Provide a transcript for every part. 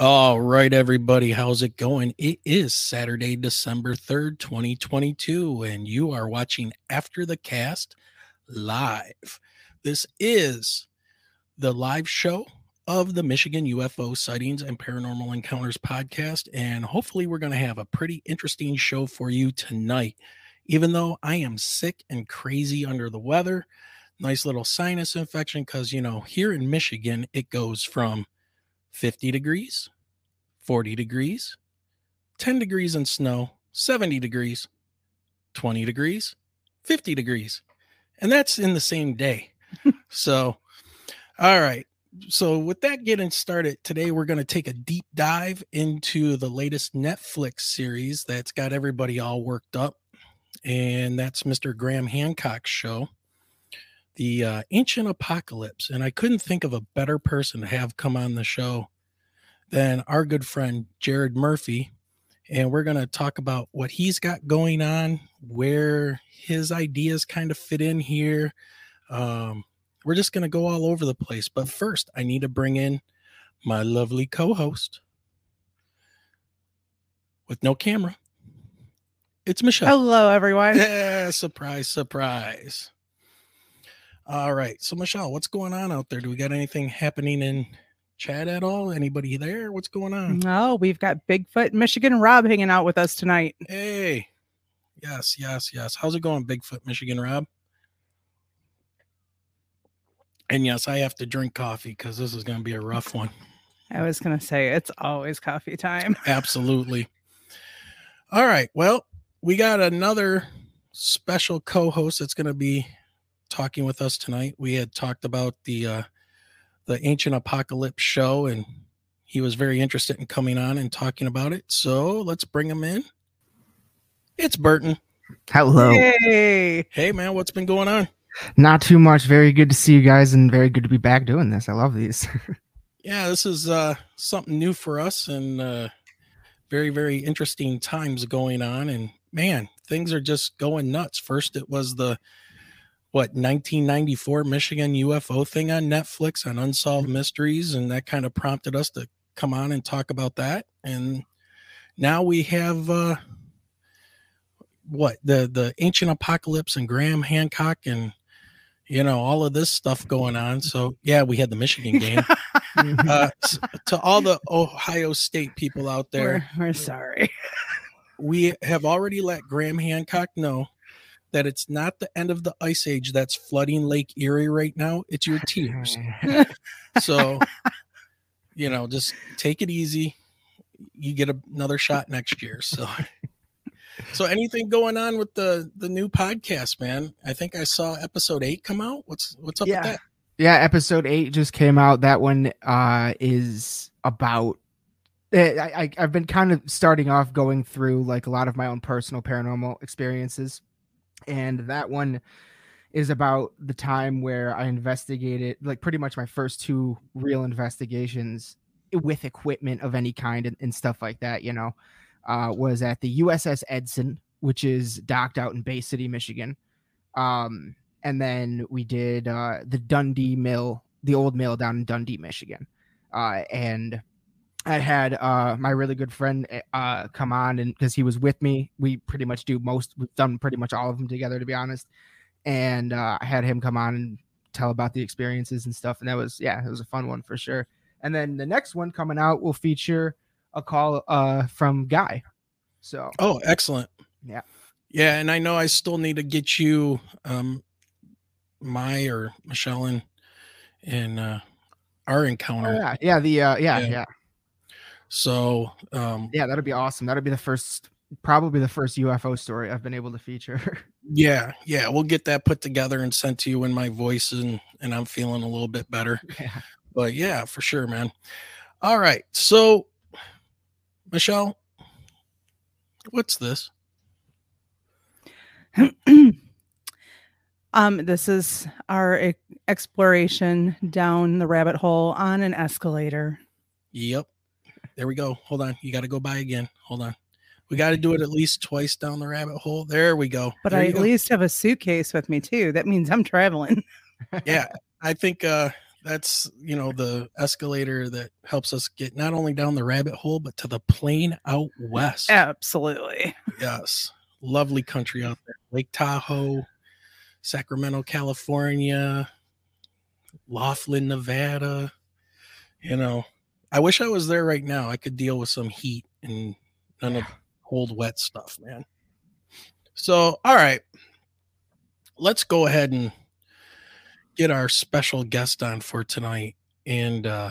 All right, everybody, how's it going? It is Saturday, December 3rd, 2022, and you are watching After the Cast live. This is the live show of the Michigan UFO Sightings and Paranormal Encounters podcast, and hopefully, we're going to have a pretty interesting show for you tonight. Even though I am sick and crazy under the weather, nice little sinus infection, because you know, here in Michigan, it goes from 50 degrees, 40 degrees, 10 degrees in snow, 70 degrees, 20 degrees, 50 degrees. And that's in the same day. so, all right. So, with that getting started, today we're going to take a deep dive into the latest Netflix series that's got everybody all worked up. And that's Mr. Graham Hancock's show the uh, ancient apocalypse and i couldn't think of a better person to have come on the show than our good friend jared murphy and we're going to talk about what he's got going on where his ideas kind of fit in here. Um, we're just going to go all over the place but first i need to bring in my lovely co-host with no camera. It's michelle. Hello, everyone. yeah surprise surprise all right. So, Michelle, what's going on out there? Do we got anything happening in chat at all? Anybody there? What's going on? No, we've got Bigfoot Michigan Rob hanging out with us tonight. Hey. Yes, yes, yes. How's it going, Bigfoot Michigan Rob? And yes, I have to drink coffee because this is going to be a rough one. I was going to say it's always coffee time. Absolutely. All right. Well, we got another special co host that's going to be talking with us tonight. We had talked about the uh, the Ancient Apocalypse show, and he was very interested in coming on and talking about it. So let's bring him in. It's Burton. Hello. Hey. Hey, man, what's been going on? Not too much. Very good to see you guys, and very good to be back doing this. I love these. yeah, this is uh, something new for us, and uh, very, very interesting times going on. And man, things are just going nuts. First, it was the what 1994 Michigan UFO thing on Netflix on Unsolved mm-hmm. Mysteries, and that kind of prompted us to come on and talk about that. And now we have uh, what the the ancient apocalypse and Graham Hancock and you know all of this stuff going on. So yeah, we had the Michigan game. uh, to all the Ohio State people out there, we're, we're sorry. we have already let Graham Hancock know that it's not the end of the ice age that's flooding Lake Erie right now. It's your tears. so, you know, just take it easy. You get another shot next year. So, so anything going on with the the new podcast, man? I think I saw episode eight come out. What's what's up yeah. with that? Yeah, episode eight just came out. That one uh is about eh, I, I I've been kind of starting off going through like a lot of my own personal paranormal experiences and that one is about the time where I investigated like pretty much my first two real investigations with equipment of any kind and, and stuff like that, you know, uh, was at the USS Edson, which is docked out in Bay City, Michigan. Um, and then we did uh, the Dundee Mill, the old mill down in Dundee, Michigan. Uh, and I had uh, my really good friend eh, uh, come on, and because he was with me, we pretty much do most. We've done pretty much all of them together, to be honest. And uh, I had him come on and tell about the experiences and stuff, and that was yeah, it was a fun one for sure. And then the next one coming out will feature a call uh, from Guy. So oh, excellent. Yeah, yeah, and I know I still need to get you, um, my or Michelle and and uh, our encounter. Oh, yeah, yeah, the uh, yeah, yeah. yeah so um, yeah, that'd be awesome. That'd be the first, probably the first UFO story I've been able to feature. yeah, yeah, we'll get that put together and sent to you in my voice, and and I'm feeling a little bit better. Yeah. But yeah, for sure, man. All right, so Michelle, what's this? um, this is our exploration down the rabbit hole on an escalator. Yep. There we go. Hold on. You got to go by again. Hold on. We got to do it at least twice down the rabbit hole. There we go. But there I at go. least have a suitcase with me too. That means I'm traveling. yeah. I think uh that's you know the escalator that helps us get not only down the rabbit hole but to the plain out west. Absolutely. Yes, lovely country out there. Lake Tahoe, Sacramento, California, Laughlin, Nevada. You know, I wish I was there right now. I could deal with some heat and none of cold, wet stuff, man. So, all right, let's go ahead and get our special guest on for tonight. And, uh,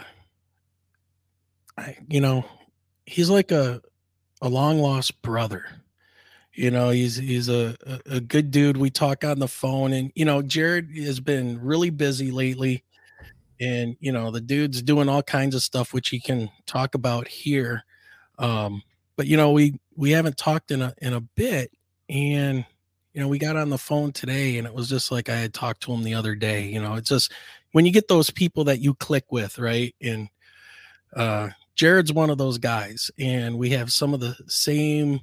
I, you know, he's like a, a long lost brother. You know, he's he's a, a good dude. We talk on the phone, and you know, Jared has been really busy lately, and you know, the dude's doing all kinds of stuff which he can talk about here. Um, but you know, we we haven't talked in a in a bit, and you know, we got on the phone today, and it was just like I had talked to him the other day. You know, it's just when you get those people that you click with, right? And uh, Jared's one of those guys, and we have some of the same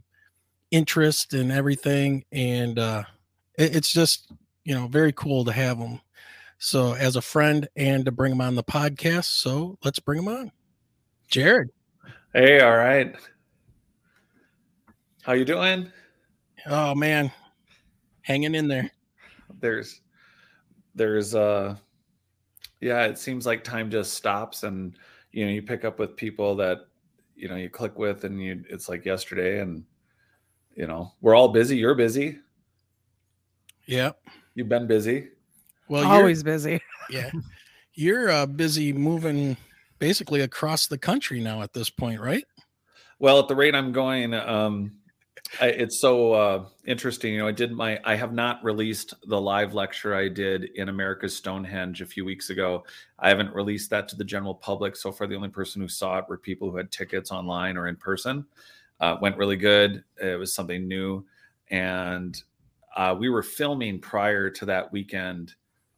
interest and everything and uh it, it's just you know very cool to have him so as a friend and to bring him on the podcast so let's bring him on jared hey all right how you doing oh man hanging in there there's there's uh yeah it seems like time just stops and you know you pick up with people that you know you click with and you it's like yesterday and you know, we're all busy. You're busy. Yep. You've been busy. Well, always busy. Yeah. You're uh, busy moving basically across the country now at this point, right? Well, at the rate I'm going, um, I, it's so uh, interesting. You know, I did my, I have not released the live lecture I did in America's Stonehenge a few weeks ago. I haven't released that to the general public. So far, the only person who saw it were people who had tickets online or in person. Uh, went really good. It was something new, and uh, we were filming prior to that weekend.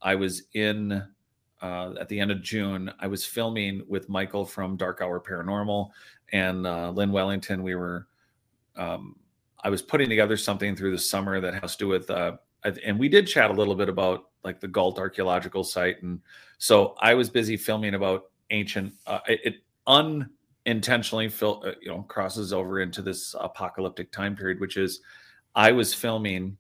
I was in uh, at the end of June. I was filming with Michael from Dark Hour Paranormal and uh, Lynn Wellington. We were. Um, I was putting together something through the summer that has to do with, uh, and we did chat a little bit about like the Gault archaeological site, and so I was busy filming about ancient. Uh, it, it un fil- uh, you know crosses over into this apocalyptic time period which is i was filming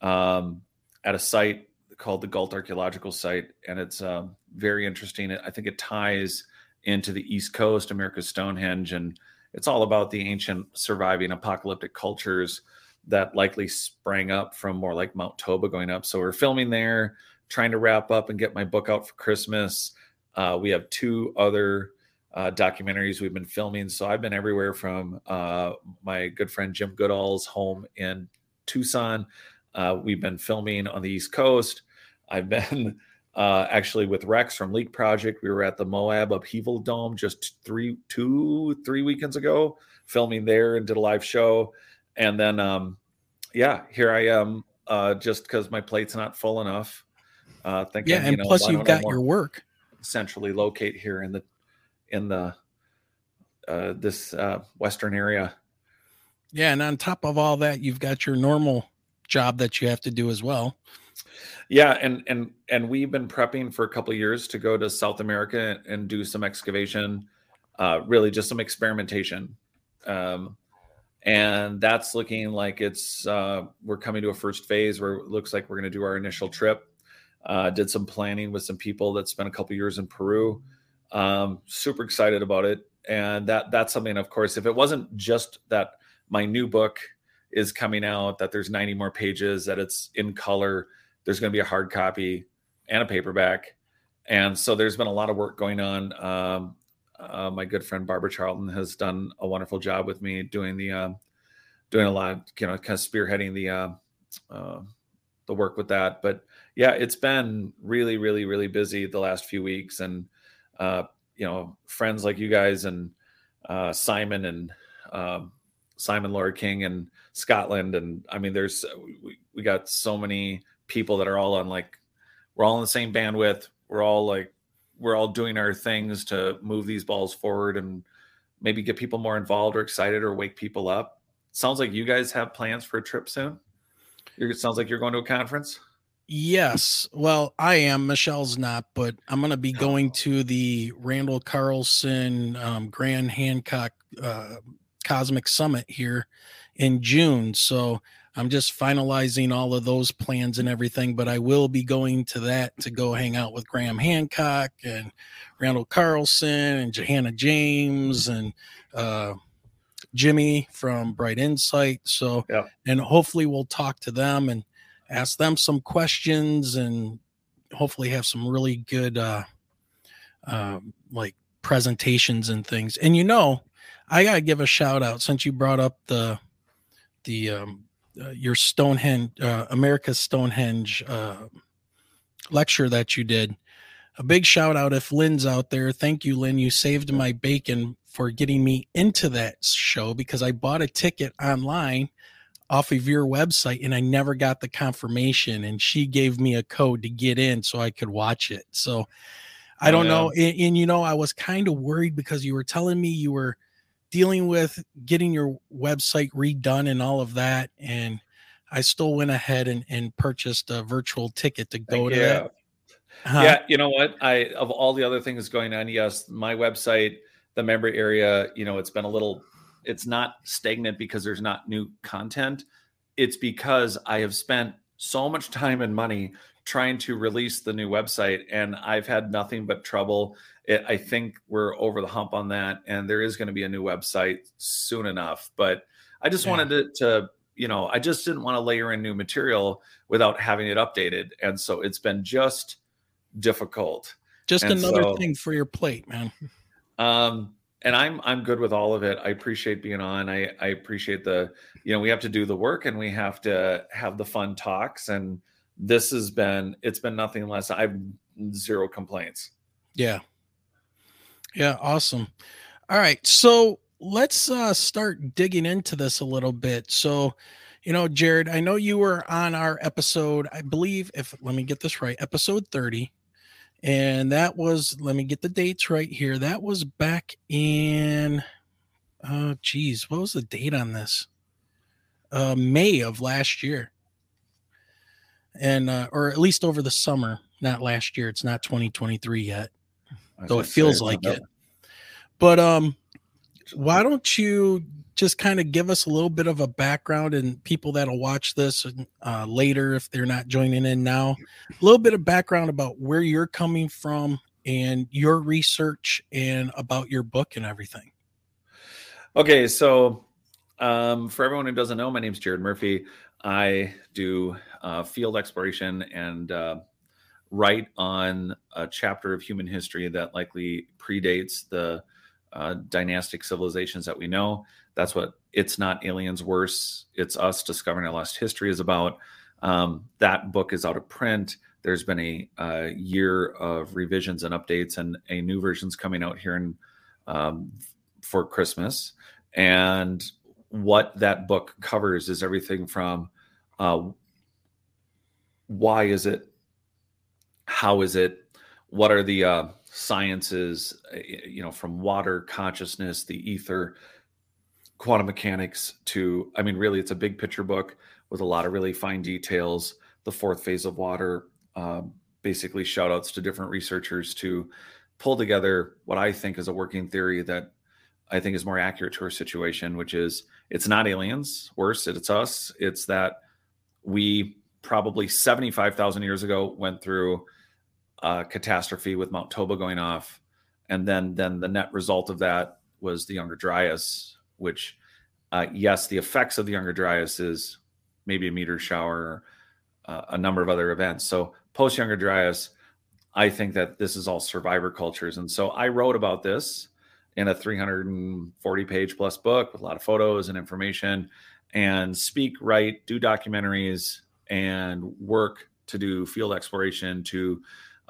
um, at a site called the gault archaeological site and it's um, very interesting i think it ties into the east coast america's stonehenge and it's all about the ancient surviving apocalyptic cultures that likely sprang up from more like mount toba going up so we're filming there trying to wrap up and get my book out for christmas uh, we have two other uh, documentaries we've been filming. So I've been everywhere from uh, my good friend Jim Goodall's home in Tucson. Uh, we've been filming on the East Coast. I've been uh, actually with Rex from Leak Project. We were at the Moab Upheaval Dome just three, two, three weekends ago, filming there and did a live show. And then, um, yeah, here I am, uh, just because my plate's not full enough. Uh, thinking, yeah, and you know, plus you've got your work centrally locate here in the in the uh, this uh, western area. Yeah, and on top of all that, you've got your normal job that you have to do as well. Yeah, and and and we've been prepping for a couple years to go to South America and do some excavation, uh, really just some experimentation, um, and that's looking like it's uh, we're coming to a first phase where it looks like we're going to do our initial trip. Uh, did some planning with some people that spent a couple years in Peru. Um, super excited about it, and that that's something. Of course, if it wasn't just that my new book is coming out, that there's 90 more pages, that it's in color, there's going to be a hard copy and a paperback, and so there's been a lot of work going on. Um, uh, my good friend Barbara Charlton has done a wonderful job with me doing the uh, doing a lot, you know, kind of spearheading the uh, uh, the work with that. But yeah, it's been really, really, really busy the last few weeks, and uh, you know, friends like you guys and uh, Simon and um, Simon Laura King and Scotland. And I mean, there's, we, we got so many people that are all on like, we're all on the same bandwidth. We're all like, we're all doing our things to move these balls forward and maybe get people more involved or excited or wake people up. Sounds like you guys have plans for a trip soon. It sounds like you're going to a conference. Yes. Well, I am. Michelle's not, but I'm going to be going Oh. to the Randall Carlson um, Graham Hancock uh, Cosmic Summit here in June. So I'm just finalizing all of those plans and everything, but I will be going to that to go hang out with Graham Hancock and Randall Carlson and Johanna James and uh, Jimmy from Bright Insight. So, Yeah. and hopefully we'll talk to them and ask them some questions and hopefully have some really good uh um like presentations and things and you know i gotta give a shout out since you brought up the the um uh, your stonehenge uh, america's stonehenge uh lecture that you did a big shout out if lynn's out there thank you lynn you saved my bacon for getting me into that show because i bought a ticket online off of your website and I never got the confirmation and she gave me a code to get in so I could watch it. So I Oh, don't yeah. know and, and you know I was kind of worried because you were telling me you were dealing with getting your website redone and all of that and I still went ahead and, and purchased a virtual ticket to go to yeah. that. Huh? Yeah, you know what? I of all the other things going on, yes, my website, the member area, you know, it's been a little it's not stagnant because there's not new content. It's because I have spent so much time and money trying to release the new website and I've had nothing but trouble. It, I think we're over the hump on that and there is going to be a new website soon enough, but I just Yeah. wanted it to you know, I just didn't want to layer in new material without having it updated. And so it's been just difficult. Just And another so- thing for your plate, man. Um, and I'm I'm good with all of it. I appreciate being on. I I appreciate the you know we have to do the work and we have to have the fun talks. And this has been it's been nothing less. I've zero complaints. Yeah. Yeah, awesome. All right. So let's uh start digging into this a little bit. So, you know, Jared, I know you were on our episode, I believe if let me get this right, episode 30. And that was let me get the dates right here. That was back in oh geez, what was the date on this? Uh May of last year. And uh or at least over the summer, not last year. It's not 2023 yet though it feels like it. But um, why don't you just kind of give us a little bit of a background and people that'll watch this uh, later if they're not joining in now, a little bit of background about where you're coming from and your research and about your book and everything. Okay, so um, for everyone who doesn't know, my name is Jared Murphy. I do uh, field exploration and uh, write on a chapter of human history that likely predates the uh, dynastic civilizations that we know. That's what It's Not Aliens Worse, It's Us Discovering Our Lost History is about. Um, that book is out of print. There's been a, year of revisions and updates, and a new version's coming out here in, um, for Christmas. And what that book covers is everything from uh, why is it, how is it, what are the uh, sciences, uh, you know, from water, consciousness, the ether, quantum mechanics to, I mean, really, it's a big picture book with a lot of really fine details. The fourth phase of water, um, basically, shout outs to different researchers to pull together what I think is a working theory that I think is more accurate to our situation, which is it's not aliens, worse, it's us. It's that we probably 75,000 years ago went through a catastrophe with Mount Toba going off. And then, then the net result of that was the Younger Dryas, which, uh, yes, the effects of the Younger Dryas is maybe a meteor shower, uh, a number of other events. So, post Younger Dryas, I think that this is all survivor cultures. And so I wrote about this in a 340 page plus book with a lot of photos and information and speak, write, do documentaries, and work to do field exploration to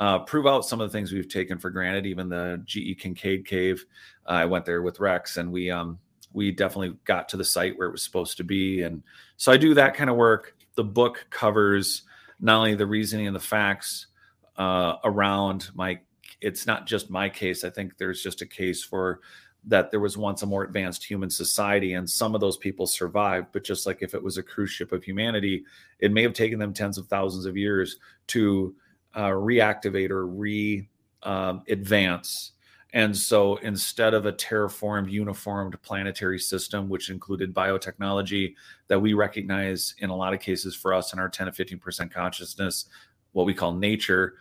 uh, prove out some of the things we've taken for granted. Even the GE Kinkaid cave, uh, I went there with Rex, and we um, we definitely got to the site where it was supposed to be. And so I do that kind of work. The book covers not only the reasoning and the facts uh, around my. It's not just my case. I think there's just a case for that there was once a more advanced human society and some of those people survived but just like if it was a cruise ship of humanity it may have taken them tens of thousands of years to uh, reactivate or re um, advance and so instead of a terraformed uniformed planetary system which included biotechnology that we recognize in a lot of cases for us in our 10 to 15% consciousness what we call nature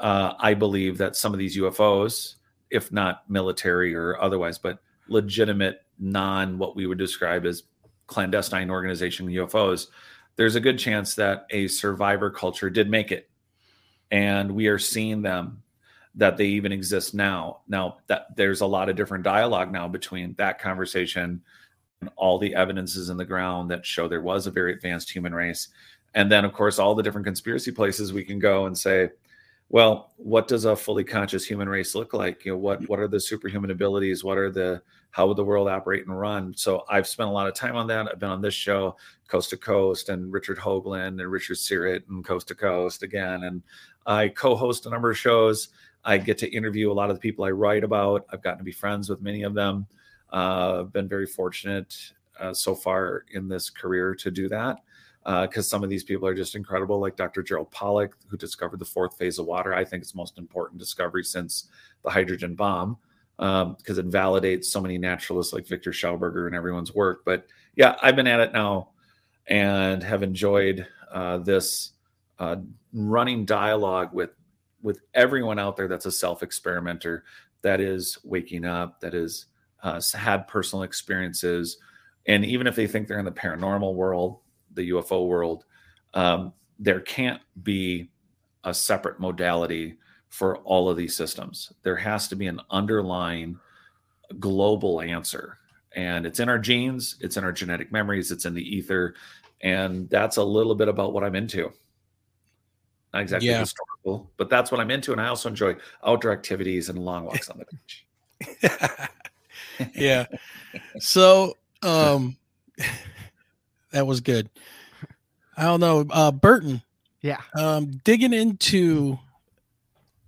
uh, i believe that some of these ufos if not military or otherwise, but legitimate, non what we would describe as clandestine organization UFOs, there's a good chance that a survivor culture did make it. And we are seeing them that they even exist now. Now that there's a lot of different dialogue now between that conversation and all the evidences in the ground that show there was a very advanced human race. And then of course all the different conspiracy places we can go and say, well, what does a fully conscious human race look like? You know, what what are the superhuman abilities? What are the how would the world operate and run? So I've spent a lot of time on that. I've been on this show, Coast to Coast, and Richard Hoagland and Richard Syrett and Coast to Coast again. And I co-host a number of shows. I get to interview a lot of the people I write about. I've gotten to be friends with many of them. Uh, I've been very fortunate uh, so far in this career to do that because uh, some of these people are just incredible, like Dr. Gerald Pollack, who discovered the fourth phase of water. I think it's the most important discovery since the hydrogen bomb because um, it validates so many naturalists like Victor Schauberger and everyone's work. But yeah, I've been at it now and have enjoyed uh, this uh, running dialogue with with everyone out there that's a self experimenter that is waking up, that is uh, had personal experiences, and even if they think they're in the paranormal world the UFO world, um, there can't be a separate modality for all of these systems. There has to be an underlying global answer. And it's in our genes, it's in our genetic memories, it's in the ether. And that's a little bit about what I'm into. Not exactly yeah. historical, but that's what I'm into. And I also enjoy outdoor activities and long walks on the beach. yeah. So, um, that was good. I don't know, uh, Burton. Yeah. Um, digging into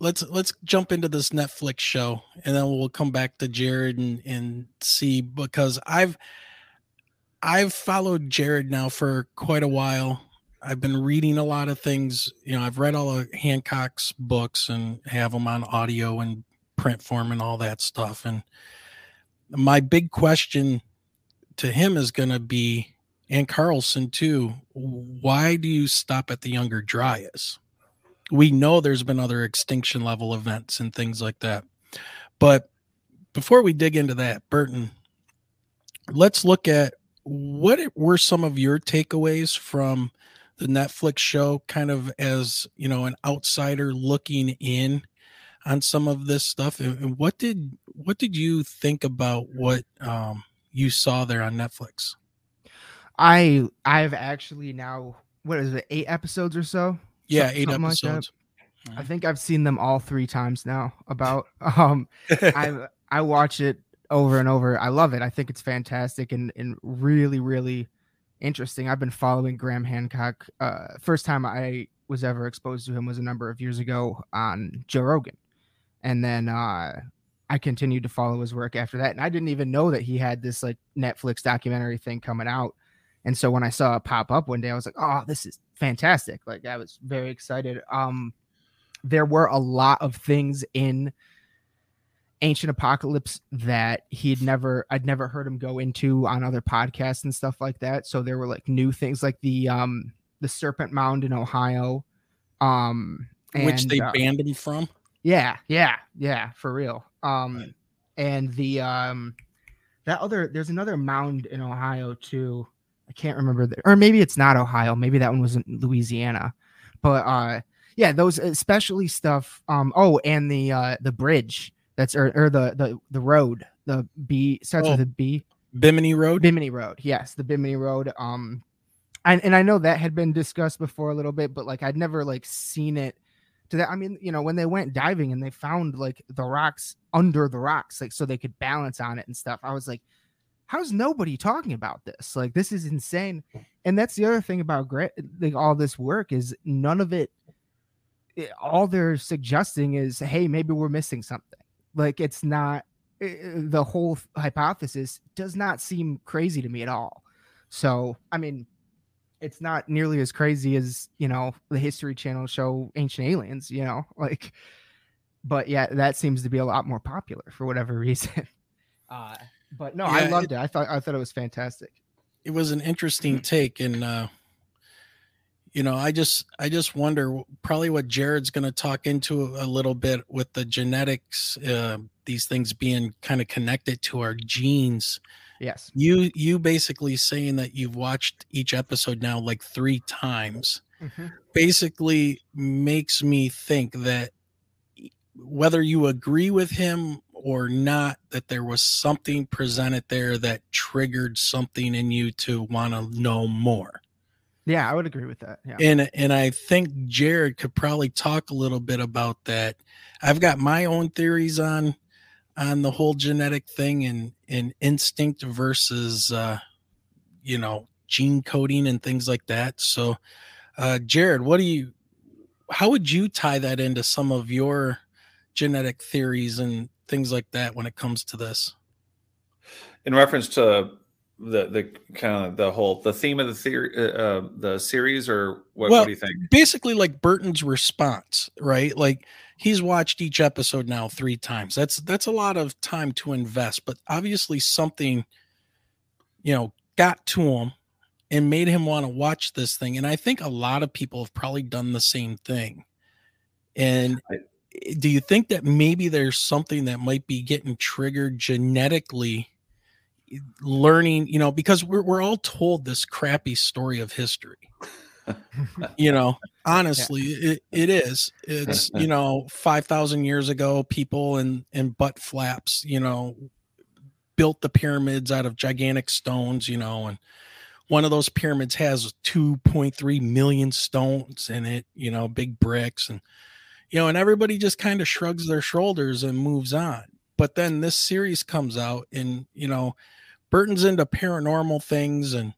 let's let's jump into this Netflix show and then we'll come back to Jared and and see because I've I've followed Jared now for quite a while. I've been reading a lot of things. You know, I've read all of Hancock's books and have them on audio and print form and all that stuff. And my big question to him is going to be and Carlson too. Why do you stop at the Younger Dryas? We know there's been other extinction level events and things like that. But before we dig into that, Burton, let's look at what were some of your takeaways from the Netflix show, kind of as you know, an outsider looking in on some of this stuff. And what did what did you think about what um, you saw there on Netflix? I I've actually now what is it eight episodes or so? Yeah, eight episodes. Like I think I've seen them all three times now. About um, I I watch it over and over. I love it. I think it's fantastic and and really really interesting. I've been following Graham Hancock. Uh, first time I was ever exposed to him was a number of years ago on Joe Rogan, and then uh, I continued to follow his work after that. And I didn't even know that he had this like Netflix documentary thing coming out and so when I saw it pop up one day, I was like, "Oh, this is fantastic!" Like I was very excited. Um, there were a lot of things in Ancient Apocalypse that he'd never, I'd never heard him go into on other podcasts and stuff like that. So there were like new things, like the um the Serpent Mound in Ohio, um, and, which they uh, banned him from. Yeah, yeah, yeah, for real. Um, right. and the um that other there's another mound in Ohio too I can't remember the, or maybe it's not Ohio. Maybe that one was in Louisiana. But uh yeah, those especially stuff. Um oh, and the uh the bridge that's or, or the the the road, the B starts oh, with a B. Bimini Road. Bimini Road. Yes, the Bimini Road. Um and, and I know that had been discussed before a little bit, but like I'd never like seen it to that. I mean, you know, when they went diving and they found like the rocks under the rocks, like so they could balance on it and stuff. I was like, how's nobody talking about this? Like this is insane. And that's the other thing about great like all this work is none of it, it all they're suggesting is hey maybe we're missing something. Like it's not the whole hypothesis does not seem crazy to me at all. So, I mean, it's not nearly as crazy as, you know, the History Channel show Ancient Aliens, you know, like, but yeah, that seems to be a lot more popular for whatever reason. Uh, but no, yeah, I loved it, it. I thought, I thought it was fantastic. It was an interesting take. And, uh, you know i just i just wonder probably what jared's going to talk into a little bit with the genetics uh, these things being kind of connected to our genes. Yes. You you basically saying that you've watched each episode now like three times mm-hmm. basically makes me think that whether you agree with him or not that there was something presented there that triggered something in you to want to know more yeah, I would agree with that. Yeah. And and I think Jared could probably talk a little bit about that. I've got my own theories on on the whole genetic thing and and instinct versus uh you know gene coding and things like that. So uh Jared, what do you how would you tie that into some of your genetic theories and things like that when it comes to this? In reference to the the kind of the whole the theme of the theory uh, uh, the series or what, well, what do you think? basically like burton's response right? Like he's watched each episode now three times. That's that's a lot of time to invest but obviously something you know got to him and made him want to watch this thing and i think a lot of people have probably done the same thing. And I, do you think that maybe there's something that might be getting triggered genetically learning, you know, because we're we're all told this crappy story of history. you know, honestly, yeah. it, it is. It's you know, five thousand years ago, people in in butt flaps, you know, built the pyramids out of gigantic stones, you know, and one of those pyramids has 2.3 million stones in it, you know, big bricks and you know, and everybody just kind of shrugs their shoulders and moves on. But then this series comes out and, you know, Burton's into paranormal things and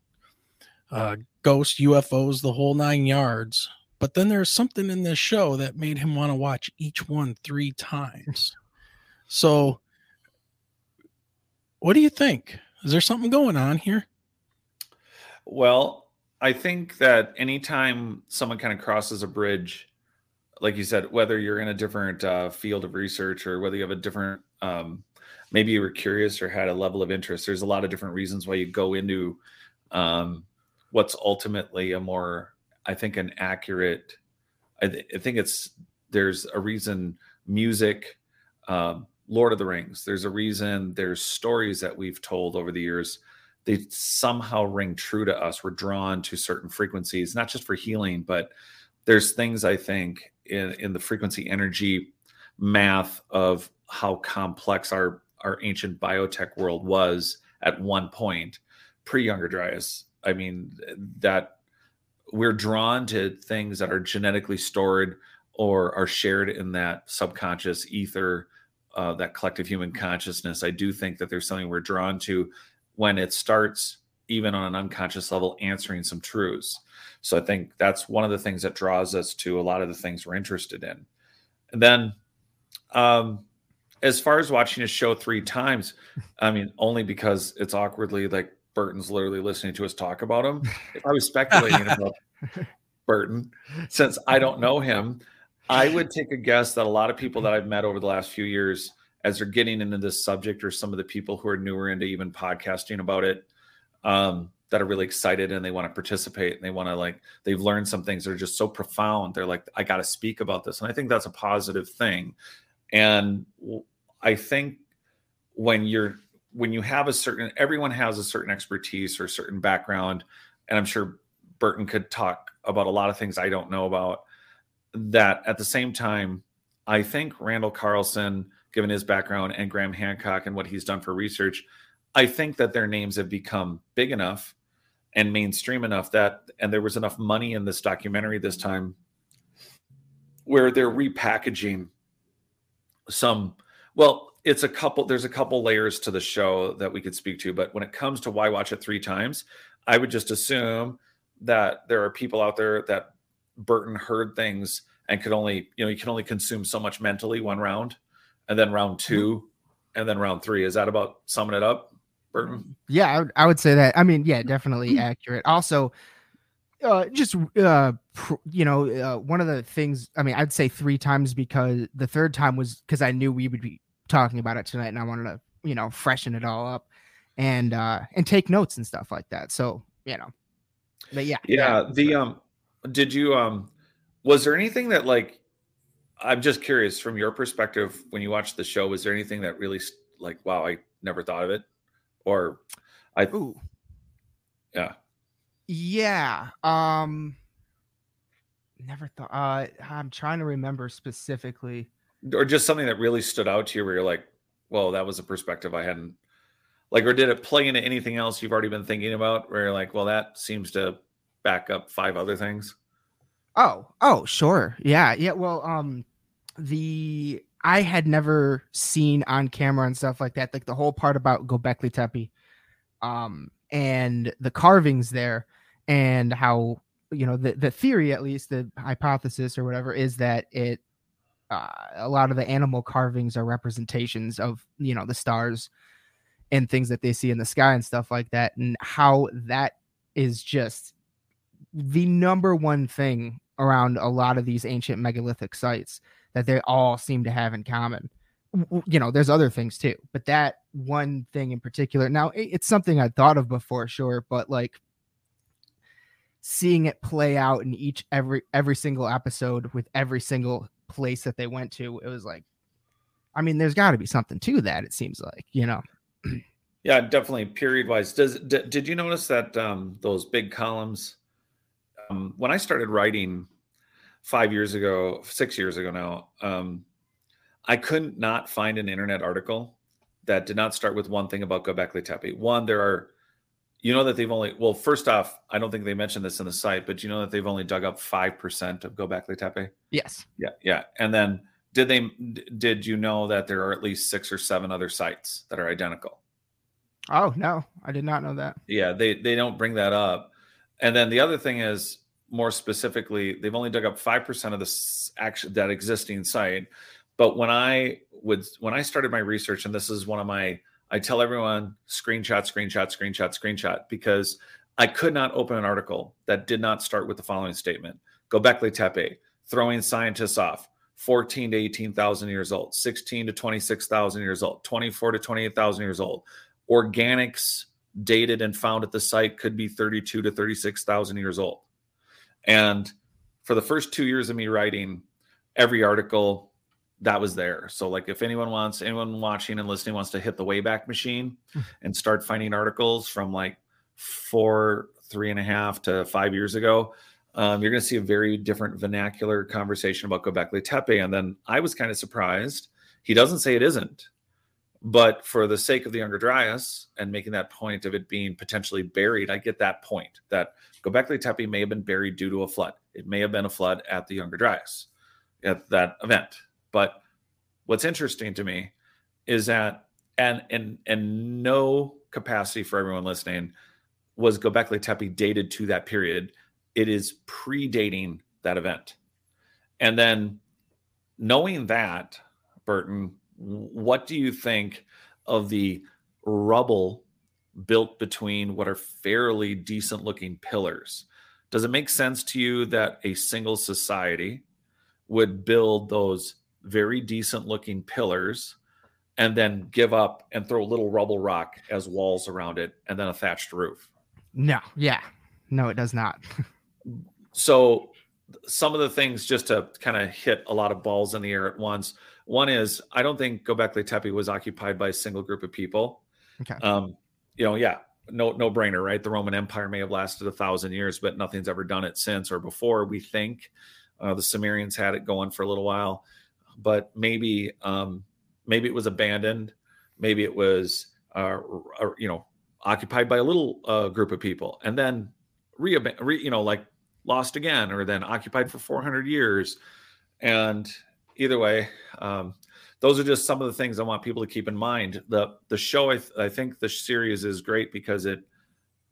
uh, ghosts, UFOs, the whole nine yards. But then there's something in this show that made him want to watch each one three times. So, what do you think? Is there something going on here? Well, I think that anytime someone kind of crosses a bridge, like you said, whether you're in a different uh, field of research or whether you have a different um, maybe you were curious or had a level of interest. There's a lot of different reasons why you go into um, what's ultimately a more, I think, an accurate. I, th- I think it's there's a reason music, um, Lord of the Rings. There's a reason there's stories that we've told over the years. They somehow ring true to us. We're drawn to certain frequencies, not just for healing, but there's things I think in in the frequency energy math of how complex our our ancient biotech world was at one point pre Younger Dryas. I mean, that we're drawn to things that are genetically stored or are shared in that subconscious ether, uh, that collective human consciousness. I do think that there's something we're drawn to when it starts, even on an unconscious level, answering some truths. So I think that's one of the things that draws us to a lot of the things we're interested in. And then, um, as far as watching a show three times, I mean, only because it's awkwardly like Burton's literally listening to us talk about him. If I was speculating about Burton, since I don't know him, I would take a guess that a lot of people that I've met over the last few years, as they're getting into this subject, or some of the people who are newer into even podcasting about it, um, that are really excited and they want to participate and they want to like they've learned some things that are just so profound. They're like, I got to speak about this, and I think that's a positive thing. And I think when you're when you have a certain everyone has a certain expertise or certain background, and I'm sure Burton could talk about a lot of things I don't know about. That at the same time, I think Randall Carlson, given his background, and Graham Hancock and what he's done for research, I think that their names have become big enough and mainstream enough that, and there was enough money in this documentary this time where they're repackaging some well, it's a couple. There's a couple layers to the show that we could speak to, but when it comes to why watch it three times, I would just assume that there are people out there that Burton heard things and could only, you know, you can only consume so much mentally one round, and then round mm-hmm. two, and then round three. Is that about summing it up, Burton? Yeah, I would, I would say that. I mean, yeah, definitely accurate. Also, uh, just uh, pr- you know, uh, one of the things. I mean, I'd say three times because the third time was because I knew we would be talking about it tonight, and I wanted to, you know, freshen it all up and uh and take notes and stuff like that. So you know, but yeah, Yeah. The um, did you um, was there anything that like, I'm just curious from your perspective when you watched the show, was there anything that really like, wow, I never thought of it, or I Ooh. yeah. Yeah. Um never thought uh I'm trying to remember specifically. or just something that really stood out to you where you're like, well, that was a perspective I hadn't like, or did it play into anything else you've already been thinking about where you're like, well, that seems to back up five other things? Oh, oh, sure. Yeah. Yeah, well, um the I had never seen on camera and stuff like that, like the whole part about Gobekli Tepe um and the carvings there and how you know the the theory at least the hypothesis or whatever is that it uh, a lot of the animal carvings are representations of you know the stars and things that they see in the sky and stuff like that and how that is just the number one thing around a lot of these ancient megalithic sites that they all seem to have in common. You know there's other things too but that one thing in particular now it's something i thought of before sure but like seeing it play out in each every every single episode with every single place that they went to it was like i mean there's got to be something to that it seems like you know Yeah, definitely. Period wise, does d- did you notice that um, those big columns? Um, when I started writing five years ago, six years ago now, um, I couldn't not find an internet article that did not start with one thing about Göbekli Tepe. One, there are, you know, that they've only. Well, first off, I don't think they mentioned this in the site, but you know that they've only dug up five percent of Göbekli Tepe. yes Yeah, yeah. And then did they? Did you know that there are at least six or seven other sites that are identical? oh no i did not know that yeah they they don't bring that up and then the other thing is more specifically they've only dug up 5% of this action that existing site but when i would when i started my research and this is one of my i tell everyone screenshot screenshot screenshot screenshot because i could not open an article that did not start with the following statement gobekli tepe throwing scientists off 14 to 18,000 years old 16 to 26,000 years old 24 to 28,000 years old organics dated and found at the site could be 32 to 36,000 years old. And for the first two years of me writing, every article that was there. So, like, if anyone wants, anyone watching and listening wants to hit the Wayback Machine and start finding articles from like four, three and a half to five years ago, um, you're going to see a very different vernacular conversation about Göbekli Tepe. And then I was kind of surprised. He doesn't say it isn't, but for the sake of the Younger Dryas and making that point of it being potentially buried, I get that point that Göbekli Tepe may have been buried due to a flood. It may have been a flood at the Younger Dryas at that event. But what's interesting to me is that, and and and no capacity for everyone listening, was Göbekli Tepe dated to that period. It is predating that event. And then knowing that, Burton, what do you think of the rubble built between what are fairly decent looking pillars? Does it make sense to you that a single society would build those very decent looking pillars and then give up and throw little rubble rock as walls around it and then a thatched roof? no yeah. No it does not. So some of the things just to kind of hit a lot of balls in the air at once. One is i don't think gobekli tepe was occupied by a single group of people. Okay. um you know yeah no no brainer right? The roman empire may have lasted a thousand years but nothing's ever done it since or before we think. Uh, the sumerians had it going for a little while but maybe um maybe it was abandoned maybe it was uh, r- you know occupied by a little uh, group of people and then re, re you know like lost again or then occupied for 400 years. And either way um, those are just some of the things i want people to keep in mind. The the show i, th- I think the series is great because it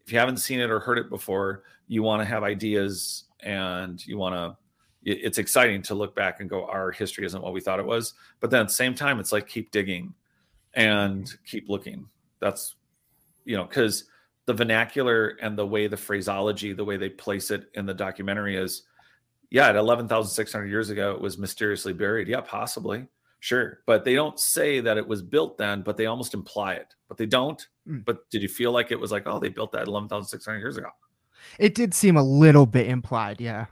if you haven't seen it or heard it before you want to have ideas and you want to it's exciting to look back and go our history isn't what we thought it was but then at the same time it's like keep digging and keep looking. That's you know because the vernacular and the way the phraseology, the way they place it in the documentary is, yeah, at eleven thousand six hundred years ago, it was mysteriously buried. Yeah, possibly, sure, but they don't say that it was built then, but they almost imply it. But they don't. Mm. But did you feel like it was like, oh, they built that eleven thousand six hundred years ago? It did seem a little bit implied, yeah.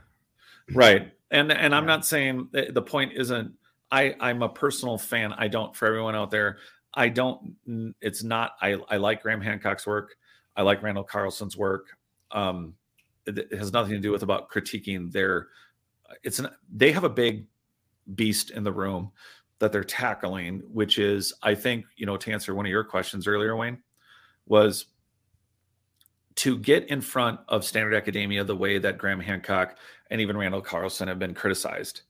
right and and i'm Yeah. not saying the the point isn't i i'm a personal fan. I don't for everyone out there i don't it's not i i like graham hancock's work. I like randall carlson's work. Um it, it has nothing to do with about critiquing their it's an they have a big beast in the room that they're tackling which is i think you know to answer one of your questions earlier wayne was to get in front of standard academia the way that Graham Hancock and even Randall Carlson have been criticized.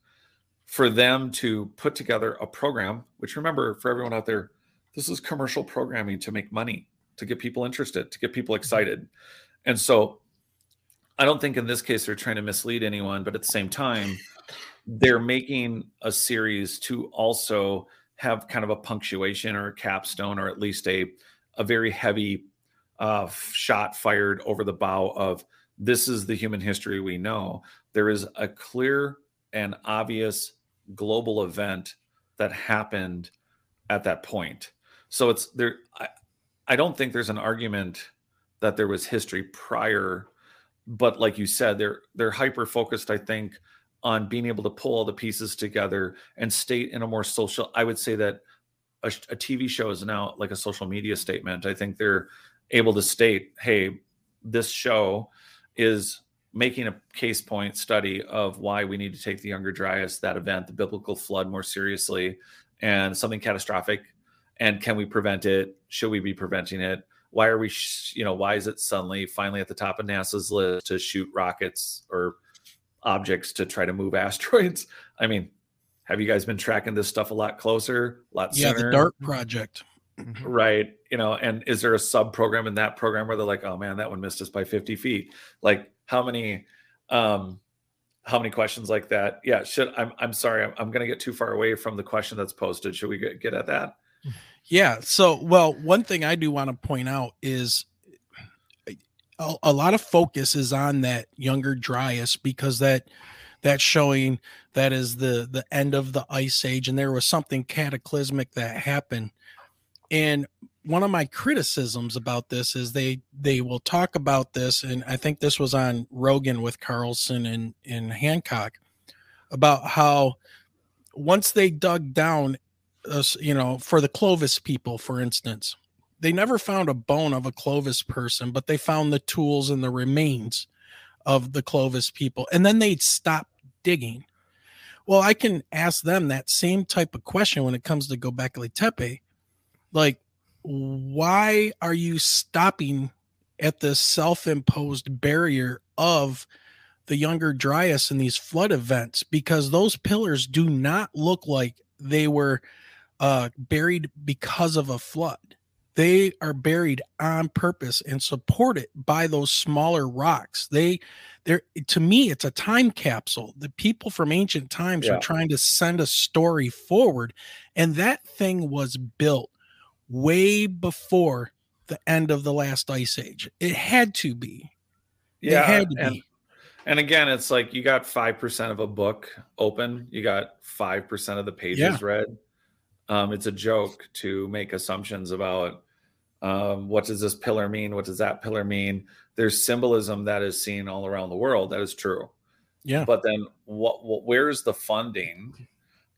For them to put together a program, which remember for everyone out there, this is commercial programming to make money, to get people interested, to get people mm-hmm. excited. And so I don't think in this case they're trying to mislead anyone, but at the same time, they're making a series to also have kind of a punctuation or a capstone or at least a a very heavy uh, shot fired over the bow of this is the human history we know. There is a clear and obvious global event that happened at that point. So it's there. I, I don't think there's an argument that there was history prior, but like you said, they're they're hyper focused. I think on being able to pull all the pieces together and state in a more social. I would say that a, a TV show is now like a social media statement. I think they're able to state, hey, this show is making a case point study of why we need to take the Younger Dryas, that event, the biblical flood, more seriously, and something catastrophic. And can we prevent it? Should we be preventing it? Why are we, sh- you know, why is it suddenly finally at the top of NASA's list to shoot rockets or objects to try to move asteroids? I mean, have you guys been tracking this stuff a lot closer, a lot Yeah, sooner? the DART project. Mhm. right you know and is there a sub program in that program where they're like oh man that one missed us by 50 feet like how many um how many questions like that yeah should i'm, I'm sorry i'm, I'm going to get too far away from the question that's posted should we get, get at that Yeah. So, well, one thing I do want to point out is a, a lot of focus is on that younger Dryas because that that showing that is the the end of the ice age and there was something cataclysmic that happened. And one of my criticisms about this is they they will talk about this and I think this was on Rogan with Carlson and and Hancock about how once they dug down uh, you know, for the Clovis people, for instance, they never found a bone of a Clovis person, but they found the tools and the remains of the Clovis people. And then they'd stop digging. Well, I can ask them that same type of question when it comes to Gobekli Tepe. Like, why are you stopping at the self imposed barrier of the younger Dryas in these flood events? Because those pillars do not look like they were uh, buried because of a flood. They are buried on purpose and supported by those smaller rocks. They, they're to me, it's a time capsule. The people from ancient times Yeah. are trying to send a story forward, and that thing was built way before the end of the last ice age. It had to be. It had to and, be. and again it's like you got 5% of a book open you got 5% of the pages Yeah. read um, it's a joke to make assumptions about um, what does this pillar mean what does that pillar mean there's symbolism that is seen all around the world that is true Yeah. but then what, what where is the funding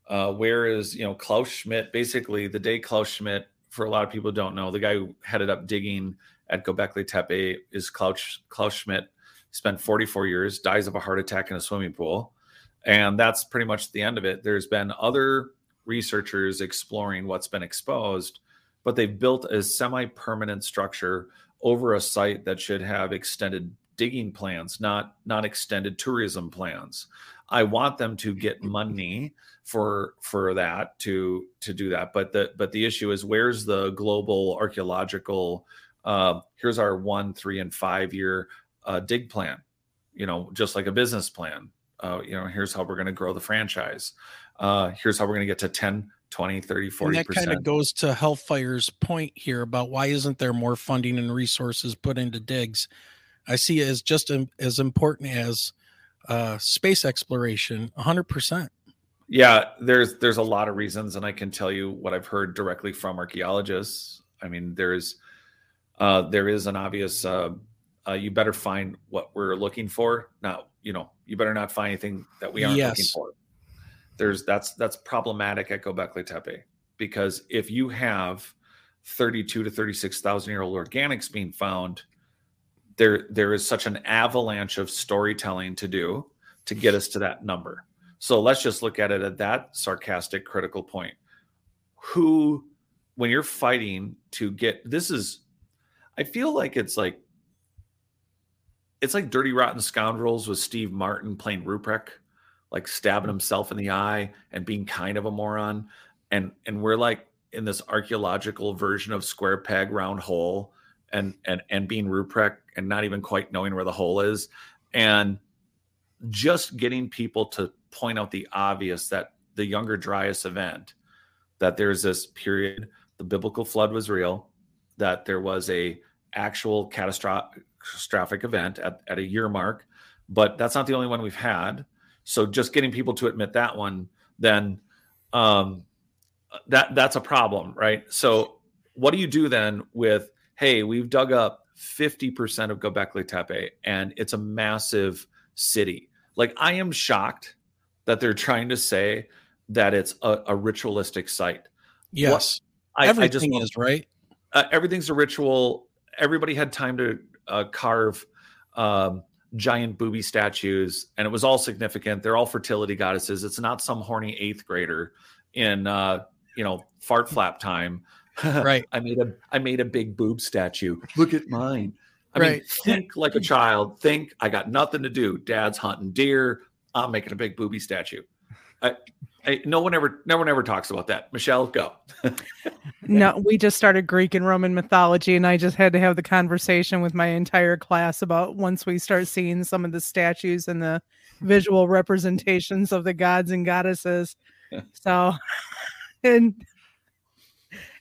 uh, where is you know klaus schmidt basically the day klaus schmidt for a lot of people don't know the guy who headed up digging at gobekli tepe is klaus klaus schmidt spent 44 years dies of a heart attack in a swimming pool. And that's pretty much the end of it. There's been other researchers exploring what's been exposed but they've built a semi-permanent structure over a site that should have extended digging plans not not extended tourism plans i want them to get money for for that to to do that. But the but the issue is where's the global archaeological uh, here's our one three and five year uh, dig plan you know just like a business plan. Uh, you know here's how we're going to grow the franchise. Uh, here's how we're going to get to 10 20 30 40 and that kind of goes to hellfire's point here about why isn't there more funding and resources put into digs? I see it as just as important as uh, space exploration 100% yeah there's there's a lot of reasons and i can tell you what i've heard directly from archaeologists. I mean there's uh, there is an obvious uh, uh, you better find what we're looking for. Not you know you better not find anything that we aren't yes. looking for. There's that's that's problematic at Gobekli Tepe because if you have 32 to 36,000 year old organics being found, there there is such an avalanche of storytelling to do to get us to that number. So let's just look at it at that sarcastic critical point. Who when you're fighting to get this is I feel like it's like it's like Dirty Rotten Scoundrels with Steve Martin playing Ruprecht like stabbing himself in the eye and being kind of a moron and and we're like in this archaeological version of square peg round hole and and and being Ruprecht and not even quite knowing where the hole is and just getting people to point out the obvious that the younger dryas event that there's this period the biblical flood was real that there was a actual catastrophic event at, at a year mark but that's not the only one we've had so just getting people to admit that one, then um, that that's a problem, right? So what do you do then with, hey, we've dug up 50% of Gobekli Tepe and it's a massive city. Like I am shocked that they're trying to say that it's a, a ritualistic site. Yes. What, I, Everything I just, is right. Uh, everything's a ritual. Everybody had time to uh, carve um, giant booby statues, and it was all significant. They're all fertility goddesses. It's not some horny eighth grader in uh, you know fart flap time. Right. I made a I made a big boob statue. Look at mine. I right. mean, think like a child. Think I got nothing to do. Dad's hunting deer. I'm making a big booby statue. I, I, no one ever, no one ever talks about that. Michelle, go. no, we just started Greek and Roman mythology, and I just had to have the conversation with my entire class about once we start seeing some of the statues and the visual representations of the gods and goddesses. So, and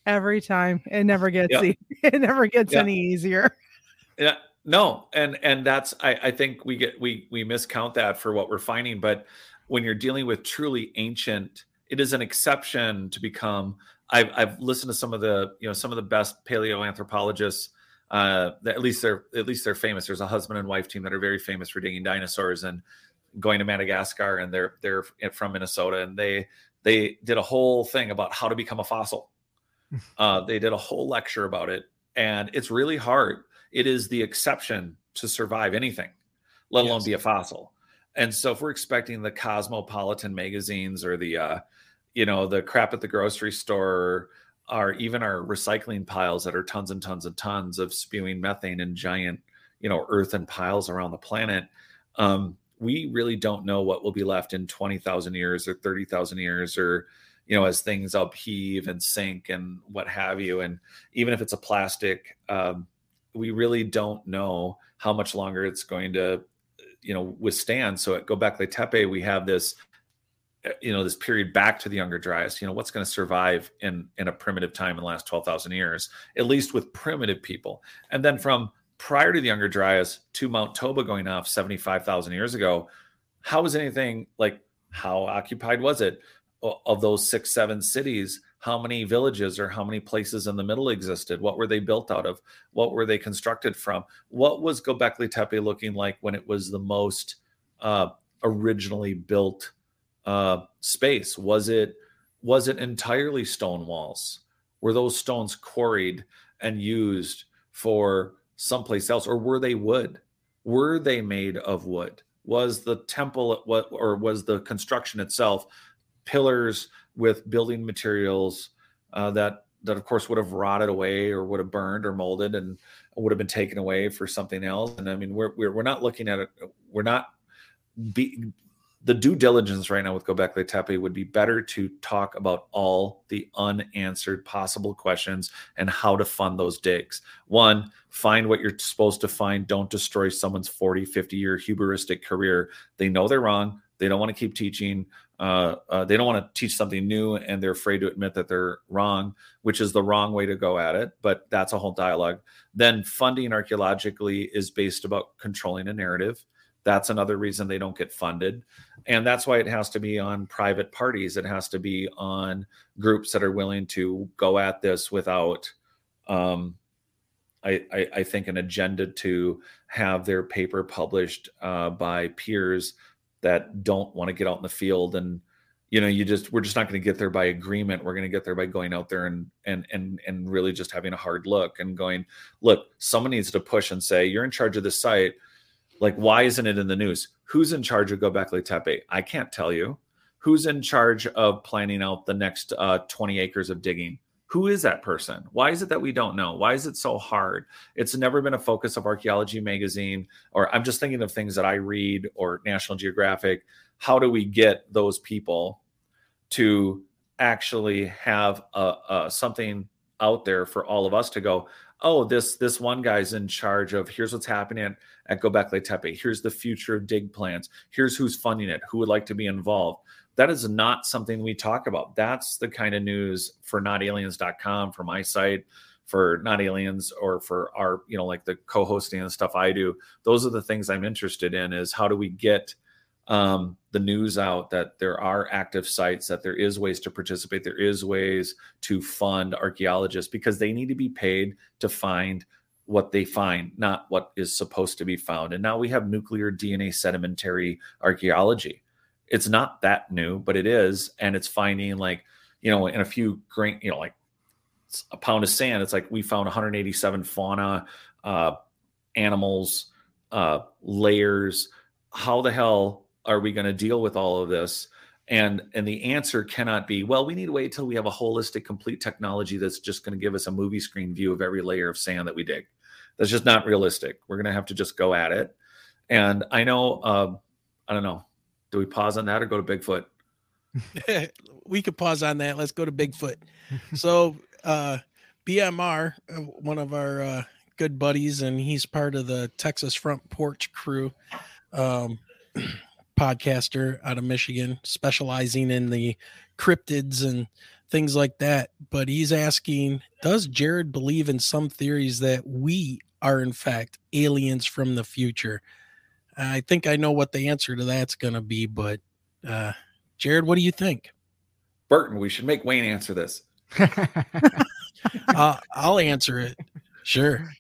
every time it never gets yeah. it never gets yeah. any easier. Yeah, no, and and that's I I think we get we we miscount that for what we're finding, but when you're dealing with truly ancient, it is an exception to become. I've, I've listened to some of the you know some of the best paleoanthropologists. Uh, at least they're at least they're famous. There's a husband and wife team that are very famous for digging dinosaurs and going to Madagascar, and they're they're from Minnesota, and they they did a whole thing about how to become a fossil. Uh, they did a whole lecture about it, and it's really hard. It is the exception to survive anything, let alone be a fossil. And so if we're expecting the cosmopolitan magazines or the uh, you know, the crap at the grocery store or even our recycling piles that are tons and tons and tons of spewing methane and giant, you know, earthen piles around the planet. Um, we really don't know what will be left in 20,000 years or 30,000 years or, you know, as things upheave and sink and what have you. And even if it's a plastic, um, we really don't know how much longer it's going to you know withstand. So at Gobekli Tepe, we have this uh, you know this period back to the younger dryas you know what's going to survive in in a primitive time in the last 12,000 years at least with primitive people and then from prior to the younger dryas to mount toba going off 75,000 years ago how was anything like how occupied was it of those 6 7 cities how many villages or how many places in the middle existed? What were they built out of? What were they constructed from? What was gobekli tepe looking like when it was the most uh, originally built uh, space? Was it was it entirely stone walls? Were those stones quarried and used for someplace else or were they wood? Were they made of wood? Was the temple what or was the construction itself pillars with building materials uh, that that of course would have rotted away or would have burned or molded and would have been taken away for something else. And I mean, we're we're, we're not looking at it. We're not be, the due diligence right now with Gobekli Tepe would be better to talk about all the unanswered possible questions and how to fund those digs. One, find what you're supposed to find. Don't destroy someone's 40, 50 year hubristic career. They know they're wrong. They don't want to keep teaching. Uh, uh, they don't want to teach something new, and they're afraid to admit that they're wrong, which is the wrong way to go at it. But that's a whole dialogue. Then funding archaeologically is based about controlling a narrative. That's another reason they don't get funded. And that's why it has to be on private parties. It has to be on groups that are willing to go at this without, um, I, I, I think, an agenda to have their paper published uh, by peers that don't want to get out in the field and you know you just we're just not going to get there by agreement. We're going to get there by going out there and and and and really just having a hard look and going look someone needs to push and say you're in charge of this site. Like why isn't it in the news? Who's in charge of gobekli tepe i can't tell you. Who's in charge of planning out the next uh, 20 acres of digging who is that person? Why is it that we don't know? Why is it so hard? It's never been a focus of archaeology magazine or i'm just thinking of things that i read or national geographic. How do we get those people to actually have a, a, something out there for all of us to go oh this this one guy's in charge of here's what's happening at, at gobekli tepe. Here's the future dig plans here's who's funding it. Who would like to be involved that is not something we talk about. That's the kind of news for notaliens.com, for my site, for not aliens, or for our, you know, like the co-hosting and stuff I do. Those are the things I'm interested in is how do we get um, the news out that there are active sites, that there is ways to participate, there is ways to fund archaeologists because they need to be paid to find what they find, not what is supposed to be found. And now we have nuclear DNA sedimentary archaeology it's not that new, but it is, and it's finding like you know in a few grain, you know, like a pound of sand. It's like we found 187 fauna, uh, animals, uh, layers. How the hell are we going to deal with all of this? And and the answer cannot be well. We need to wait till we have a holistic, complete technology that's just going to give us a movie screen view of every layer of sand that we dig. That's just not realistic. We're going to have to just go at it. And I know, uh, I don't know do we pause on that or go to Bigfoot? we could pause on that. Let's go to Bigfoot. so, uh, BMR, uh, one of our uh, good buddies, and he's part of the Texas Front Porch crew, um, podcaster out of Michigan, specializing in the cryptids and things like that. But he's asking, does Jared believe in some theories that we are in fact aliens from the future? I think I know what the answer to that's going to be, but uh, Jared, what do you think? Burton, we should make Wayne answer this. uh, I'll answer it. Sure.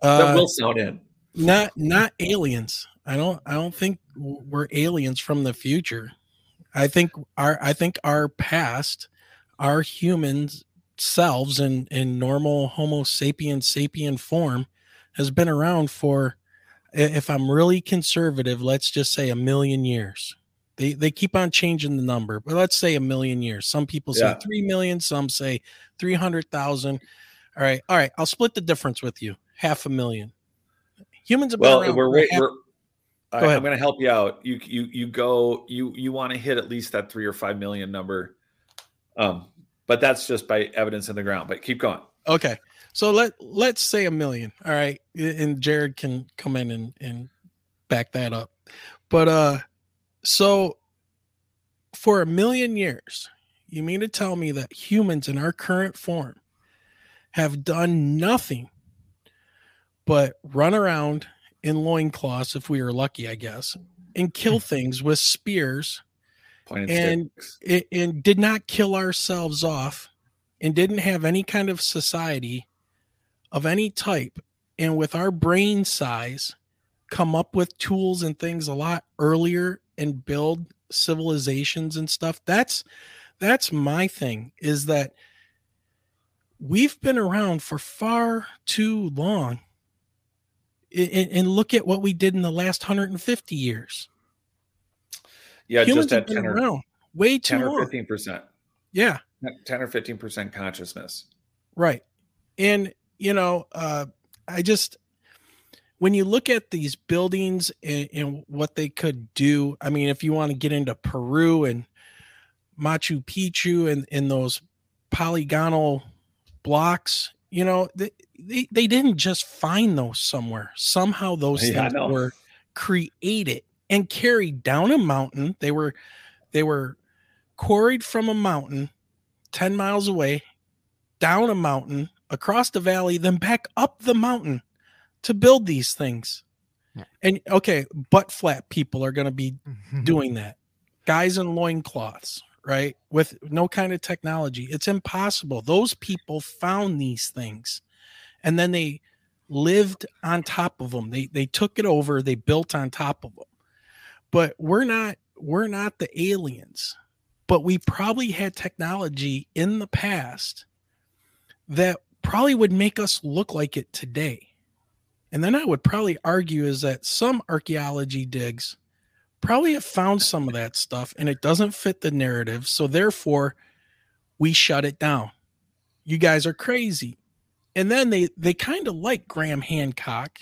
Uh, that will sound in. Not not aliens. I don't I don't think we're aliens from the future. I think our I think our past, our humans selves in in normal Homo sapien sapien form has been around for if I'm really conservative, let's just say a million years. They they keep on changing the number, but let's say a million years. Some people say yeah. three million, some say three hundred thousand. All right, all right. I'll split the difference with you. Half a million. Humans have well, we're, we're, half- we're I, am going to help you out. You you you go. You you want to hit at least that three or five million number. Um, but that's just by evidence in the ground. But keep going. Okay. So let let's say a million. All right, and Jared can come in and and back that up. But uh, so for a million years, you mean to tell me that humans in our current form have done nothing but run around in loincloths, if we were lucky, I guess, and kill things with spears and, and, and did not kill ourselves off and didn't have any kind of society of any type and with our brain size come up with tools and things a lot earlier and build civilizations and stuff. That's that's my thing is that we've been around for far too long and, and look at what we did in the last 150 years. Yeah Humans just at 10 or, around way too 10 or 15% yeah. 10 or 15% consciousness. Right. And you know, uh, I just when you look at these buildings and, and, what they could do, I mean, if you want to get into Peru and Machu Picchu and, and those polygonal blocks, you know, they, they, they didn't just find those somewhere. Somehow those yeah, things were created and carried down a mountain. They were they were quarried from a mountain 10 miles away, down a mountain, across the valley, then back up the mountain to build these things. Yeah. And okay, butt flat people are going to be doing that. Guys in loincloths, right? With no kind of technology. It's impossible. Those people found these things and then they lived on top of them. They they took it over, they built on top of them. But we're not we're not the aliens. But we probably had technology in the past that probably would make us look like it today. And then I would probably argue is that some archaeology digs probably have found some of that stuff and it doesn't fit the narrative. So therefore, we shut it down. You guys are crazy. And then they they kind of like Graham Hancock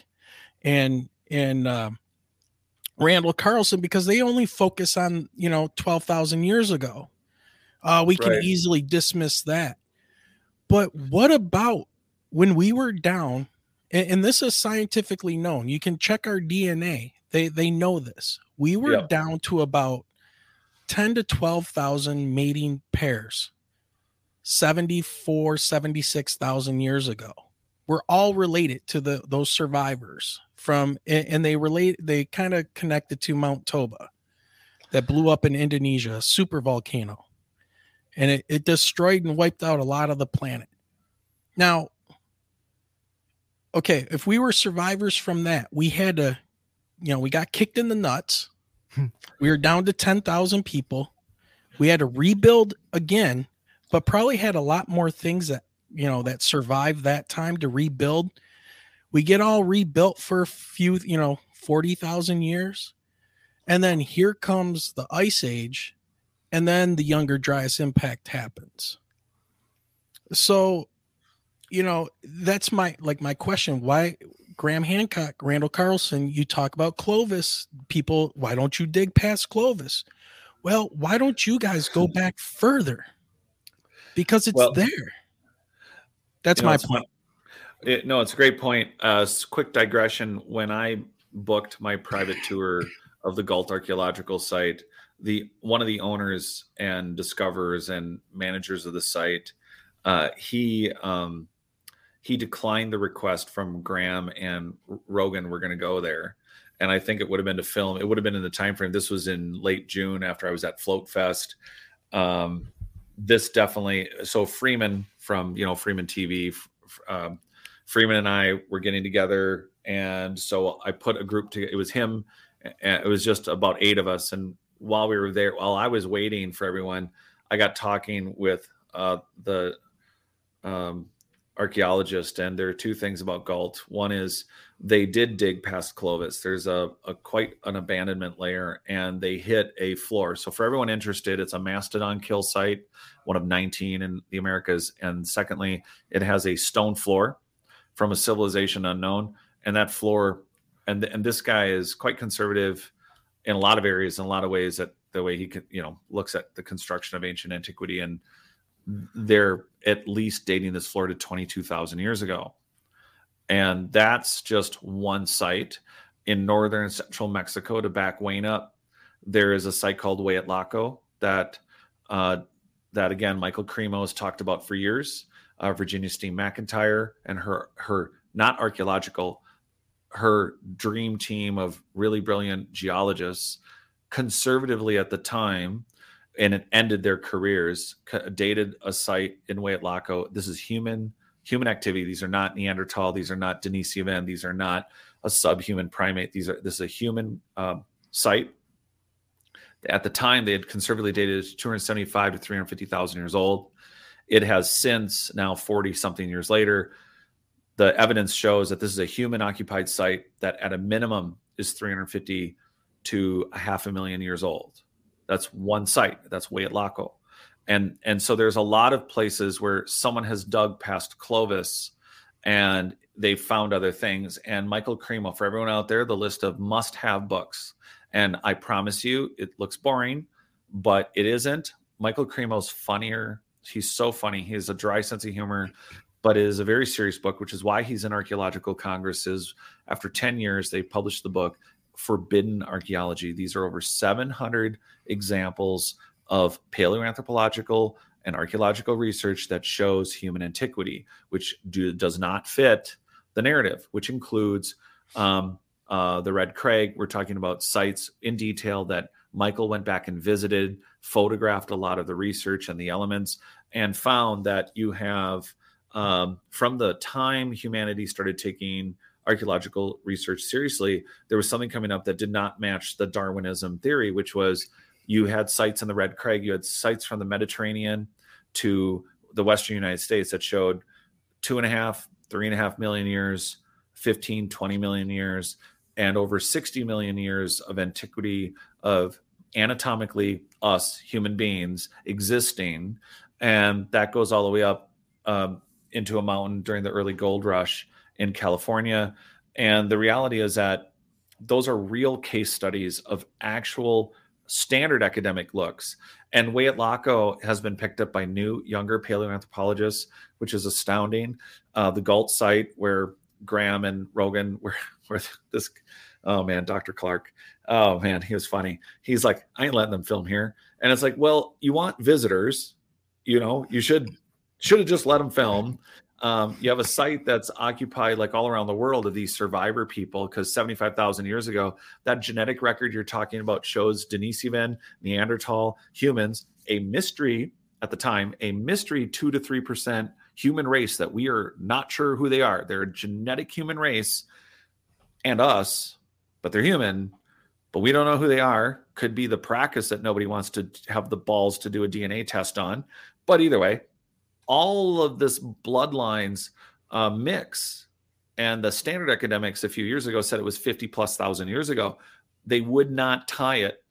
and and uh, Randall Carlson because they only focus on you know twelve thousand years ago. Uh, we can right. easily dismiss that. But what about when we were down? And, and, this is scientifically known. You can check our DNA. They they know this. We were yep. down to about ten to twelve thousand mating pairs. 74 76,000 years ago. We're all related to the those survivors from and they relate they kind of connected to Mount Toba that blew up in Indonesia, a super volcano. And it, it destroyed and wiped out a lot of the planet. Now, okay, if we were survivors from that, we had to, you know, we got kicked in the nuts. Hmm. we were down to 10,000 people. We had to rebuild again but probably had a lot more things that you know that survived that time to rebuild. We get all rebuilt for a few, you know, 40,000 years. And then here comes the ice age and then the younger dryas impact happens. So, you know, that's my like my question. Why Graham Hancock, Randall Carlson, you talk about Clovis, people, why don't you dig past Clovis? Well, why don't you guys go back further? because it's well, there. That's you know, my point. It, no, it's a great point. Uh, quick digression. When I booked my private tour of the Gault archaeological site, the one of the owners and discoverers and managers of the site, uh, he um, he declined the request from Graham and Rogan. We're going to go there, and I think it would have been to film. It would have been in the time frame. This was in late June after I was at Float Fest. Um, this definitely so freeman from you know freeman tv um, freeman and i were getting together and so i put a group together it was him it was just about eight of us and while we were there while i was waiting for everyone i got talking with uh, the um, archaeologist and there are two things about Gault. one is they did dig past Clovis. There's a, a, quite an abandonment layer, and they hit a floor. So for everyone interested, it's a mastodon kill site, one of 19 in the Americas. And secondly, it has a stone floor from a civilization unknown, and that floor, and and this guy is quite conservative in a lot of areas, in a lot of ways. That the way he can, you know, looks at the construction of ancient antiquity, and they're at least dating this floor to 22,000 years ago and that's just one site in northern central Mexico to back Wayne up. There is a site called Hueyatlaco that uh, that again Michael Cremo has talked about for years. Uh, Virginia Steen McIntyre and her her not archaeological, her dream team of really brilliant geologists, conservatively at the time, and it ended their careers. Dated a site in Hueyatlaco. This is human human activity. These are not Neanderthal. These are not Denisovan. These are not a subhuman primate. These are this is a human um, site. At the time, they had conservatively dated 275 to 350,000 years old. It has since now 40 something years later. The evidence shows that this is a human occupied site that, at a minimum, is 350 to a half a million years old. That's one site. That's Hueyatlaco and and so there's a lot of places where someone has dug past Clovis and they found other things. And Michael Cremo, for everyone out there, the list of must-have books. And I promise you, it looks boring, but it isn't. Michael Cremo's funnier. He's so funny. He has a dry sense of humor, but it is a very serious book, which is why he's in archaeological congresses. After 10 years, they published the book forbidden archaeology. These are over 700 examples of paleoanthropological and archaeological research that shows human antiquity, which do, does not fit the narrative, which includes um, uh, the Red Crag. We're talking about sites in detail that Michael went back and visited, photographed a lot of the research and the elements, and found that you have um, from the time humanity started taking archaeological research seriously, there was something coming up that did not match the Darwinism theory, which was you had sites in the Red Crag, you had sites from the Mediterranean to the Western United States that showed two and a half, three and a half million years, 15, 20 million years, and over 60 million years of antiquity of anatomically us human beings existing. And that goes all the way up um, into a mountain during the early gold rush in California. And the reality is that those are real case studies of actual standard academic looks. And Hueyatlaco has been picked up by new, younger paleoanthropologists, which is astounding. Uh, the Gault site, where Graham and Rogan were, where this, oh man, Dr. Clark, oh man, he was funny. He's like, I ain't letting them film here. And it's like, well, you want visitors, you know, you should should have just let them film. Um, you have a site that's occupied like all around the world of these survivor people because 75,000 years ago, that genetic record you're talking about shows Denisovan, Neanderthal, humans, a mystery at the time, a mystery two to 3% human race that we are not sure who they are. They're a genetic human race and us, but they're human, but we don't know who they are. Could be the practice that nobody wants to have the balls to do a DNA test on. But either way, all of this bloodlines uh, mix. And the standard academics a few years ago said it was 50 plus thousand years ago. They would not tie it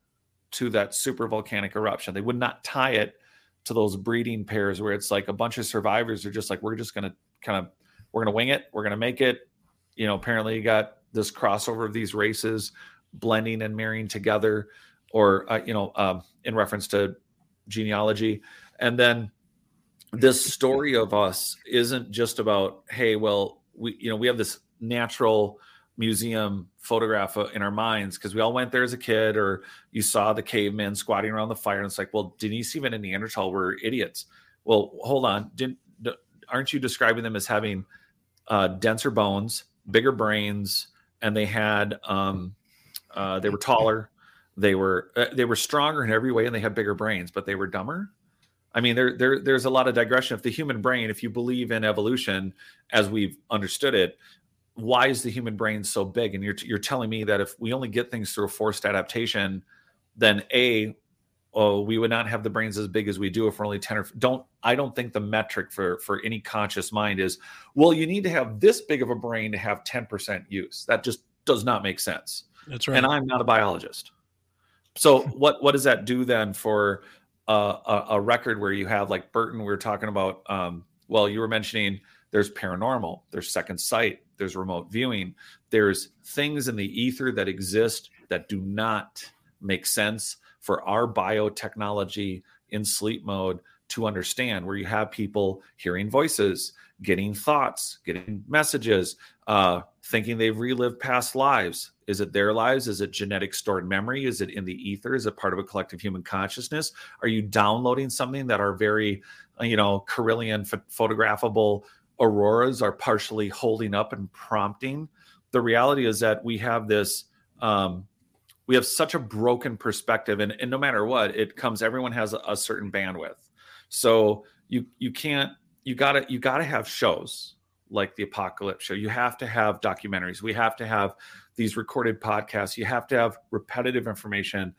to that super volcanic eruption. They would not tie it to those breeding pairs where it's like a bunch of survivors are just like, we're just going to kind of, we're going to wing it. We're going to make it. You know, apparently you got this crossover of these races blending and marrying together or, uh, you know, um, in reference to genealogy. And then this story of us isn't just about hey well we you know we have this natural museum photograph in our minds because we all went there as a kid or you saw the cavemen squatting around the fire and it's like well Denisovan and Neanderthal were idiots. Well hold on. Didn't aren't you describing them as having uh, denser bones bigger brains and they had um, uh, they were taller they were uh, they were stronger in every way and they had bigger brains but they were dumber I mean, there, there, there's a lot of digression. If the human brain, if you believe in evolution as we've understood it, why is the human brain so big? And you're, you're telling me that if we only get things through a forced adaptation, then a, oh, we would not have the brains as big as we do if we're only 10 or don't, I don't think the metric for, for any conscious mind is, well, you need to have this big of a brain to have 10% use. That just does not make sense. That's right. And I'm not a biologist. So what, what does that do then for a, a, record where you have like Burton, we were talking about. Um, well, you were mentioning there's paranormal, there's second sight, there's remote viewing, there's things in the ether that exist that do not make sense for our biotechnology in sleep mode to understand where you have people hearing voices getting thoughts getting messages uh, thinking they've relived past lives is it their lives? Is it genetic stored memory? Is it in the ether? Is it part of a collective human consciousness? Are you downloading something that are very, uh, you know, Kirlian photographable auroras are partially holding up and prompting? The reality is that we have this, um, we have such a broken perspective, and, and no matter what, it comes. Everyone has a, a certain bandwidth, so you you can't you gotta you gotta have shows like the apocalypse show you have to have documentaries we have to have these recorded podcasts, you have to have repetitive information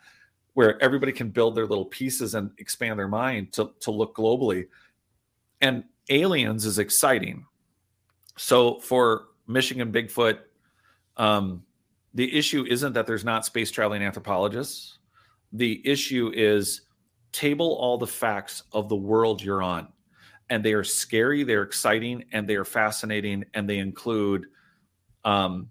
where everybody can build their little pieces and expand their mind to, to look globally. And aliens is exciting. So for Michigan Bigfoot, um, the issue isn't that there's not space traveling anthropologists. The issue is table all the facts of the world you're on. And they are scary, they're exciting, and they are fascinating, and they include um,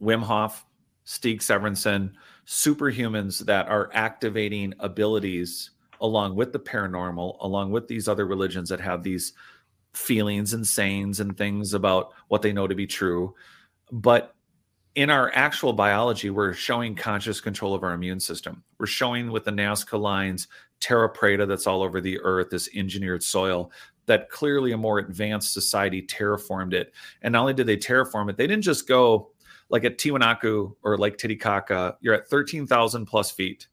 Wim Hof, Stig Severinsen, superhumans that are activating abilities along with the paranormal, along with these other religions that have these feelings and sayings and things about what they know to be true. But in our actual biology, we're showing conscious control of our immune system. We're showing with the Nazca lines, terra preta that's all over the earth, this engineered soil, that clearly a more advanced society terraformed it. And not only did they terraform it, they didn't just go like at Tiwanaku or Lake Titicaca, you're at 13,000 plus feet.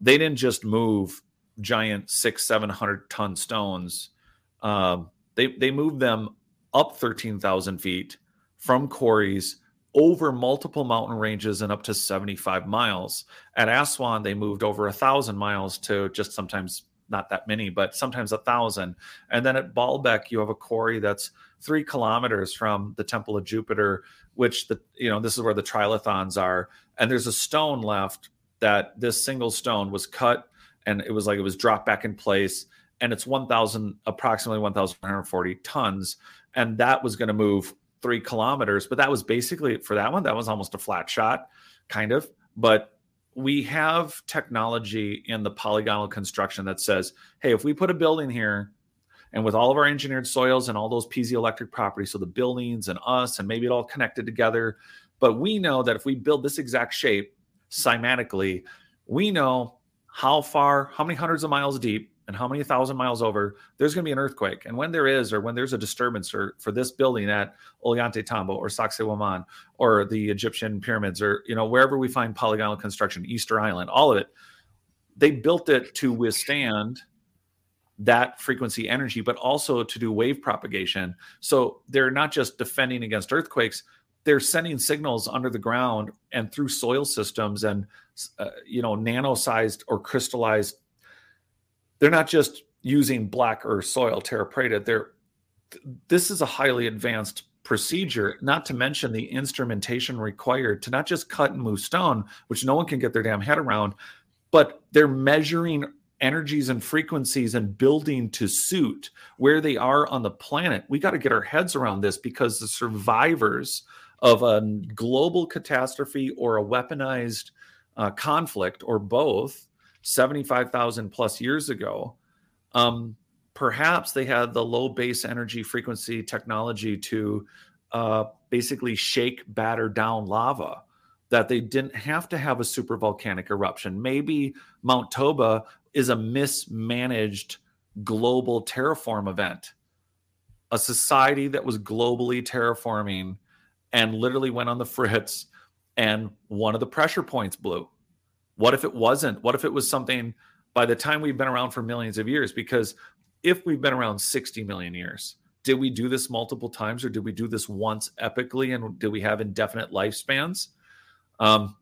They didn't just move giant six, 700 ton stones. Um, they, they moved them up 13,000 feet from quarries over multiple mountain ranges and up to 75 miles. At Aswan, they moved over a thousand miles to just sometimes not that many, but sometimes a thousand. And then at Baalbek, you have a quarry that's three kilometers from the Temple of Jupiter, which the you know this is where the trilithons are. And there's a stone left that this single stone was cut, and it was like it was dropped back in place, and it's 1,000 approximately 1,140 tons, and that was going to move three kilometers. But that was basically for that one, that was almost a flat shot, kind of. But we have technology in the polygonal construction that says, hey, if we put a building here and with all of our engineered soils and all those piezoelectric properties, so the buildings and us, and maybe it all connected together. But we know that if we build this exact shape cymatically, we know how far, how many hundreds of miles deep, and how many thousand miles over, there's going to be an earthquake. And when there is, or when there's a disturbance or for this building at Ollantaytambo or Sacsayhuaman or the Egyptian pyramids or, you know, wherever we find polygonal construction, Easter Island, all of it, they built it to withstand that frequency energy, but also to do wave propagation. So they're not just defending against earthquakes, they're sending signals under the ground and through soil systems and, uh, you know, nano sized or crystallized they're not just using black earth soil terra preta. They're this is a highly advanced procedure not to mention the instrumentation required to not just cut and move stone which no one can get their damn head around but they're measuring energies and frequencies and building to suit where they are on the planet. We got to get our heads around this because the survivors of a global catastrophe or a weaponized uh, conflict or both 75,000 plus years ago, um, perhaps they had the low base energy frequency technology to uh, basically shake, batter down lava, that they didn't have to have a super volcanic eruption. Maybe Mount Toba is a mismanaged global terraform event, a society that was globally terraforming and literally went on the fritz, and one of the pressure points blew what if it wasn't? What if it was something by the time we've been around for millions of years? Because if we've been around 60 million years, did we do this multiple times or did we do this once epically and did we have indefinite lifespans? Um,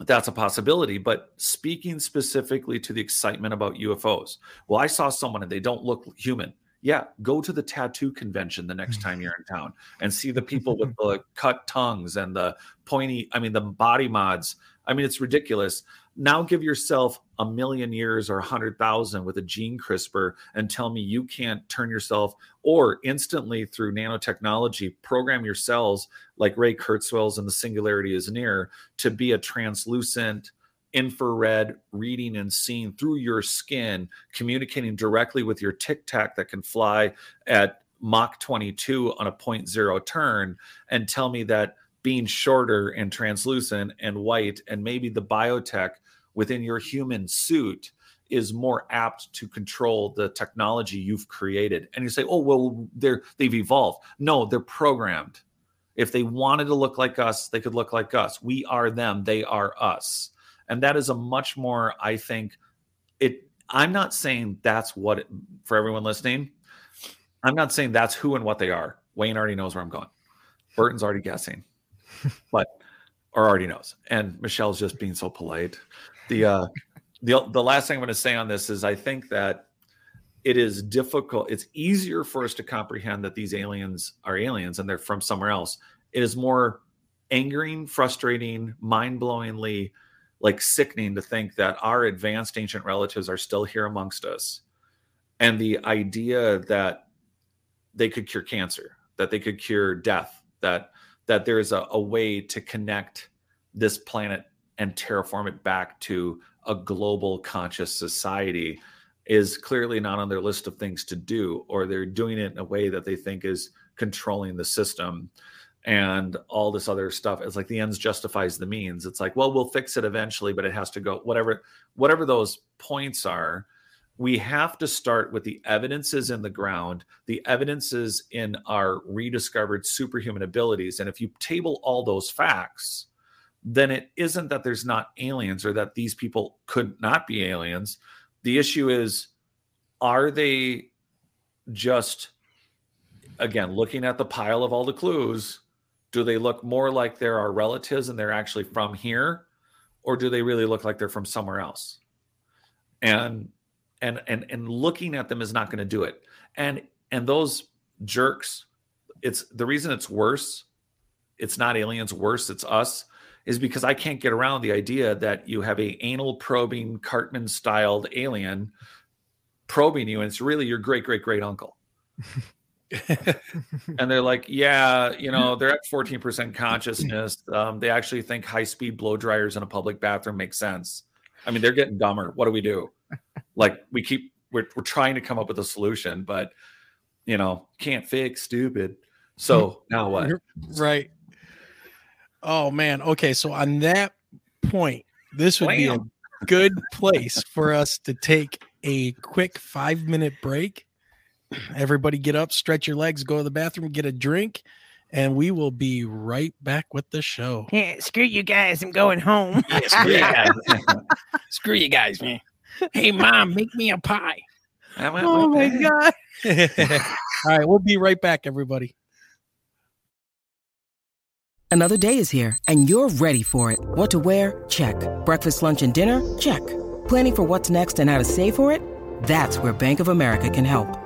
that's a possibility. But speaking specifically to the excitement about UFOs, well, I saw someone and they don't look human. Yeah, go to the tattoo convention the next time you're in town and see the people with the cut tongues and the pointy, I mean, the body mods I mean, it's ridiculous. Now give yourself a million years or a hundred thousand with a gene CRISPR and tell me you can't turn yourself or instantly through nanotechnology program your cells like Ray Kurzweil's and the singularity is near to be a translucent infrared reading and seeing through your skin, communicating directly with your tic tac that can fly at Mach 22 on a point zero turn and tell me that being shorter and translucent and white, and maybe the biotech within your human suit is more apt to control the technology you've created. And you say, "Oh, well, they're they've evolved." No, they're programmed. If they wanted to look like us, they could look like us. We are them, they are us. And that is a much more, I think, it I'm not saying that's what it, for everyone listening. I'm not saying that's who and what they are. Wayne already knows where I'm going. Burton's already guessing but or already knows. And Michelle's just being so polite. The uh, the the last thing I'm going to say on this is I think that it is difficult. It's easier for us to comprehend that these aliens are aliens and they're from somewhere else. It is more angering, frustrating, mind-blowingly like sickening to think that our advanced ancient relatives are still here amongst us. And the idea that they could cure cancer, that they could cure death, that that there's a, a way to connect this planet and terraform it back to a global conscious society is clearly not on their list of things to do, or they're doing it in a way that they think is controlling the system. And all this other stuff. It's like the ends justifies the means. It's like, well, we'll fix it eventually, but it has to go whatever whatever those points are. We have to start with the evidences in the ground, the evidences in our rediscovered superhuman abilities. And if you table all those facts, then it isn't that there's not aliens or that these people could not be aliens. The issue is, are they just, again, looking at the pile of all the clues? Do they look more like they're our relatives and they're actually from here or do they really look like they're from somewhere else? And and and and looking at them is not going to do it. And and those jerks it's the reason it's worse it's not aliens worse it's us is because i can't get around the idea that you have a anal probing cartman styled alien probing you and it's really your great great great uncle and they're like, yeah, you know, they're at 14% consciousness. Um, they actually think high speed blow dryers in a public bathroom make sense. I mean, they're getting dumber. What do we do? Like, we keep, we're, we're trying to come up with a solution, but, you know, can't fix stupid. So now what? Right. Oh, man. Okay. So on that point, this would be a good place for us to take a quick five minute break Everybody get up, stretch your legs, go to the bathroom, get a drink, and we will be right back with the show. Yeah, screw you guys. I'm going home. yeah, screw you guys. screw you guys, man. Hey, mom, make me a pie. Oh my God. All right, we'll be right back, everybody. Another day is here, and you're ready for it. What to wear? Check. Breakfast, lunch, and dinner? Check. Planning for what's next and how to save for it? That's where Bank of America can help.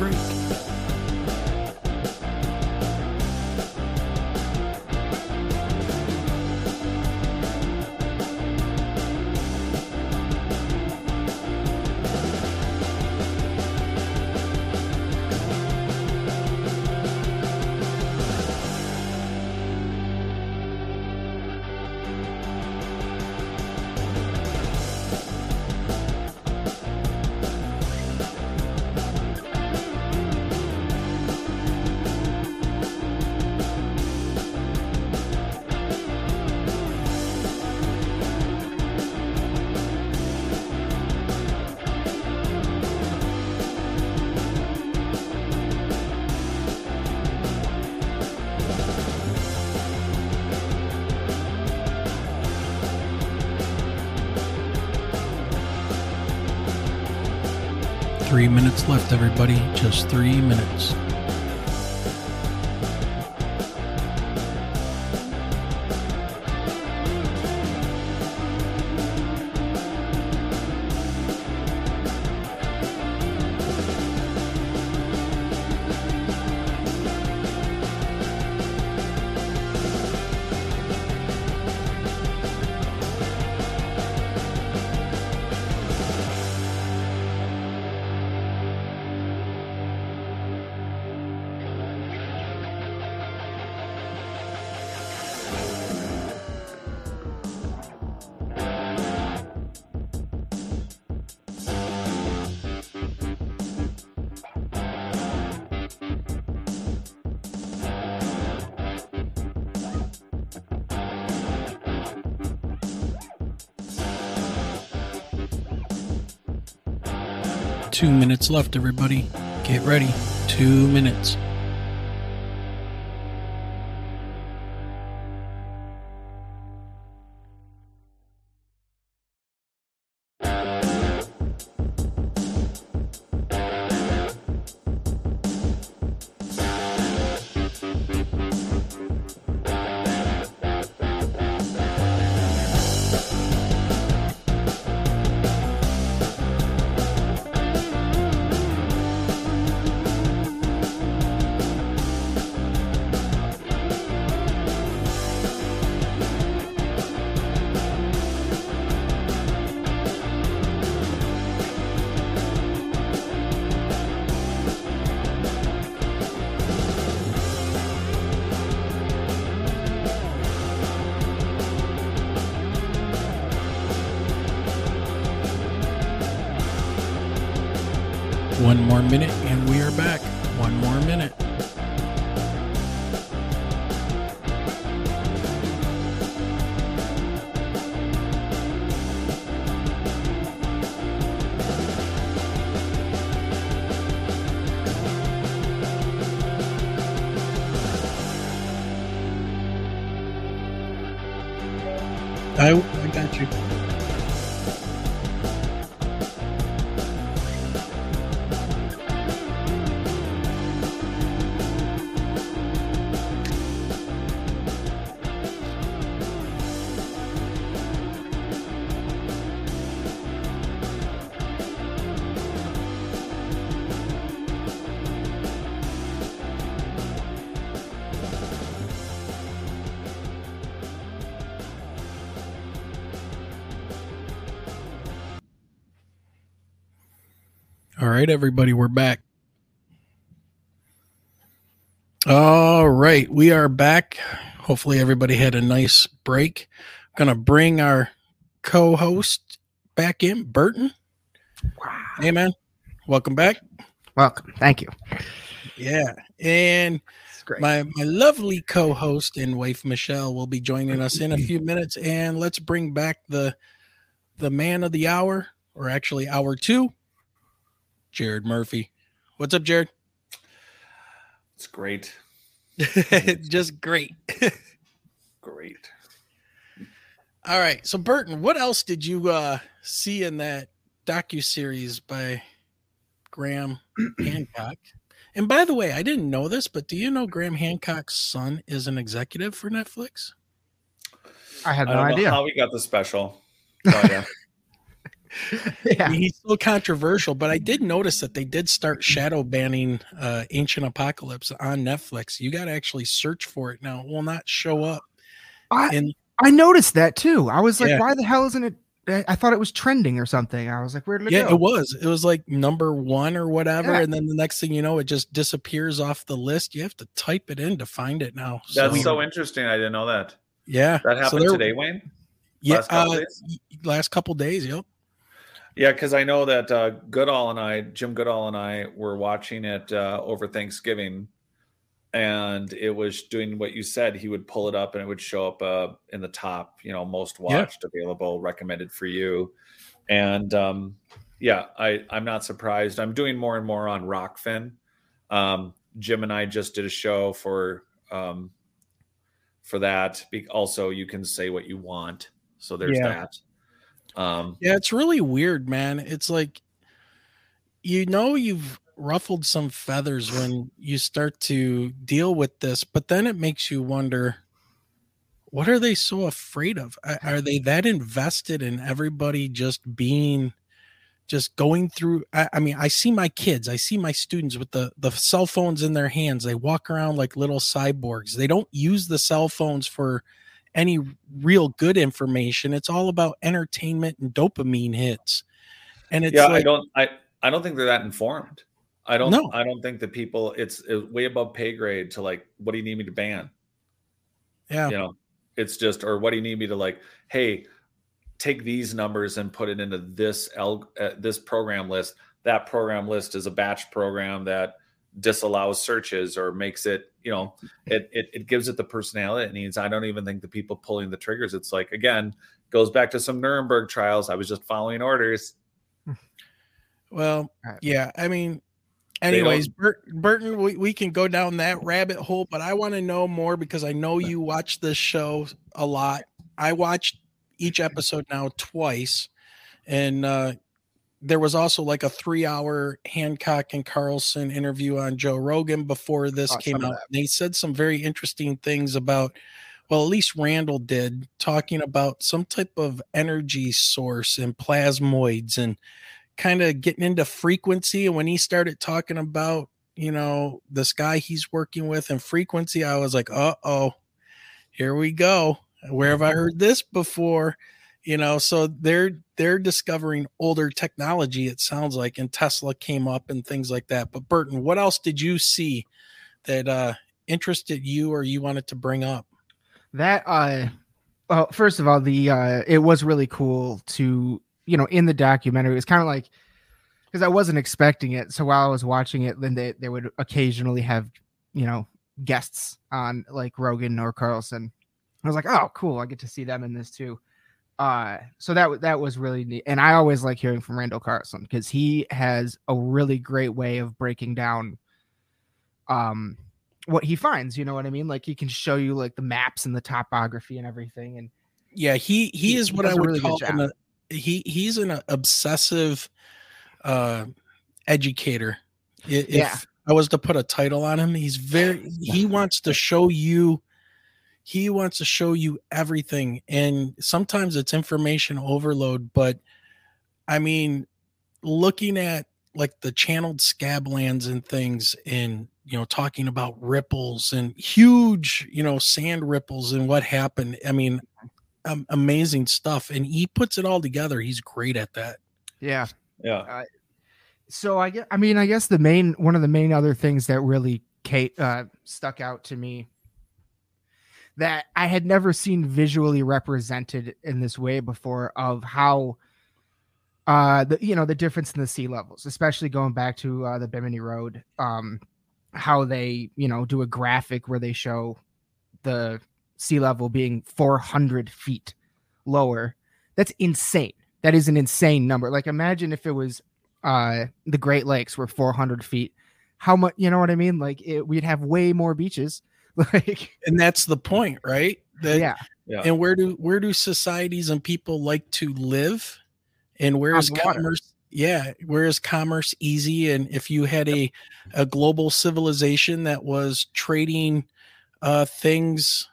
Left left, everybody. Just three minutes. Two minutes left, everybody. Get ready. Two minutes. Right, everybody, we're back. All right, we are back. Hopefully, everybody had a nice break. Going to bring our co host back in, Burton. Wow. Hey, man. Welcome back. Welcome. Thank you. Yeah. And my, my lovely co host and wife, Michelle, will be joining us in a few minutes. And let's bring back the the man of the hour, or actually, hour two, Jared Murphy. What's up, Jared? It's great. Just great. Great. All right. So Burton, what else did you uh see in that docu series by Graham Hancock? And by the way, I didn't know this, but do you know Graham Hancock's son is an executive for Netflix? I had I no don't know idea. how we got the special. but, uh, I mean, he's so controversial, but I did notice that they did start shadow banning uh Ancient Apocalypse on Netflix. You got to actually search for it now. It will not show up. I, And I noticed that too. I was like, Yeah. why the hell isn't it? I I thought it was trending or something. I was like, where did it yeah, go? it was. It was like number one or whatever, Yeah. and then the next thing you know, it just disappears off the list. You have to type it in to find it now. that's so interesting. I didn't know that. yeah. That So happened there- today, Wayne. Yeah, Last couple uh, days? y- last couple days. Yep. Yeah, because I know that uh, Goodall and I, Jim Goodall and I, were watching it uh, over Thanksgiving, and it was doing what you said. He would pull it up, and it would show up uh, in the top, you know, most Yeah. watched, available, recommended for you. And um, yeah, I I'm not surprised. I'm doing more and more on Rokfin. Um, Jim and I just did a show for um, for that. Also, you can say what you want, so there's Yeah. that. Um, Yeah, it's really weird, man. It's like you know you've ruffled some feathers when you start to deal with this, but then it makes you wonder what are they so afraid of? Are- they that invested in everybody just being just going through I, I mean, I see my kids, I see my students with the the cell phones in their hands. They walk around like little cyborgs. They don't use the cell phones for any real good information. It's all about entertainment and dopamine hits. And it's yeah, I don't. I I don't think they're that informed. I don't. No. I don't think that people. It's, it's way above pay grade to like. What do you need me to ban? yeah, You know, it's just or what do you need me to like? Hey, take these numbers and put it into this L uh, this program list. That program list is a batch program that disallows searches or makes it. You know, it it, it gives it the personality it needs. I don't even think the people pulling the triggers. It's like again goes back to some Nuremberg trials. I was just following orders. Well, yeah. I mean, anyways, Bert, Burton, we, we can go down that rabbit hole, but I want to know more because I know you watch this show a lot. I watched each episode now twice, and uh, there was also like a three-hour Hancock and Carlson interview on Joe Rogan before this Oh, came out. They said some very interesting things about. Well, at least Randall did, talking about some type of energy source and plasmoids and kind of getting into frequency. And when he started talking about, you know, this guy he's working with and frequency, I was like, uh oh, here we go. Where have I heard this before? You know, so they're they're discovering older technology, it sounds like, and Tesla came up and things like that. But Burton, what else did you see that uh interested you or you wanted to bring up? That uh well, first of all, the uh it was really cool to you know in the documentary. It was kind of like because I wasn't expecting it. So while I was watching it, then they, they would occasionally have, you know, guests on like Rogan or Carlson. I was like, oh, cool. I get to see them in this too. Uh, so that that was really neat. And I always like hearing from Randall Carlson because he has a really great way of breaking down um what he finds. You know what I mean? Like he can show you like the maps and the topography and everything. And Yeah, he he He- is what I would really call an, a, he he's an obsessive uh educator. If Yeah. I was to put a title on him, he's very he wants to show you he wants to show you everything and sometimes it's information overload, but I mean looking at like the channeled scablands and things and you know talking about ripples and huge you know sand ripples and what happened i mean um, amazing stuff and he puts it all together he's great at that. Yeah, Yeah. so I guess I mean I guess the main one of the main other things that really Kate uh, stuck out to me that I had never seen visually represented in this way before of how uh the you know the difference in the sea levels especially going back to uh, the Bimini Road um how they you know do a graphic where they show the sea level being 400 feet lower that's insane that is an insane number like imagine if it was uh the Great Lakes were 400 feet. How much you know what I mean? Like it, we'd have way more beaches. Like and that's the point right? That, yeah, Yeah. and where do where do societies and people like to live? And where is commerce yeah where is commerce easy? And if you had a a global civilization that was trading uh things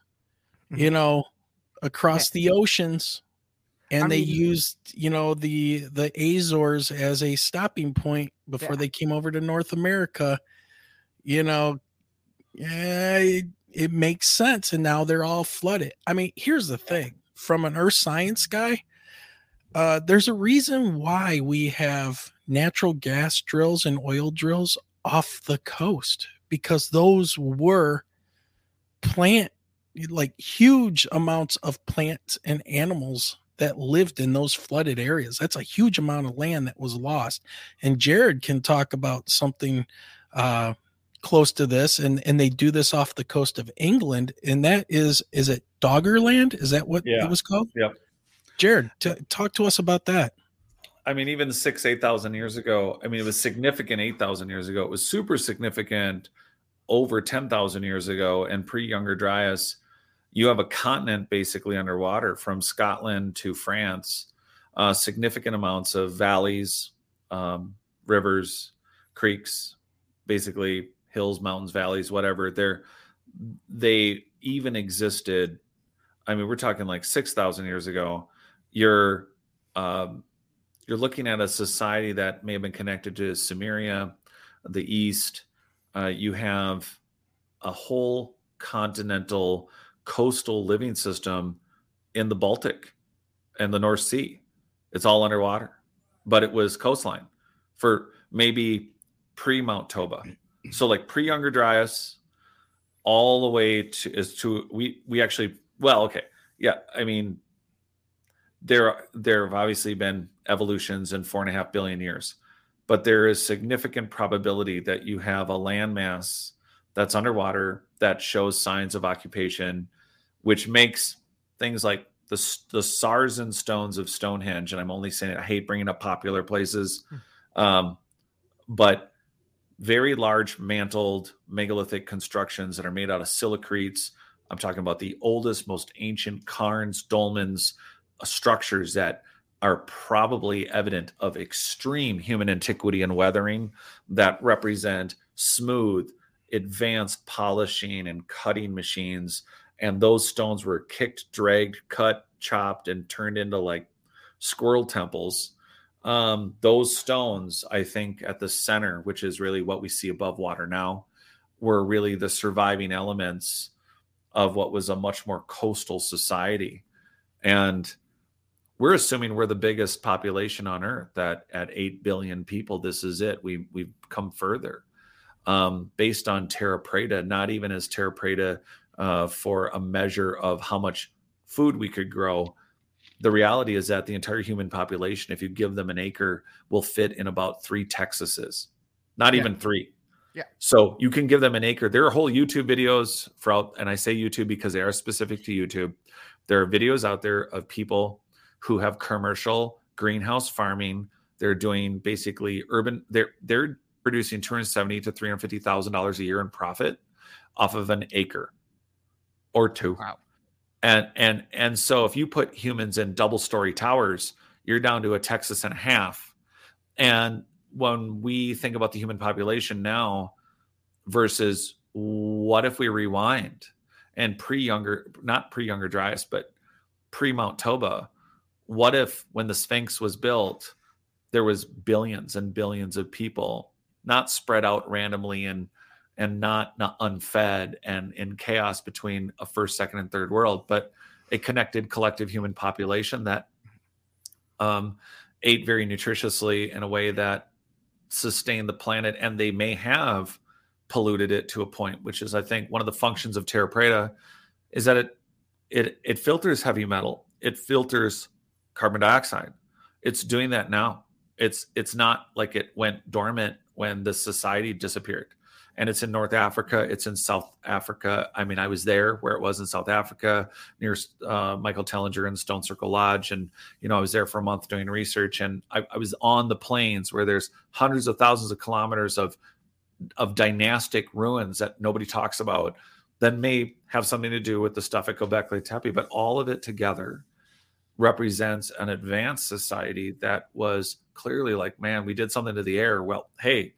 you know across the oceans and I they mean- used you know the the azores as a stopping point before Yeah. they came over to north america you know yeah it, it makes sense and now they're all flooded. I mean here's the thing from an earth science guy uh, there's a reason why we have natural gas drills and oil drills off the coast because those were plant like huge amounts of plants and animals that lived in those flooded areas. That's a huge amount of land that was lost and jared can talk about something uh close to this and and they do this off the coast of england and that is is it doggerland is that what Yeah. it was called Yep. jared t- talk to us about that I mean, even six, 8,000 years ago, I mean, it was significant 8,000 years ago. It was super significant over 10,000 years ago. And pre Younger Dryas, you have a continent basically underwater from Scotland to France, uh, significant amounts of valleys, um, rivers, creeks, basically hills, mountains, valleys, whatever. They're, they even existed. I mean, we're talking like 6,000 years ago. You're, um, you're looking at a society that may have been connected to Sumeria, the East. Uh, you have a whole continental coastal living system in the Baltic and the North Sea. It's all underwater, but it was coastline for maybe pre Mount Toba. So like pre Younger Dryas, all the way to is to we we actually well okay yeah I mean there there have obviously been evolutions in four and a half billion years, but there is significant probability that you have a landmass that's underwater that shows signs of occupation, which makes things like the the Sarsen stones of Stonehenge, and I'm only saying it, I hate bringing up popular places. Um, but very large mantled megalithic constructions that are made out of silicretes. I'm talking about the oldest, most ancient cairns, dolmens, uh, structures that are probably evident of extreme human antiquity and weathering that represent smooth, advanced polishing and cutting machines. And those stones were kicked, dragged, cut, chopped, and turned into like squirrel temples. Um, those stones, I think, at the center, which is really what we see above water now, were really the surviving elements of what was a much more coastal society. And we're assuming we're the biggest population on earth that at 8 billion people this is it we we've come further um, based on terra preta not even as terra preta uh, for a measure of how much food we could grow the reality is that the entire human population if you give them an acre will fit in about three texases not yeah. even three yeah so you can give them an acre there are whole youtube videos for out and i say youtube because they are specific to youtube there are videos out there of people who have commercial greenhouse farming. They're doing basically urban. They're they're producing two hundred seventy to three hundred fifty thousand dollars a year in profit off of an acre or two. Wow. And and and so if you put humans in double story towers, you're down to a Texas and a half. And when we think about the human population now versus what if we rewind and pre younger, not pre younger Dryas, but pre Mount Toba, what if when the Sphinx was built, there was billions and billions of people not spread out randomly and and not not unfed and in chaos between a first, second, and third world, but a connected collective human population that um, ate very nutritiously in a way that sustained the planet, and they may have polluted it to a point, which is, I think, one of the functions of Terra Preta, is that it it it filters heavy metal, it filters carbon dioxide. It's doing that now. It's it's not like it went dormant when the society disappeared. And it's in North Africa. It's in South Africa. I mean, I was there where it was in South Africa near uh, Michael Tellinger and Stone Circle Lodge. And, you know, I was there for a month doing research. And I, I was on the plains where there's hundreds of thousands of kilometers of, of dynastic ruins that nobody talks about that may have something to do with the stuff at Göbekli Tepe. But all of it together represents an advanced society that was clearly like, man, we did something to the air. Well, hey,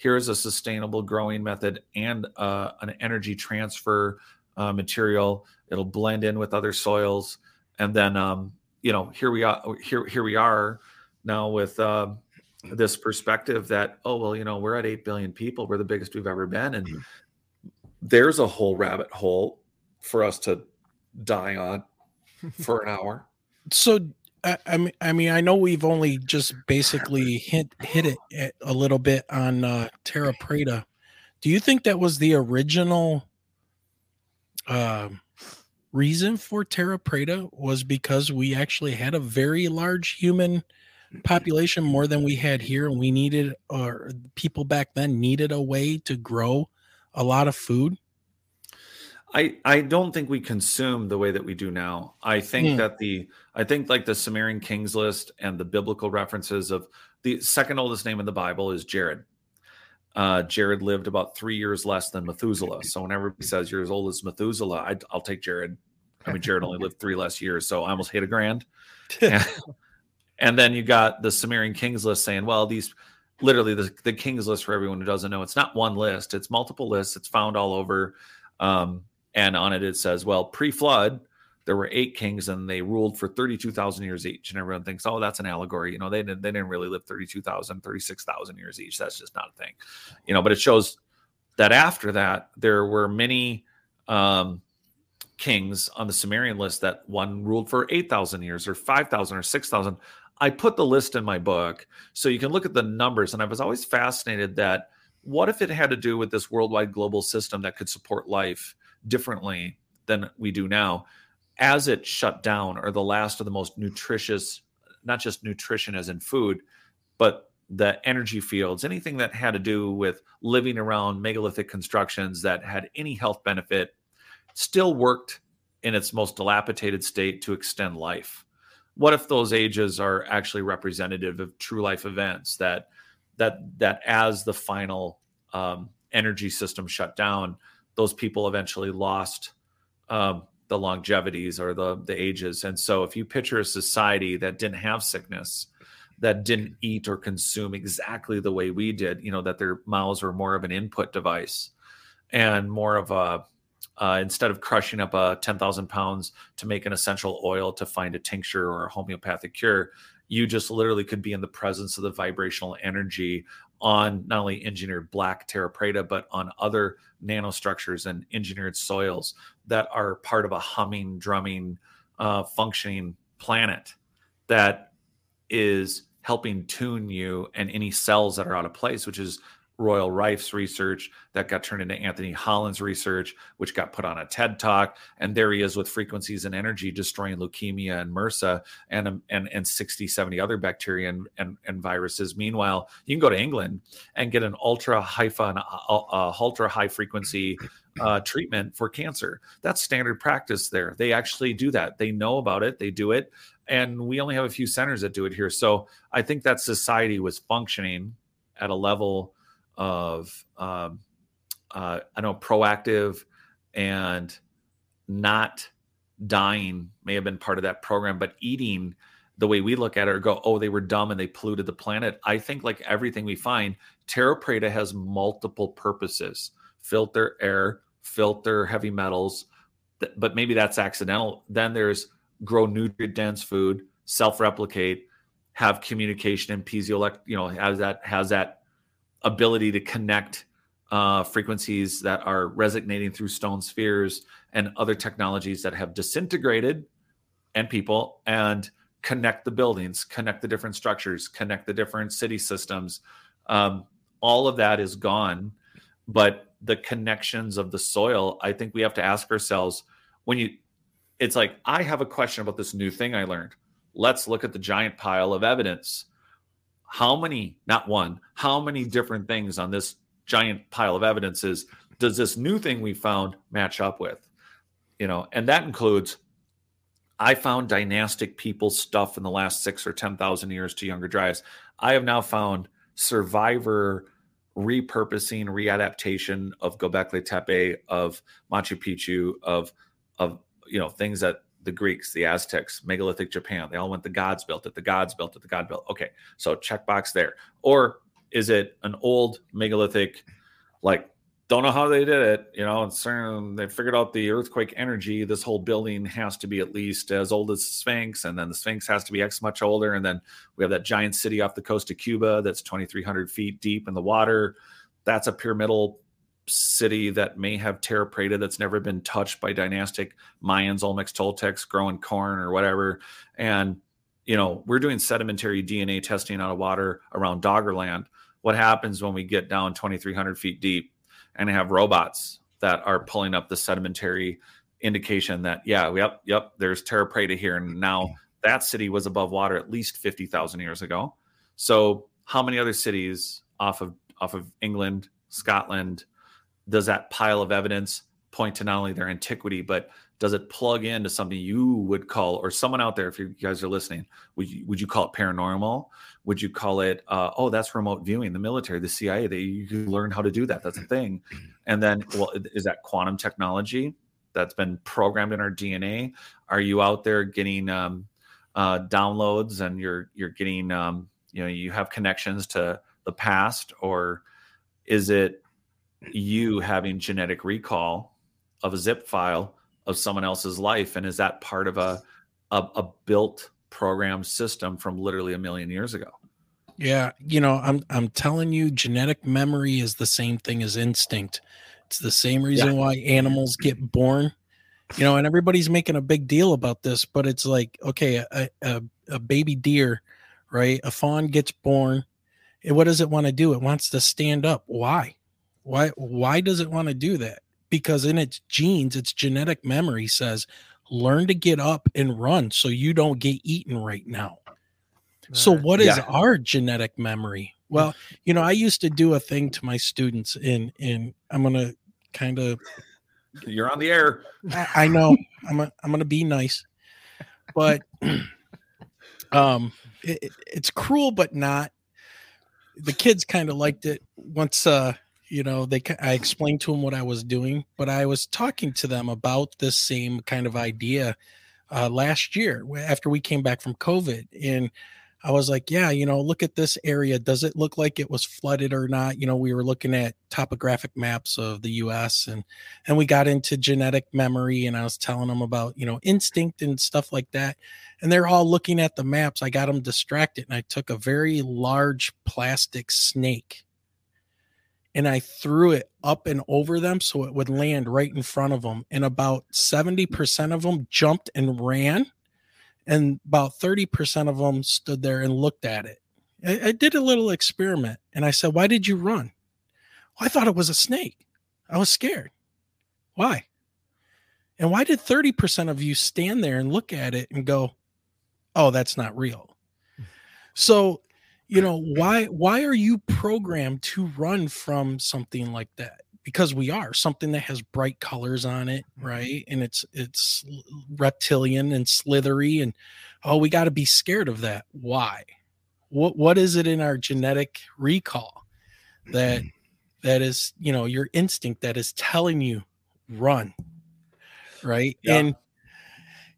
here's a sustainable growing method and uh, an energy transfer uh, material. It'll blend in with other soils, and then um, you know here we are. Here here we are now with uh, this perspective that oh well, you know we're at eight billion people. We're the biggest we've ever been, and there's a whole rabbit hole for us to die on for an hour so I, I mean, I mean, I know we've only just basically hit hit it a little bit on uh, Terra Preta. Do you think that was the original uh, reason for Terra Preta? Was because we actually had a very large human population, more than we had here, and we needed, or people back then needed a way to grow a lot of food. I I don't think we consume the way that we do now. I think mm. that the I think like the Sumerian kings list and the biblical references of the second oldest name in the Bible is Jared. Uh, Jared lived about three years less than Methuselah. So whenever he says you're as old as Methuselah, I, will take Jared. I mean, Jared only lived three less years, so I almost hit a grand. and, and then you got the Sumerian kings list saying, well, these literally the, the kings list for everyone who doesn't know, it's not one list, it's multiple lists. It's found all over. Um, and on it it says, well, pre-flood, there were eight kings and they ruled for 32,000 years each. And everyone thinks, oh, that's an allegory. You know, they didn't, they didn't really live 32,000, 36,000 years each. That's just not a thing, you know, but it shows that after that, there were many um, kings on the Sumerian list that one ruled for 8,000 years or 5,000 or 6,000. I put the list in my book so you can look at the numbers. And I was always fascinated that what if it had to do with this worldwide global system that could support life differently than we do now. As it shut down or the last of the most nutritious not just nutrition as in food but the energy fields anything that had to do with living around megalithic constructions that had any health benefit still worked in its most dilapidated state to extend life. What if those ages are actually representative of true life events that that that as the final um, energy system shut down, those people eventually lost um, the longevities or the the ages. And so, if you picture a society that didn't have sickness, that didn't eat or consume exactly the way we did, you know, that their mouths were more of an input device and more of a uh, instead of crushing up a 10,000 pounds to make an essential oil to find a tincture or a homeopathic cure, you just literally could be in the presence of the vibrational energy on not only engineered black terra preta, but on other nanostructures and engineered soils that are part of a humming, drumming, uh, functioning planet that is helping tune you and any cells that are out of place, which is Royal Rife's research that got turned into Anthony Holland's research, which got put on a TED talk. And there he is with frequencies and energy destroying leukemia and MRSA and um, and and 60, 70 other bacteria and, and, and viruses. Meanwhile, you can go to England and get an ultra high fun, uh, uh, ultra high frequency uh, treatment for cancer. That's standard practice there. They actually do that. They know about it. They do it. And we only have a few centers that do it here. So I think that society was functioning at a level of um, uh, I know proactive and not dying may have been part of that program, but eating the way we look at it or go, oh, they were dumb and they polluted the planet. I think like everything we find, Terra Preta has multiple purposes: filter air, filter heavy metals, but maybe that's accidental. Then there's grow nutrient dense food, self replicate, have communication and piezoelect, you know, has that has that ability to connect uh, frequencies that are resonating through stone spheres and other technologies that have disintegrated and people and connect the buildings, connect the different structures, connect the different city systems. Um, all of that is gone, but the connections of the soil, I think we have to ask ourselves when you, it's like, I have a question about this new thing I learned. Let's look at the giant pile of evidence how many, not one, how many different things on this giant pile of evidences does this new thing we found match up with? You know, and that includes I found dynastic people stuff in the last six or 10,000 years to younger dryas. I have now found survivor repurposing, readaptation of Göbekli Tepe, of Machu Picchu, of, of, you know, things that the Greeks, the Aztecs, megalithic Japan. They all went the gods built it, the gods built it, the god built. Okay, so checkbox there. Or is it an old megalithic, like don't know how they did it, you know, and certain they figured out the earthquake energy. This whole building has to be at least as old as the Sphinx, and then the Sphinx has to be X much older. And then we have that giant city off the coast of Cuba that's 2,300 feet deep in the water. That's a pyramidal city that may have terra preta that's never been touched by dynastic Mayans, Olmecs, Toltecs growing corn or whatever. And, you know, we're doing sedimentary DNA testing out of water around Doggerland. What happens when we get down 2,300 feet deep and have robots that are pulling up the sedimentary indication that, yeah, yep, yep, there's terra preta here. And now that city was above water at least 50,000 years ago. So, how many other cities off of off of England, Scotland, does that pile of evidence point to not only their antiquity, but does it plug into something you would call, or someone out there, if you guys are listening, would you, would you call it paranormal? Would you call it, uh, oh, that's remote viewing, the military, the CIA, they you learn how to do that. That's a thing. And then, well, is that quantum technology that's been programmed in our DNA? Are you out there getting um, uh, downloads and you're you're getting, um, you know, you have connections to the past, or is it you having genetic recall of a zip file of someone else's life and is that part of a a, a built program system from literally a million years ago? Yeah you know i'm i'm telling you genetic memory is the same thing as instinct. It's the same reason yeah. why animals get born. You know and everybody's making a big deal about this but it's like okay a, a, a baby deer right? A fawn gets born. And what does it want to do? It wants to stand up. Why why why does it want to do that? Because in its genes, its genetic memory says learn to get up and run so you don't get eaten right now. So what is yeah. our genetic memory? Well, you know, I used to do a thing to my students in in I'm going to kind of you're on the air. I, I know. I'm a, I'm going to be nice. But um it, it's cruel but not the kids kind of liked it once uh you know they i explained to them what i was doing but i was talking to them about this same kind of idea uh, last year after we came back from covid and I was like, yeah, you know, look at this area. Does it look like it was flooded or not? You know, we were looking at topographic maps of the US and and we got into genetic memory and I was telling them about, you know, instinct and stuff like that. And they're all looking at the maps. I got them distracted and I took a very large plastic snake and I threw it up and over them so it would land right in front of them. And about 70% of them jumped and ran and about 30% of them stood there and looked at it. I, I, did a little experiment and I said, Why did you run? Well, I thought it was a snake. I was scared. Why? And why did 30% of you stand there and look at it and go, Oh, that's not real? Hmm. So, you know, why why are you programmed to run from something like that? because we are something that has bright colors on it mm-hmm. right and it's it's reptilian and slithery and oh we got to be scared of that why what what is it in our genetic recall that mm-hmm. that is you know your instinct that is telling you run right yeah. and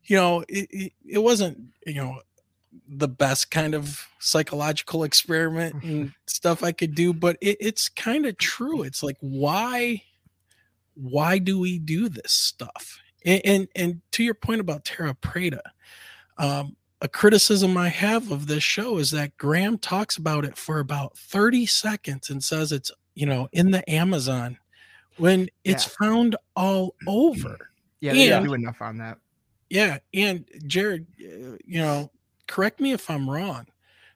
you know it, it, it wasn't you know the best kind of psychological experiment and stuff I could do, but it, it's kind of true. It's like why why do we do this stuff? And and, and to your point about Terra Preta, um, a criticism I have of this show is that Graham talks about it for about 30 seconds and says it's you know in the Amazon when it's yeah. found all over. Yeah, they and, do enough on that. Yeah, and Jared, uh, you know, correct me if I'm wrong.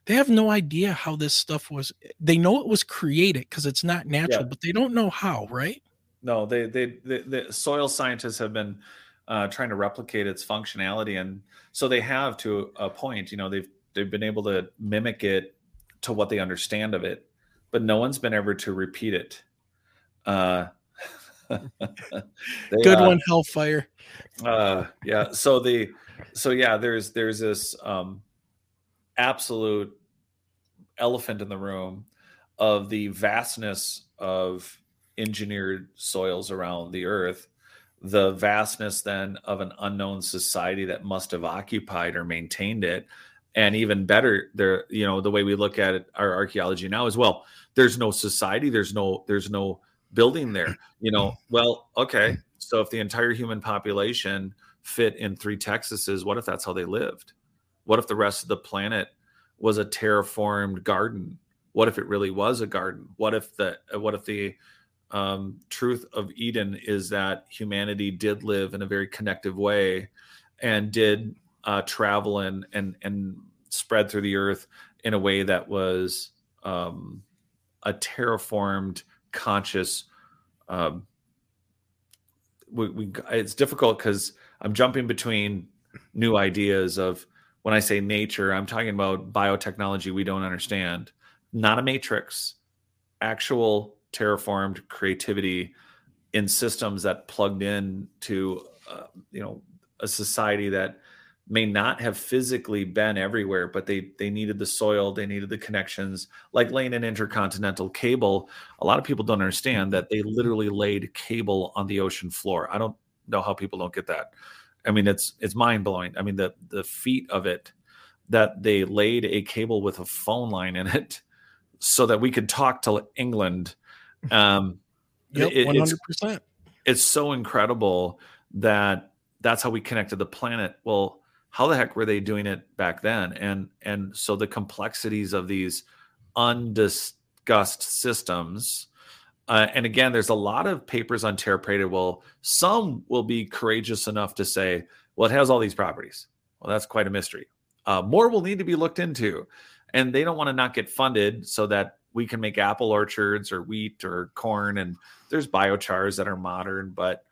They have no idea how this stuff was. They know it was created because it's not natural, yeah. but they don't know how, right? No, they, they, they the soil scientists have been uh, trying to replicate its functionality, and so they have to a point. You know, they've they've been able to mimic it to what they understand of it, but no one's been ever to repeat it. Uh, they, Good uh, one, Hellfire. Uh, yeah. So the so yeah, there's there's this um, absolute elephant in the room of the vastness of engineered soils around the earth the vastness then of an unknown society that must have occupied or maintained it. And even better there you know the way we look at it our archaeology now as well there's no society there's no there's no building there you know. Well okay so if the entire human population fit in three texases what if that's how they lived what if the rest of the planet was a terraformed garden? What if it really was a garden? What if the what if the um, truth of Eden is that humanity did live in a very connective way and did uh, travel and and and spread through the earth in a way that was um, a terraformed, conscious. Um, we, we it's difficult because I'm jumping between new ideas of when I say nature, I'm talking about biotechnology we don't understand, not a matrix, actual terraformed creativity in systems that plugged in to, uh, you know, a society that may not have physically been everywhere, but they they needed the soil, they needed the connections, like laying an intercontinental cable. A lot of people don't understand that they literally laid cable on the ocean floor. I don't know how people don't get that. I mean, it's it's mind blowing. I mean, the the feat of it that they laid a cable with a phone line in it so that we could talk to England. Um, yep, one hundred percent. It's so incredible that that's how we connected the planet. Well, how the heck were they doing it back then? And and so the complexities of these undiscussed systems uh, and again, there's a lot of papers on Terra Preta. Well, some will be courageous enough to say, well, it has all these properties. Well, that's quite a mystery. Uh, more will need to be looked into. And they don't want to not get funded so that we can make apple orchards or wheat or corn. And there's biochars that are modern, but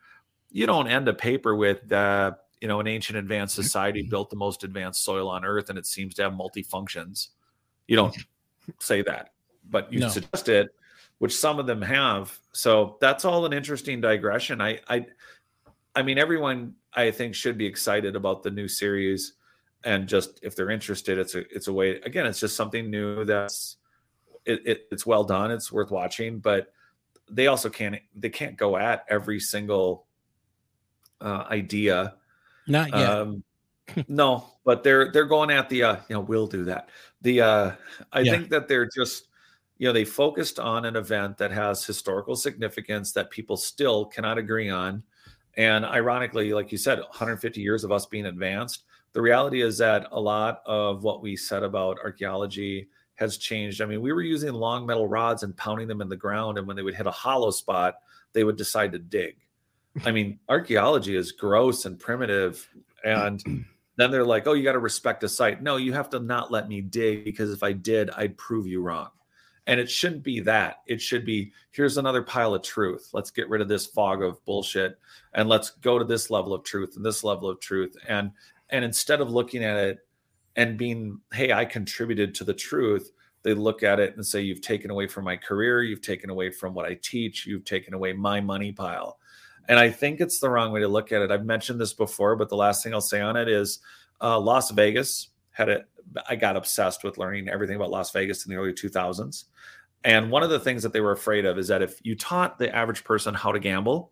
you don't end a paper with, uh, you know, an ancient advanced society built the most advanced soil on earth and it seems to have multi functions. You don't say that, but you no. suggest it which some of them have. So that's all an interesting digression. I I I mean everyone I think should be excited about the new series and just if they're interested it's a it's a way again it's just something new that's it, it, it's well done. It's worth watching, but they also can't they can't go at every single uh, idea. Not yet. Um, no, but they're they're going at the uh, you know we'll do that. The uh, I Yeah. think that they're just you know they focused on an event that has historical significance that people still cannot agree on, and ironically, like you said, 150 years of us being advanced. The reality is that a lot of what we said about archaeology has changed. I mean, we were using long metal rods and pounding them in the ground, and when they would hit a hollow spot, they would decide to dig. I mean, archaeology is gross and primitive, and then they're like, "Oh, you got to respect a site." No, you have to not let me dig because if I did, I'd prove you wrong. And it shouldn't be that. It should be here's another pile of truth. Let's get rid of this fog of bullshit and let's go to this level of truth and this level of truth. And and instead of looking at it and being, hey, I contributed to the truth, they look at it and say, you've taken away from my career, you've taken away from what I teach, you've taken away my money pile. And I think it's the wrong way to look at it. I've mentioned this before, but the last thing I'll say on it is uh, Las Vegas had it. I got obsessed with learning everything about Las Vegas in the early 2000s. And one of the things that they were afraid of is that if you taught the average person how to gamble,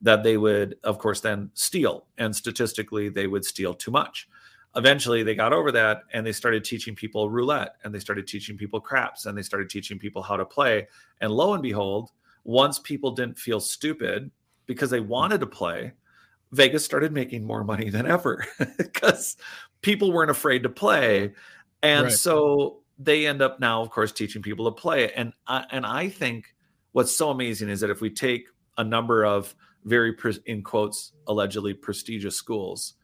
that they would, of course, then steal. And statistically, they would steal too much. Eventually, they got over that and they started teaching people roulette and they started teaching people craps and they started teaching people how to play. And lo and behold, once people didn't feel stupid because they wanted to play, Vegas started making more money than ever because people weren't afraid to play. And Right. so they end up now, of course, teaching people to play. And I, and I think what's so amazing is that if we take a number of very pre- in quotes allegedly prestigious schools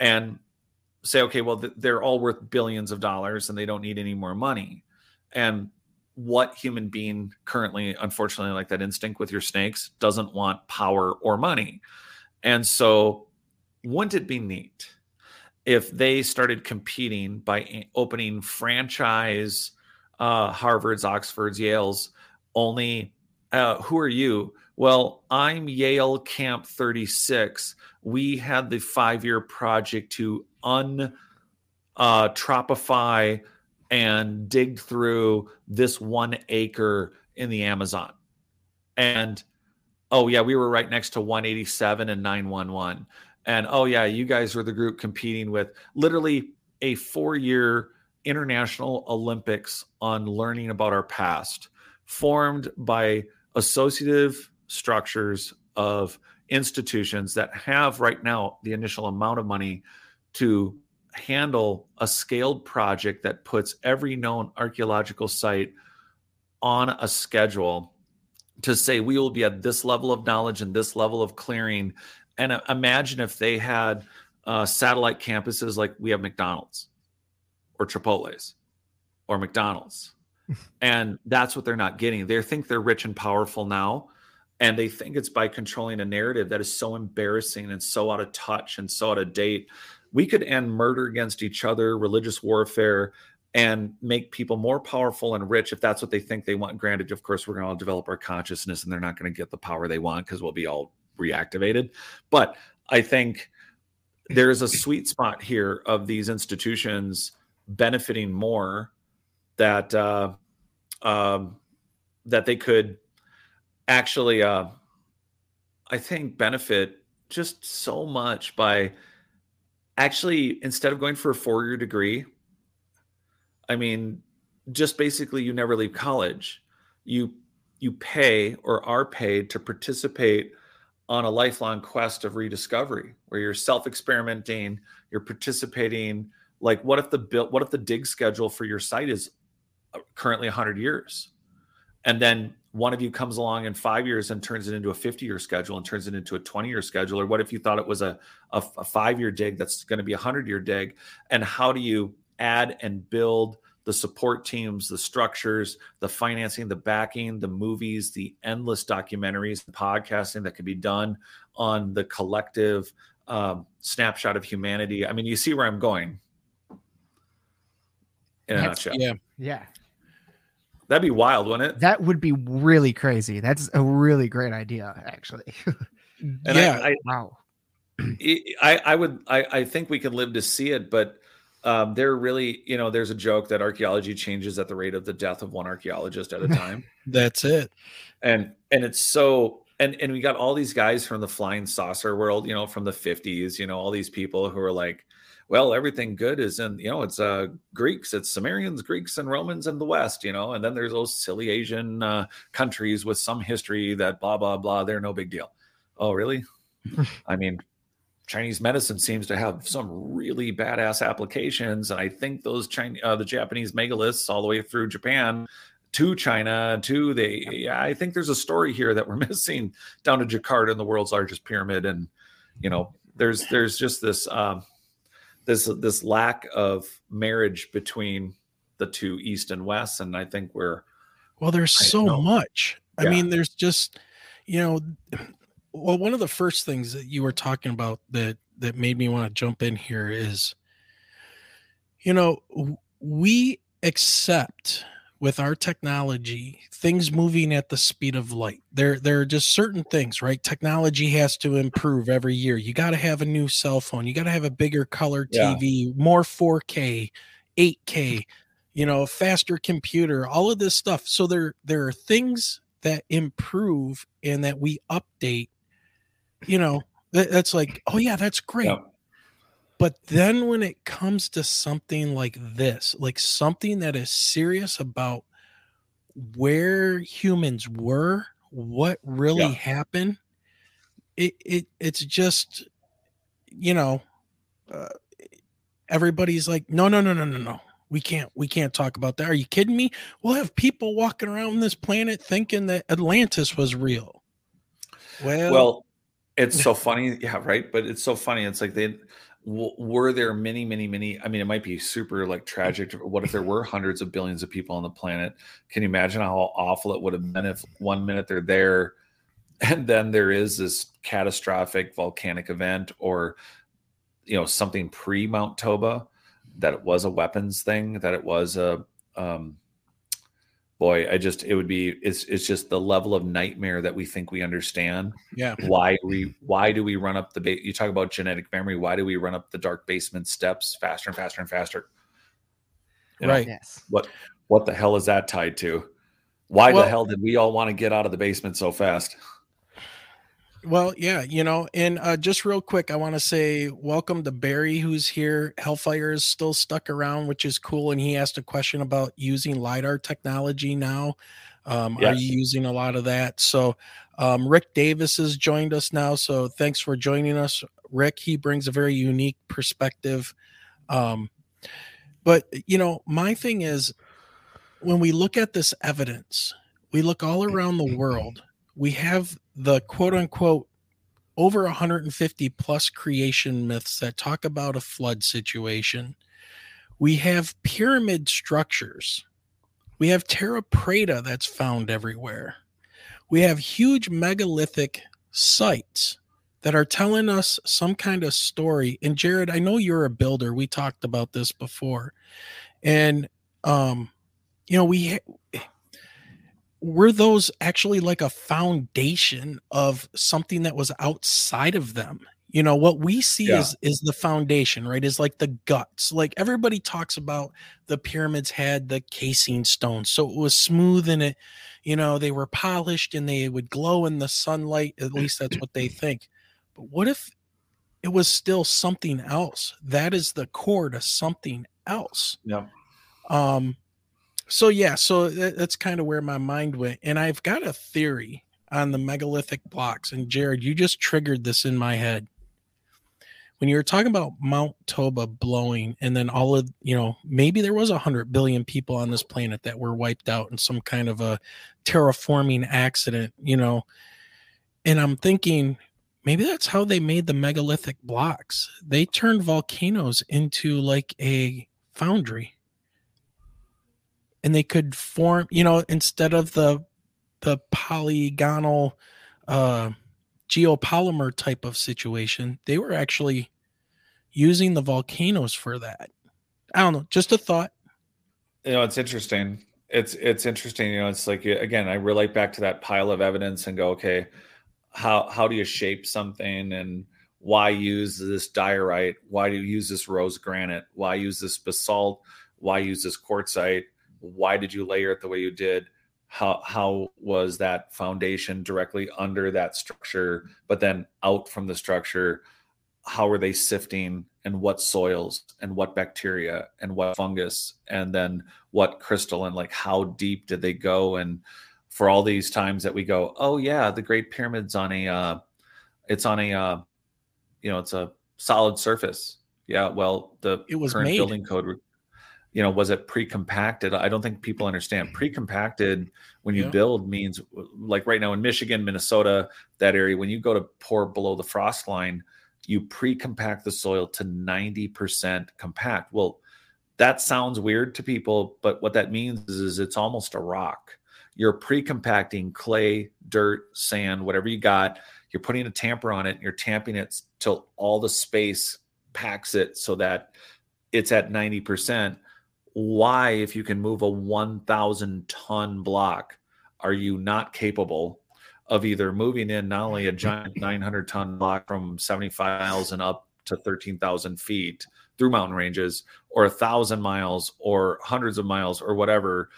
and say okay well th- they're all worth billions of dollars and they don't need any more money and what human being currently unfortunately like that instinct with your snakes doesn't want power or money and so wouldn't it be neat if they started competing by opening franchise uh, harvard's oxford's yale's only uh, who are you well, I'm Yale Camp 36. We had the five year project to un uh, and dig through this one acre in the Amazon. And oh, yeah, we were right next to 187 and 911. And oh, yeah, you guys were the group competing with literally a four year international Olympics on learning about our past, formed by associative structures of institutions that have right now the initial amount of money to handle a scaled project that puts every known archaeological site on a schedule to say we will be at this level of knowledge and this level of clearing and uh, imagine if they had uh, satellite campuses like we have mcdonald's or chipotle's or mcdonald's. And that's what they're not getting. They think they're rich and powerful now and they think it's by controlling a narrative that is so embarrassing and so out of touch and so out of date. We could end murder against each other religious warfare and make people more powerful and rich if that's what they think they want. Granted of course we're going to all develop our consciousness and they're not going to get the power they want because we'll be all reactivated. But i think there's a sweet spot here of these institutions benefiting more that uh, um, that they could actually uh i think benefit just so much by actually instead of going for a four-year degree i mean just basically you never leave college. You you pay or are paid to participate on a lifelong quest of rediscovery where you're self-experimenting you're participating. Like what if the build what if the dig schedule for your site is uh, currently 100 years? And then one of you comes along in five years and turns it into a 50 year schedule and turns it into a 20 year schedule or what if you thought it was a, a, a five year dig that's going to be a 100 year dig? And how do you add and build the support teams the structures the financing the backing the movies the endless documentaries the podcasting that can be done on the collective um, snapshot of humanity i mean you see where i'm going in a That's- nutshell Yeah. Yeah. that'd be wild wouldn't it That would be really crazy. That's a really great idea, actually. And yeah. I, I, wow. I, I would, I, I think we could live to see it, but um, they're really, you know, there's a joke that archaeology changes at the rate of the death of one archaeologist at a time. That's it. And and it's so and and we got all these guys from the flying saucer world, you know, from the 50s, you know, all these people who are like, well, everything good is in, you know, it's uh Greeks, it's Sumerians, Greeks, and Romans in the West, you know, and then there's those silly Asian uh, countries with some history that blah blah blah, they're no big deal. Oh, really? I mean, Chinese medicine seems to have some really badass applications, and I think those Chinese, uh, the Japanese megaliths, all the way through Japan to China, to the, yeah, I think there's a story here that we're missing down to Jakarta and the world's largest pyramid, and you know, there's there's just this um, this this lack of marriage between the two East and West, and I think we're well, there's so much. Yeah. I mean, there's just you know well one of the first things that you were talking about that that made me want to jump in here is you know we accept with our technology things moving at the speed of light. There there are just certain things right? Technology has to improve every year. You got to have a new cell phone. You got to have a bigger color tv yeah. more 4k 8k you know faster computer all of this stuff. So there there are things that improve and that we update you know, that, that's like, oh yeah, that's great. Yeah. But then when it comes to something like this, like something that is serious about where humans were, what really yeah. happened, it it it's just, you know, uh, everybody's like, no, no, no, no, no, no. We can't we can't talk about that. Are you kidding me? We'll have people walking around this planet thinking that Atlantis was real. Well, well it's so funny, yeah, right. But it's so funny. It's like they w- were there many, many, many. I mean, it might be super like tragic. What if there were hundreds of billions of people on the planet? Can you imagine how awful it would have been if one minute they're there, and then there is this catastrophic volcanic event, or you know something pre Mount Toba, that it was a weapons thing, that it was a um, boy i just it would be it's it's just the level of nightmare that we think we understand. Yeah. Why we why do we run up the ba- you talk about genetic memory why do we run up the dark basement steps faster and faster and faster? You right. Know, yes. what what the hell is that tied to? Why well, the hell did we all want to get out of the basement so fast well, yeah, you know, and uh, just real quick, I want to say welcome to Barry, who's here. Hellfire is still stuck around, which is cool. And he asked a question about using LiDAR technology now. Um, yes. Are you using a lot of that? So, um, Rick Davis has joined us now. So, thanks for joining us, Rick. He brings a very unique perspective. Um, but, you know, my thing is when we look at this evidence, we look all around the world we have the quote unquote over 150 plus creation myths that talk about a flood situation. We have pyramid structures. We have terra preta that's found everywhere. We have huge megalithic sites that are telling us some kind of story. And Jared, I know you're a builder. We talked about this before. And um you know, we were those actually like a foundation of something that was outside of them? You know what we see yeah. is is the foundation right is like the guts. Like everybody talks about the pyramids had the casing stones so it was smooth and it you know they were polished and they would glow in the sunlight at least that's what they think. But what if it was still something else? That is the core to something else. Yeah. Um so yeah, so that, that's kind of where my mind went, and I've got a theory on the megalithic blocks. And Jared, you just triggered this in my head when you were talking about Mount Toba blowing, and then all of you know, maybe there was a hundred billion people on this planet that were wiped out in some kind of a terraforming accident, you know. And I'm thinking maybe that's how they made the megalithic blocks. They turned volcanoes into like a foundry and they could form you know instead of the the polygonal uh geopolymer type of situation they were actually using the volcanoes for that i don't know just a thought you know it's interesting it's it's interesting you know it's like again i relate back to that pile of evidence and go okay how how do you shape something and why use this diorite? Why do you use this rose granite? Why use this basalt? Why use this quartzite? Why did you layer it the way you did? How how was that foundation directly under that structure, but then out from the structure? How are they sifting and what soils and what bacteria and what fungus and then what crystalline? Like how deep did they go? And for all these times that we go, oh yeah, the Great Pyramid's on a uh, it's on a uh, you know it's a solid surface. Yeah, well the it was current made. building code you know was it pre-compacted? I don't think people understand. Mm-hmm. Pre-compacted when you Yeah. build means like right now in michigan minnesota that area when you go to pour below the frost line you pre-compact the soil to 90% compact. Well that sounds weird to people but what that means is, is it's almost a rock. You're pre-compacting clay dirt sand whatever you got. You're putting a tamper on it and you're tamping it till all the space packs it so that it's at 90% why if you can move a 1000 ton block are you not capable of either moving in not only a giant 900 ton block from 75 miles and up to 13,000 feet through mountain ranges or a thousand miles or hundreds of miles or whatever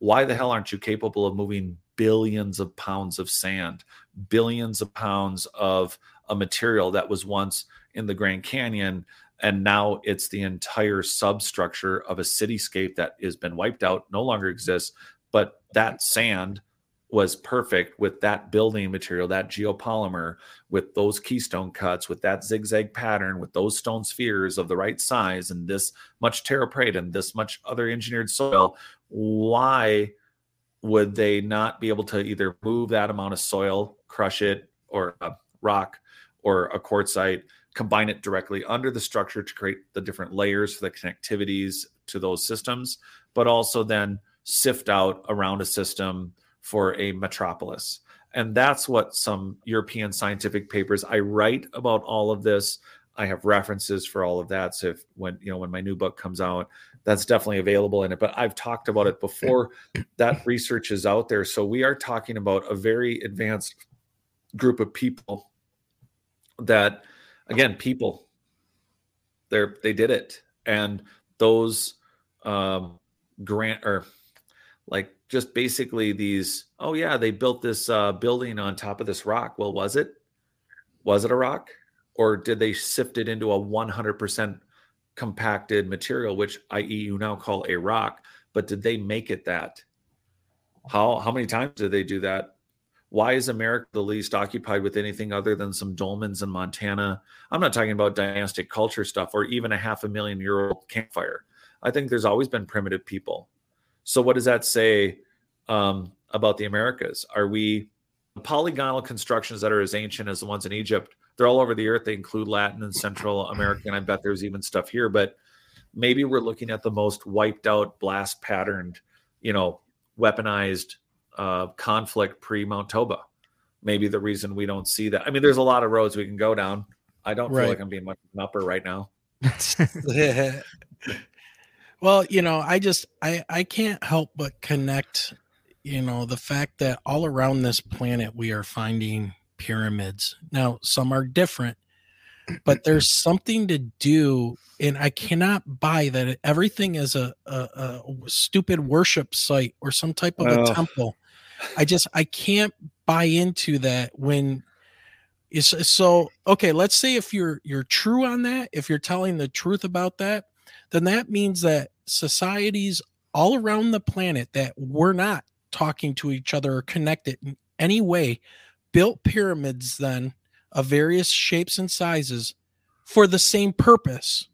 why the hell aren't you capable of moving billions of pounds of sand billions of pounds of a material that was once in the grand canyon and now it's the entire substructure of a cityscape that has been wiped out no longer exists but that sand was perfect with that building material that geopolymer with those keystone cuts with that zigzag pattern with those stone spheres of the right size and this much terra preta and this much other engineered soil why would they not be able to either move that amount of soil crush it or a rock or a quartzite combine it directly under the structure to create the different layers for the connectivities to those systems, but also then sift out around a system for a metropolis. And that's what some European scientific papers I write about all of this. I have references for all of that. So if when you know when my new book comes out, that's definitely available in it. But I've talked about it before. that research is out there. So we are talking about a very advanced group of people that again people they're they did it. And those um grant or like just basically these oh yeah they built this uh building on top of this rock. Well was it? Was it a rock? Or did they sift it into a 100% compacted material which i.e you now call a rock but did they make it that? How how many times did they do that why is America the least occupied with anything other than some dolmens in Montana? I'm not talking about dynastic culture stuff or even a half a million year old campfire. I think there's always been primitive people. So, what does that say um, about the Americas? Are we polygonal constructions that are as ancient as the ones in Egypt? They're all over the earth. They include Latin and Central America, and I bet there's even stuff here. But maybe we're looking at the most wiped out, blast patterned, you know, weaponized uh, conflict pre Mount Toba. Maybe the reason we don't see that. I mean, there's a lot of roads we can go down. I don't feel like I'm being much of an upper right now. well, you know, I just I I can't help but connect, you know, the fact that all around this planet we are finding pyramids. Now, some are different, but there's something to do and I cannot buy that everything is a, a, a stupid worship site or some type of Well. a temple. I just I can't buy into that when it's so okay let's say if you're you're true on that if you're telling the truth about that then that means that societies all around the planet that were not talking to each other or connected in any way built pyramids then of various shapes and sizes for the same purpose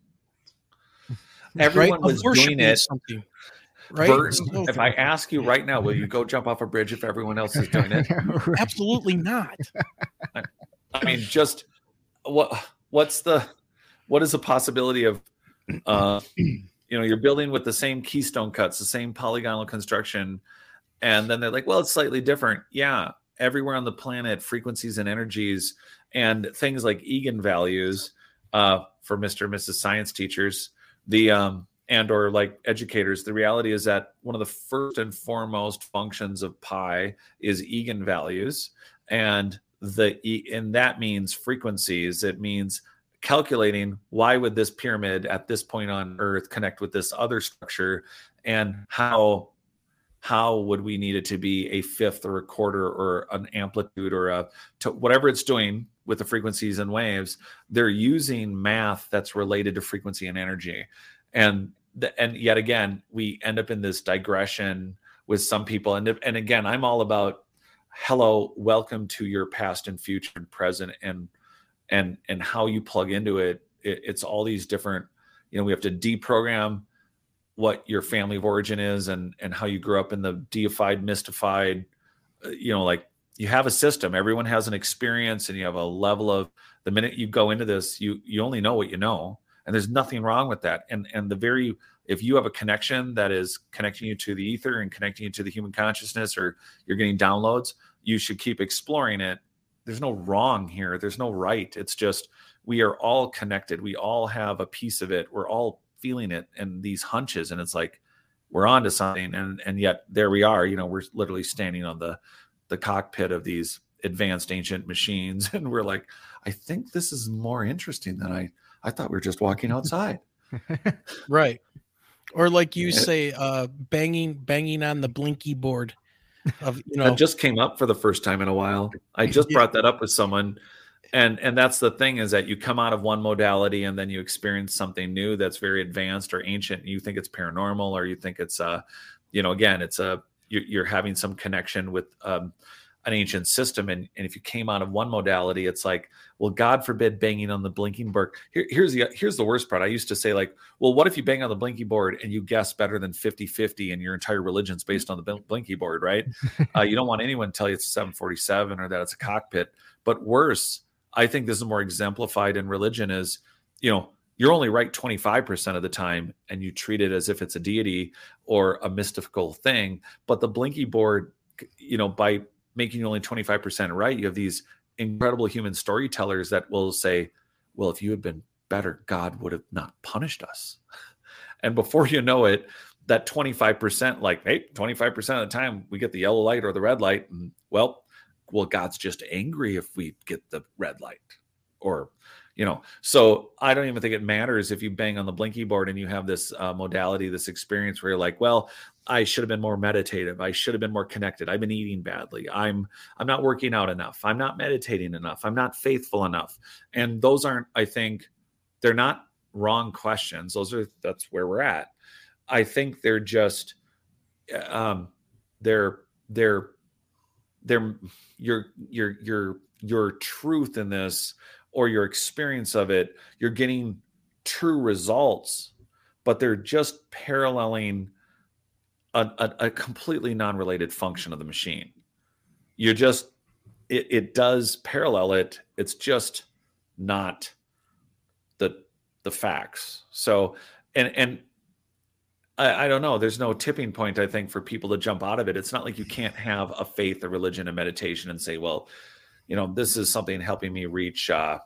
Everyone right? Was doing it. something right Bert, So- if I ask you right now, will you go jump off a bridge if everyone else is doing it? Right. absolutely not I mean, just what what's the what is the possibility of uh you know you're building with the same keystone cuts, the same polygonal construction, and then they're like, well, it's slightly different. Yeah, everywhere on the planet, frequencies and energies and things like eigenvalues uh for Mr. and Mrs. Science teachers, the um and or like educators, the reality is that one of the first and foremost functions of pi is eigenvalues and the and that means frequencies. It means calculating why would this pyramid at this point on earth connect with this other structure and how how would we need it to be a fifth or a quarter or an amplitude or a to whatever it's doing with the frequencies and waves they're using math that's related to frequency and energy. And the, and yet again we end up in this digression with some people. And and again i'm all about hello welcome to your past and future and present and and and how you plug into it, it it's all these different you know we have to deprogram what your family of origin is and and how you grew up in the deified mystified uh, you know like you have a system. Everyone has an experience and you have a level of the minute you go into this you you only know what you know and there's nothing wrong with that. And and the very if you have a connection that is connecting you to the ether and connecting you to the human consciousness or you're getting downloads you should keep exploring it. There's no wrong here. There's no right. It's just we are all connected. We all have a piece of it. We're all feeling it and these hunches. And it's like we're on to something. And and yet there we are. You know we're literally standing on the the cockpit of these advanced ancient machines. And we're like i think this is more interesting than i i thought we were just walking outside. Right. Or like you say uh banging banging on the blinky board of you know that just came up for the first time in a while. I just brought that up with someone and and that's the thing is that you come out of one modality and then you experience something new that's very advanced or ancient and you think it's paranormal or you think it's uh you know again it's a you're, you're having some connection with um an ancient system and, and if you came out of one modality it's like well god forbid banging on the blinking board. Here, here's the here's the worst part. I used to say like well what if you bang on the blinky board and you guess better than 50 50 and your entire religion's based on the blinky board right? Uh, you don't want anyone to tell you it's 747 or that it's a cockpit. But worse I think this is more exemplified in religion is, you know, you're only right 25% of the time and you treat it as if it's a deity or a mystical thing. But the blinky board, you know, by making you only 25% right, you have these incredible human storytellers that will say, well, if you had been better, God would have not punished us. And before you know it, that 25%, like, hey, 25% of the time we get the yellow light or the red light. And, well, well, God's just angry if we get the red light or you know so i don't even think it matters if you bang on the blinky board and you have this uh, modality this experience where you're like well i should have been more meditative. I should have been more connected. I've been eating badly. I'm i'm not working out enough. I'm not meditating enough. I'm not faithful enough. And those aren't i think they're not wrong questions. Those are that's where we're at. I think they're just um they're they're they're your your your your truth in this or your experience of it you're getting true results but they're just paralleling a, a, a completely non-related function of the machine you're just it, it does parallel it it's just not the the facts so and and I, I, don't know. There's no tipping point, I think, for people to jump out of it. It's not like you can't have a faith, a religion, a meditation, and say, well, you know, this is something helping me reach uh,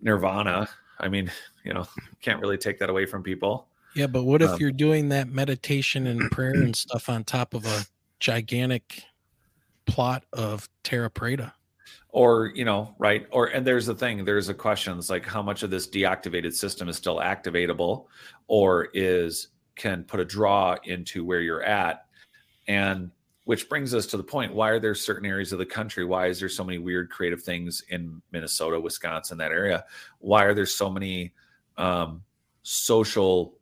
nirvana. I mean, you know, can't really take that away from people. Yeah, but what if um, you're doing that meditation and prayer and stuff on top of a gigantic plot of Terra Preta? Or, you know, right. Or, and there's the thing, there's a question. It's like how much of this deactivated system is still activatable or is can put a draw into where you're at. And which brings us to the point why are there certain areas of the country? Why is there so many weird creative things in Minnesota, Wisconsin, that area? Why are there so many um, social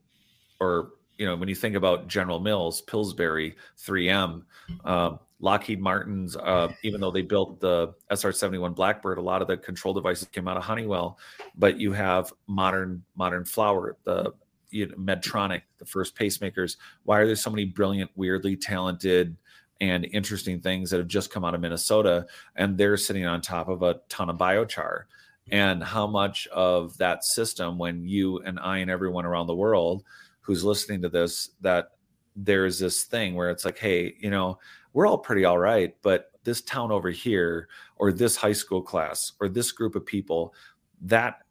or you know when you think about General Mills, Pillsbury, 3M, um, Lockheed Martin's, uh, even though they built the SR-71 Blackbird, a lot of the control devices came out of Honeywell. But you have modern modern flower, the you know, Medtronic, the first pacemakers. Why are there so many brilliant, weirdly talented, and interesting things that have just come out of Minnesota, and they're sitting on top of a ton of biochar? And how much of that system, when you and I and everyone around the world who's listening to this, that there's this thing where it's like, hey, you know, we're all pretty all right, but this town over here, or this high school class, or this group of people, that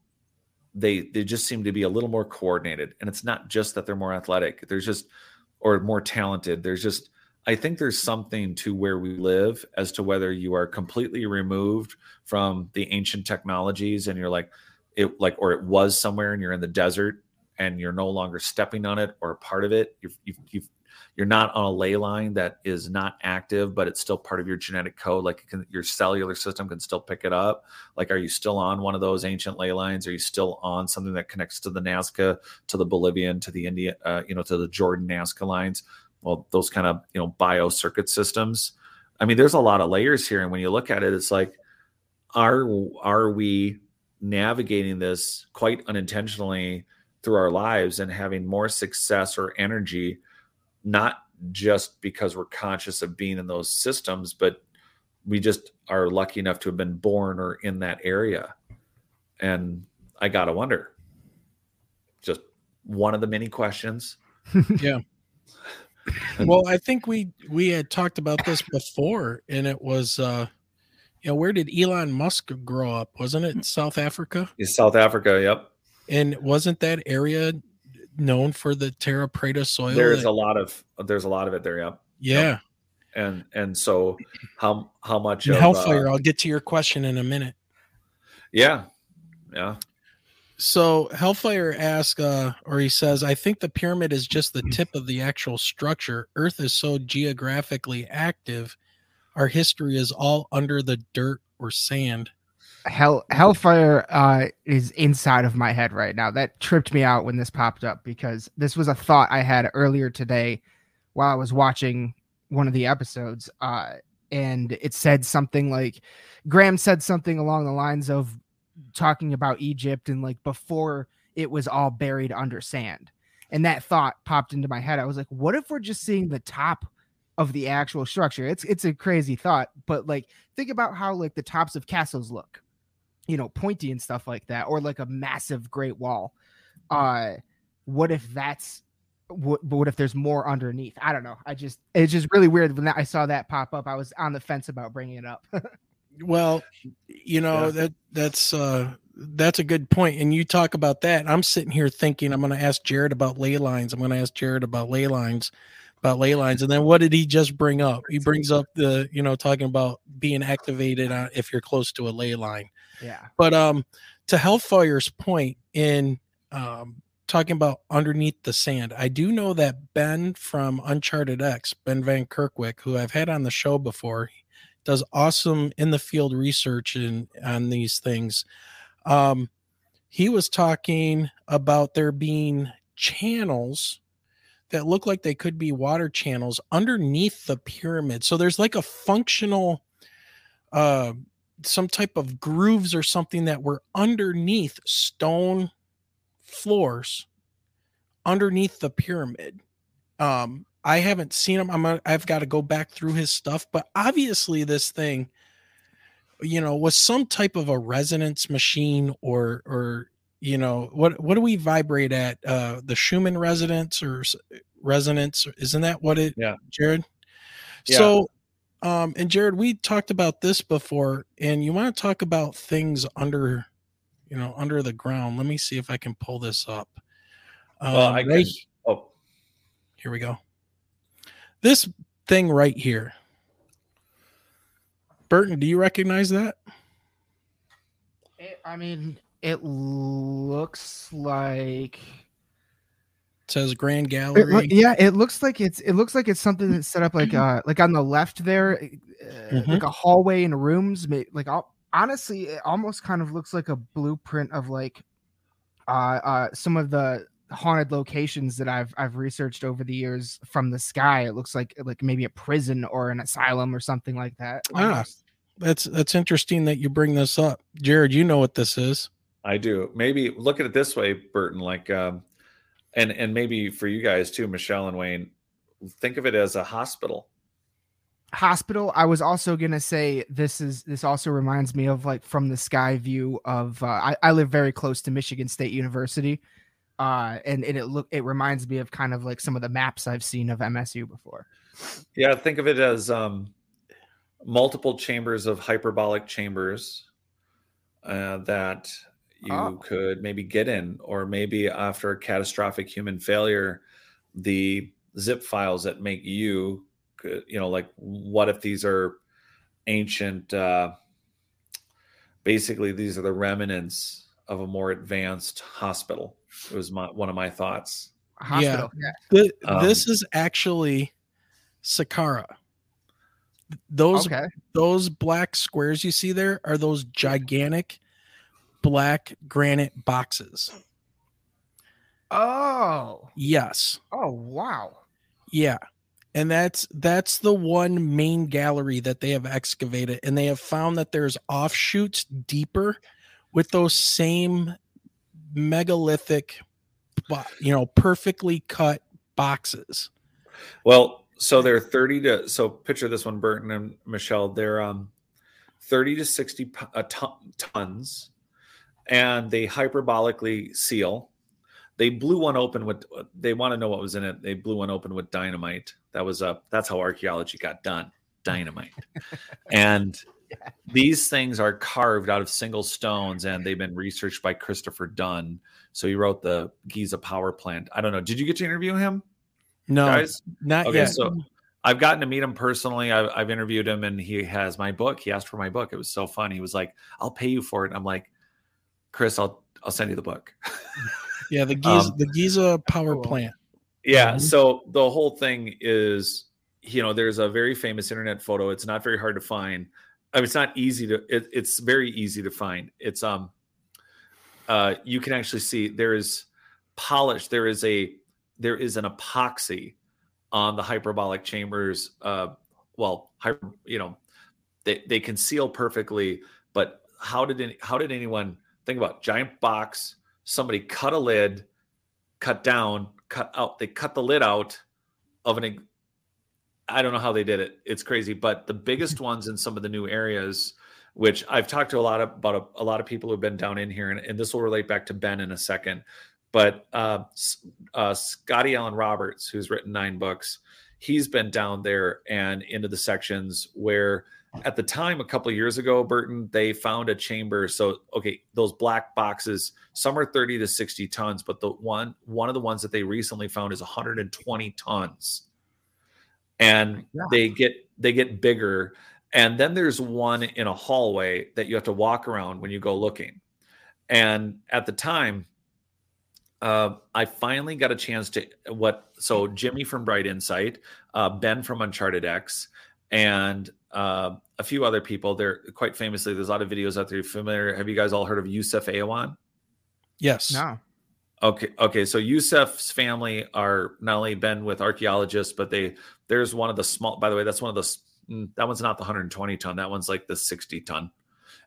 they they just seem to be a little more coordinated. And it's not just that they're more athletic there's just or more talented. There's just I think there's something to where we live as to whether you are completely removed from the ancient technologies and you're like it like or it was somewhere and you're in the desert and you're no longer stepping on it or part of it. You've, you've, you've you're not on a ley line that is not active, but it's still part of your genetic code. Like can, your cellular system can still pick it up. Like, are you still on one of those ancient ley lines? Are you still on something that connects to the Nazca, to the Bolivian, to the India, uh, you know, to the Jordan Nazca lines? Well, those kind of you know bio circuit systems. I mean, there's a lot of layers here, and when you look at it, it's like, are are we navigating this quite unintentionally through our lives and having more success or energy? not just because we're conscious of being in those systems, but we just are lucky enough to have been born or in that area. And I got to wonder just one of the many questions. yeah. well, I think we we had talked about this before, and it was uh you know, where did Elon Musk grow up? Wasn't it South Africa? It's South Africa, yep. And wasn't that area known for the terra preta soil. There's that, a lot of there's a lot of it there. Yeah. Yeah. Yep. And and so how how much of, Hellfire? Uh, I'll get to your question in a minute. Yeah. Yeah. So Hellfire asks, uh, or he says, I think the pyramid is just the tip of the actual structure. Earth is so geographically active, our history is all under the dirt or sand hell hellfire uh, is inside of my head right now. That tripped me out when this popped up because this was a thought i had earlier today while i was watching one of the episodes uh, and it said something like graham said something along the lines of talking about egypt and like before it was all buried under sand. And that thought popped into my head. I was like what if we're just seeing the top of the actual structure? It's it's a crazy thought but like think about how like the tops of castles look you know, pointy and stuff like that, or like a massive great wall. Uh, what if that's what, what if there's more underneath? I don't know. I just it's just really weird when I saw that pop up. I was on the fence about bringing it up. well, you know yeah. that that's uh that's a good point. And you talk about that. I'm sitting here thinking I'm going to ask Jared about ley lines. I'm going to ask Jared about ley lines, about ley lines. And then what did he just bring up? He brings up the you know talking about being activated on, if you're close to a ley line. Yeah. But um, to Hellfire's point in um, talking about underneath the sand, I do know that Ben from Uncharted X, Ben Van Kerkwyk, who I've had on the show before, does awesome in the field research in, on these things. Um, he was talking about there being channels that look like they could be water channels underneath the pyramid. So there's like a functional uh, some type of grooves or something that were underneath stone floors underneath the pyramid. Um, I haven't seen him. I'm a, I've got to go back through his stuff, but obviously this thing, you know, was some type of a resonance machine or or you know what what do we vibrate at? Uh, the Schumann resonance or resonance? Isn't that what it? Yeah, Jared. Yeah. So um, and Jared, we talked about this before, and you want to talk about things under, you know, under the ground. Let me see if I can pull this up. Um, well, I right, can. Oh, here we go. This thing right here. Burton, do you recognize that? It, I mean, it looks like says Grand Gallery. It, yeah, it looks like it's it looks like it's something that's set up like uh like on the left there, uh, mm-hmm. like a hallway and rooms. Like I'll, honestly, it almost kind of looks like a blueprint of like uh uh some of the haunted locations that I've I've researched over the years from the sky. It looks like like maybe a prison or an asylum or something like that. Ah, that's that's interesting that you bring this up, Jared. You know what this is. I do. Maybe look at it this way, Burton. Like um, and and maybe for you guys too, Michelle and Wayne, think of it as a hospital. Hospital. I was also gonna say this is this also reminds me of like from the sky view of uh, I, I live very close to Michigan State University, uh, and, and it look it reminds me of kind of like some of the maps I've seen of MSU before. Yeah, think of it as um, multiple chambers of hyperbolic chambers uh, that you oh. could maybe get in, or maybe after catastrophic human failure, the zip files that make you uh, you know, like what if these are ancient? Uh, basically, these are the remnants of a more advanced hospital. It was my one of my thoughts. Hospital. Yeah. The, Um, this is actually Saqqara. Those Okay. those black squares you see there are those gigantic black granite boxes. Oh. Yes. Oh wow. Yeah. And that's that's the one main gallery that they have excavated and they have found that there's offshoots deeper with those same megalithic bo- you know perfectly cut boxes. Well, so they're 30 to so picture this one, Burton and Michelle. They're um 30 to 60 uh, ton- tons, and they hyperbolically seal. They blew one open with. They want to know what was in it. They blew one open with dynamite. That was a. That's how archaeology got done. Dynamite, and these things are carved out of single stones, and they've been researched by Christopher Dunn. So he wrote the Giza power plant. I don't know. Did you get to interview him, No, guys? not yet. Okay, yet. so I've gotten to meet him personally. I've, I've interviewed him, and he has my book. He asked for my book. It was so fun. He was like, "I'll pay you for it." And I'm like, "Chris, I'll I'll send you the book." yeah, the Giza um, the Giza power Cool. plant. yeah. Mhm. So the whole thing is, you know, there's a very famous internet photo. It's not very hard to find. I mean, it's not easy to. It, it's very easy to find. It's um, uh, you can actually see there is polish. There is a there is an epoxy on the hyperbolic chambers. Uh, well, hyper, you know, they they can seal perfectly. But how did any, how did anyone think about giant box? Somebody cut a lid, cut down, cut out. They cut the lid out of an. I don't know how they did it. It's crazy. But the biggest ones in some of the new areas, which I've talked to a lot of, about a, a lot of people who've been down in here, and, and this will relate back to Ben in a second. But uh, uh, Scotty Allen Roberts, who's written nine books, he's been down there and into the sections where at the time a couple of years ago burton they found a chamber. So okay those black boxes some are 30 to 60 tons but the one one of the ones that they recently found is 120 tons. And Yeah. they get they get bigger. And then there's one in a hallway that you have to walk around when you go looking. And at the time uh, I finally got a chance to what so Jimmy from Bright Insight, uh, Ben from Uncharted X, and uh, a few other people. They're quite famously. There's a lot of videos out there. You Familiar? Have you guys all heard of Yousef Awyan? Yes. No. Okay, okay. So Yousef's family are not only been with archaeologists, but they there's one of the small. By the way, that's one of the mm, that one's not the 120 ton. That one's like the 60 ton,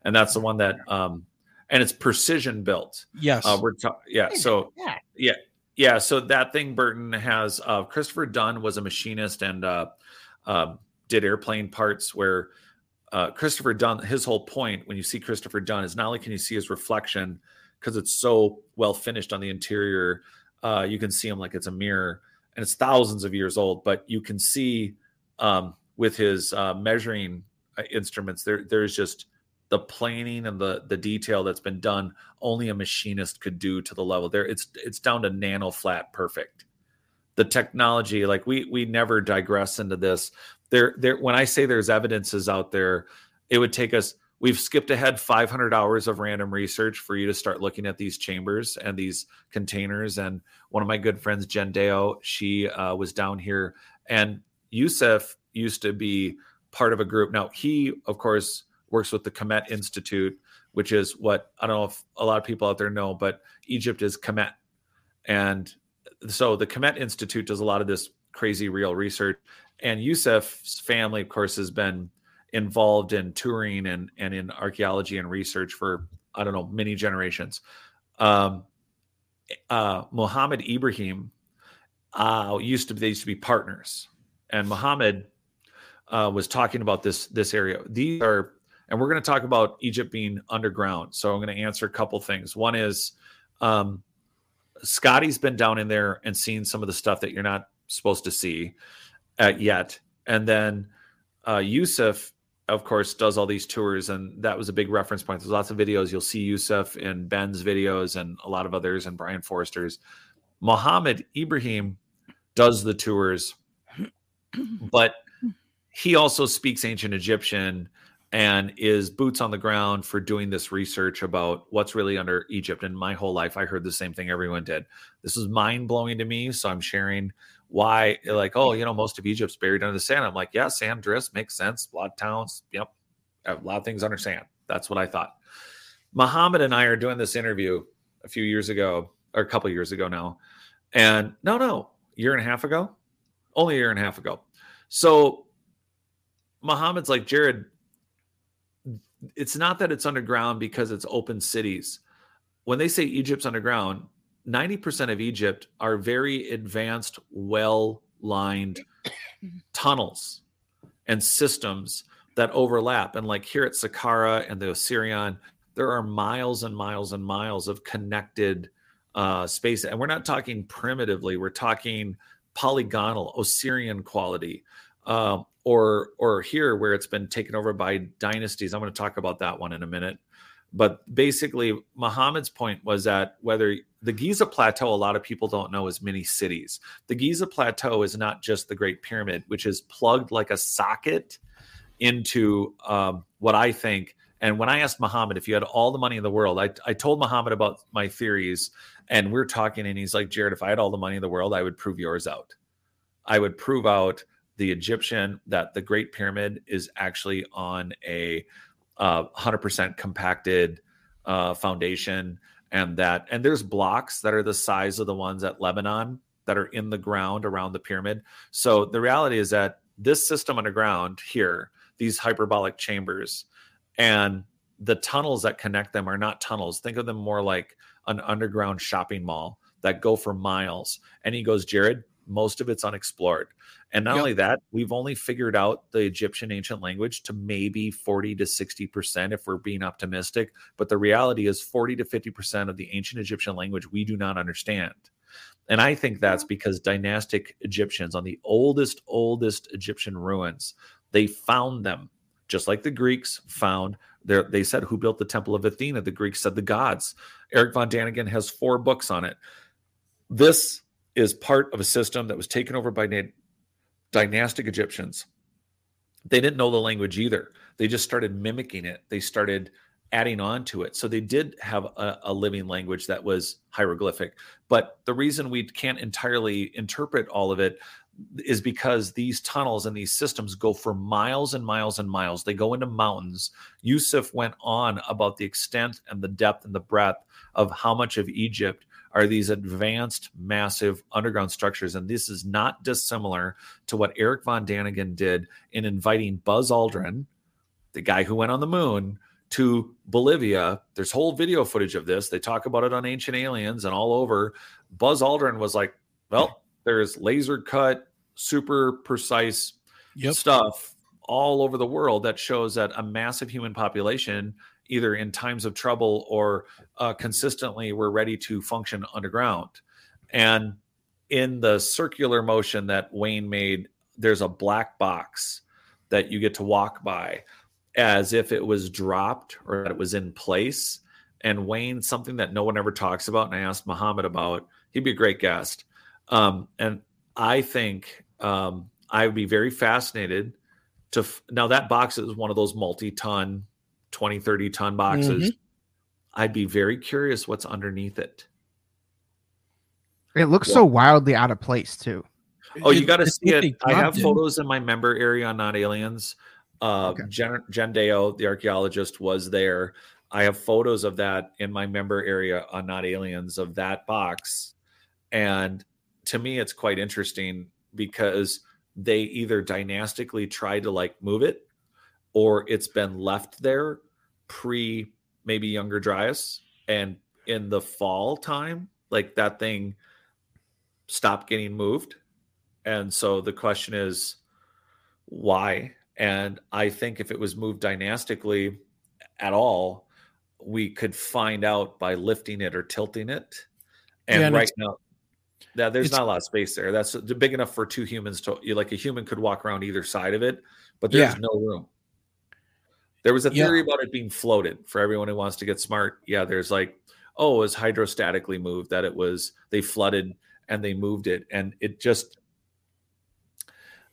and that's the one that um and it's precision built. Yes. Uh, we're ta- yeah. So Yeah. yeah, yeah. So that thing Burton has. Uh, Christopher Dunn was a machinist and uh, um did airplane parts. Where uh, Christopher Dunn, his whole point when you see Christopher Dunn is not only can you see his reflection because it's so well finished on the interior, uh, you can see him like it's a mirror, and it's thousands of years old. But you can see um, with his uh, measuring uh, instruments, there there's just the planing and the the detail that's been done only a machinist could do to the level there it's it's down to nano flat perfect the technology like we we never digress into this there there when i say there's evidences out there it would take us we've skipped ahead 500 hours of random research for you to start looking at these chambers and these containers and one of my good friends jen deo she uh, was down here and Yousef used to be part of a group now he of course works with the Kemet Institute, which is what I don't know if a lot of people out there know, but Egypt is Kemet. And so the Kemet Institute does a lot of this crazy real research. And Yousef's family, of course, has been involved in touring and, and in archaeology and research for, I don't know, many generations. Um, uh, Muhammad Ibrahim uh, used to they used to be partners, and Muhammad uh, was talking about this this area. These are and we're going to talk about Egypt being underground. So I'm going to answer a couple things. One is um, Scotty's been down in there and seen some of the stuff that you're not supposed to see uh, yet, and then uh, Yousef, of course, does all these tours, and that was a big reference point. There's lots of videos you'll see Yousef in Ben's videos and a lot of others, and Brien Foerster's. Mohammed Ibrahim does the tours, but he also speaks ancient Egyptian and is boots on the ground for doing this research about what's really under Egypt. And my whole life, I heard the same thing everyone did. This is mind blowing to me. So I'm sharing why, like, oh, you know, most of Egypt's buried under the sand. I'm like, yeah, sand drifts makes sense. A lot of towns, yep, a lot of things under sand. That's what I thought. Muhammad and I are doing this interview a few years ago, or a couple years ago now. And no, no, year and a half ago, only a year and a half ago. So Muhammad's like, Jared, it's not that it's underground because it's open cities. When they say Egypt's underground, 90% of Egypt are very advanced, well lined tunnels and systems that overlap. And like here at Saqqara and the Osirian, there are miles and miles and miles of connected uh, space. And we're not talking primitively, we're talking polygonal, Osirian quality. Um, or or here where it's been taken over by dynasties. I'm going to talk about that one in a minute. But basically, Muhammad's point was that whether the Giza Plateau, a lot of people don't know, is many cities. The Giza Plateau is not just the Great Pyramid, which is plugged like a socket into um, what I think. And when I asked Muhammad if you had all the money in the world, I, I told Muhammad about my theories, and we're talking, and he's like, Jared, if I had all the money in the world, I would prove yours out. I would prove out the Egyptian that the Great Pyramid is actually on a uh, 100% compacted uh, foundation, and that and there's blocks that are the size of the ones at Lebanon that are in the ground around the pyramid. So the reality is that this system underground here, these hyperbolic chambers, and the tunnels that connect them are not tunnels. Think of them more like an underground shopping mall that go for miles. And he goes, Jared, most of it's unexplored. And not yep. only that, we've only figured out the Egyptian ancient language to maybe 40 to 60% if we're being optimistic. But the reality is 40 to 50% of the ancient Egyptian language we do not understand. And I think that's because dynastic Egyptians on the oldest, oldest Egyptian ruins, they found them just like the Greeks found. There, they said who built the Temple of Athena. The Greeks said the gods. Erich von Däniken has four books on it. This is part of a system that was taken over by dynastic Egyptians. They didn't know the language either. They just started mimicking it. They started adding on to it. So they did have a, a, living language that was hieroglyphic. But the reason we can't entirely interpret all of it is because these tunnels and these systems go for miles and miles and miles. They go into mountains. Yousef went on about the extent and the depth and the breadth of how much of Egypt are these advanced, massive underground structures. And this is not dissimilar to what Erich von Däniken did in inviting Buzz Aldrin, the guy who went on the moon, to Bolivia. There's whole video footage of this. They talk about it on Ancient Aliens and all over. Buzz Aldrin was like, well, there's laser cut, super precise yep. stuff all over the world that shows that a massive human population either in times of trouble or uh, consistently we're ready to function underground. And in the circular motion that Wayne made, there's a black box that you get to walk by as if it was dropped or that it was in place. And Wayne, something that no one ever talks about, and I asked Muhammad about, he'd be a great guest. Um, and I think um, I would be very fascinated to f- now that box is one of those multi-ton 20, 30 ton boxes. Mm-hmm. I'd be very curious what's underneath it. It looks yeah. so wildly out of place too. Oh, you got to see it. I have in. photos in my member area on Not Aliens. Uh, okay. Jen, Jen Deo, the archaeologist, was there. I have photos of that in my member area on Not Aliens of that box. And to me, it's quite interesting because they either dynastically try to like move it or it's been left there pre maybe younger Dryas and in the fall time, like that thing stopped getting moved. And so the question is why? And I think if it was moved dynastically at all, we could find out by lifting it or tilting it. And, yeah, and right now, yeah, there's not a lot of space there. That's big enough for two humans to like a human could walk around either side of it, but there's yeah. no room. There was a theory yeah. about it being floated for everyone who wants to get smart. Yeah, there's like, oh, it was hydrostatically moved, that it was they flooded and they moved it. And it just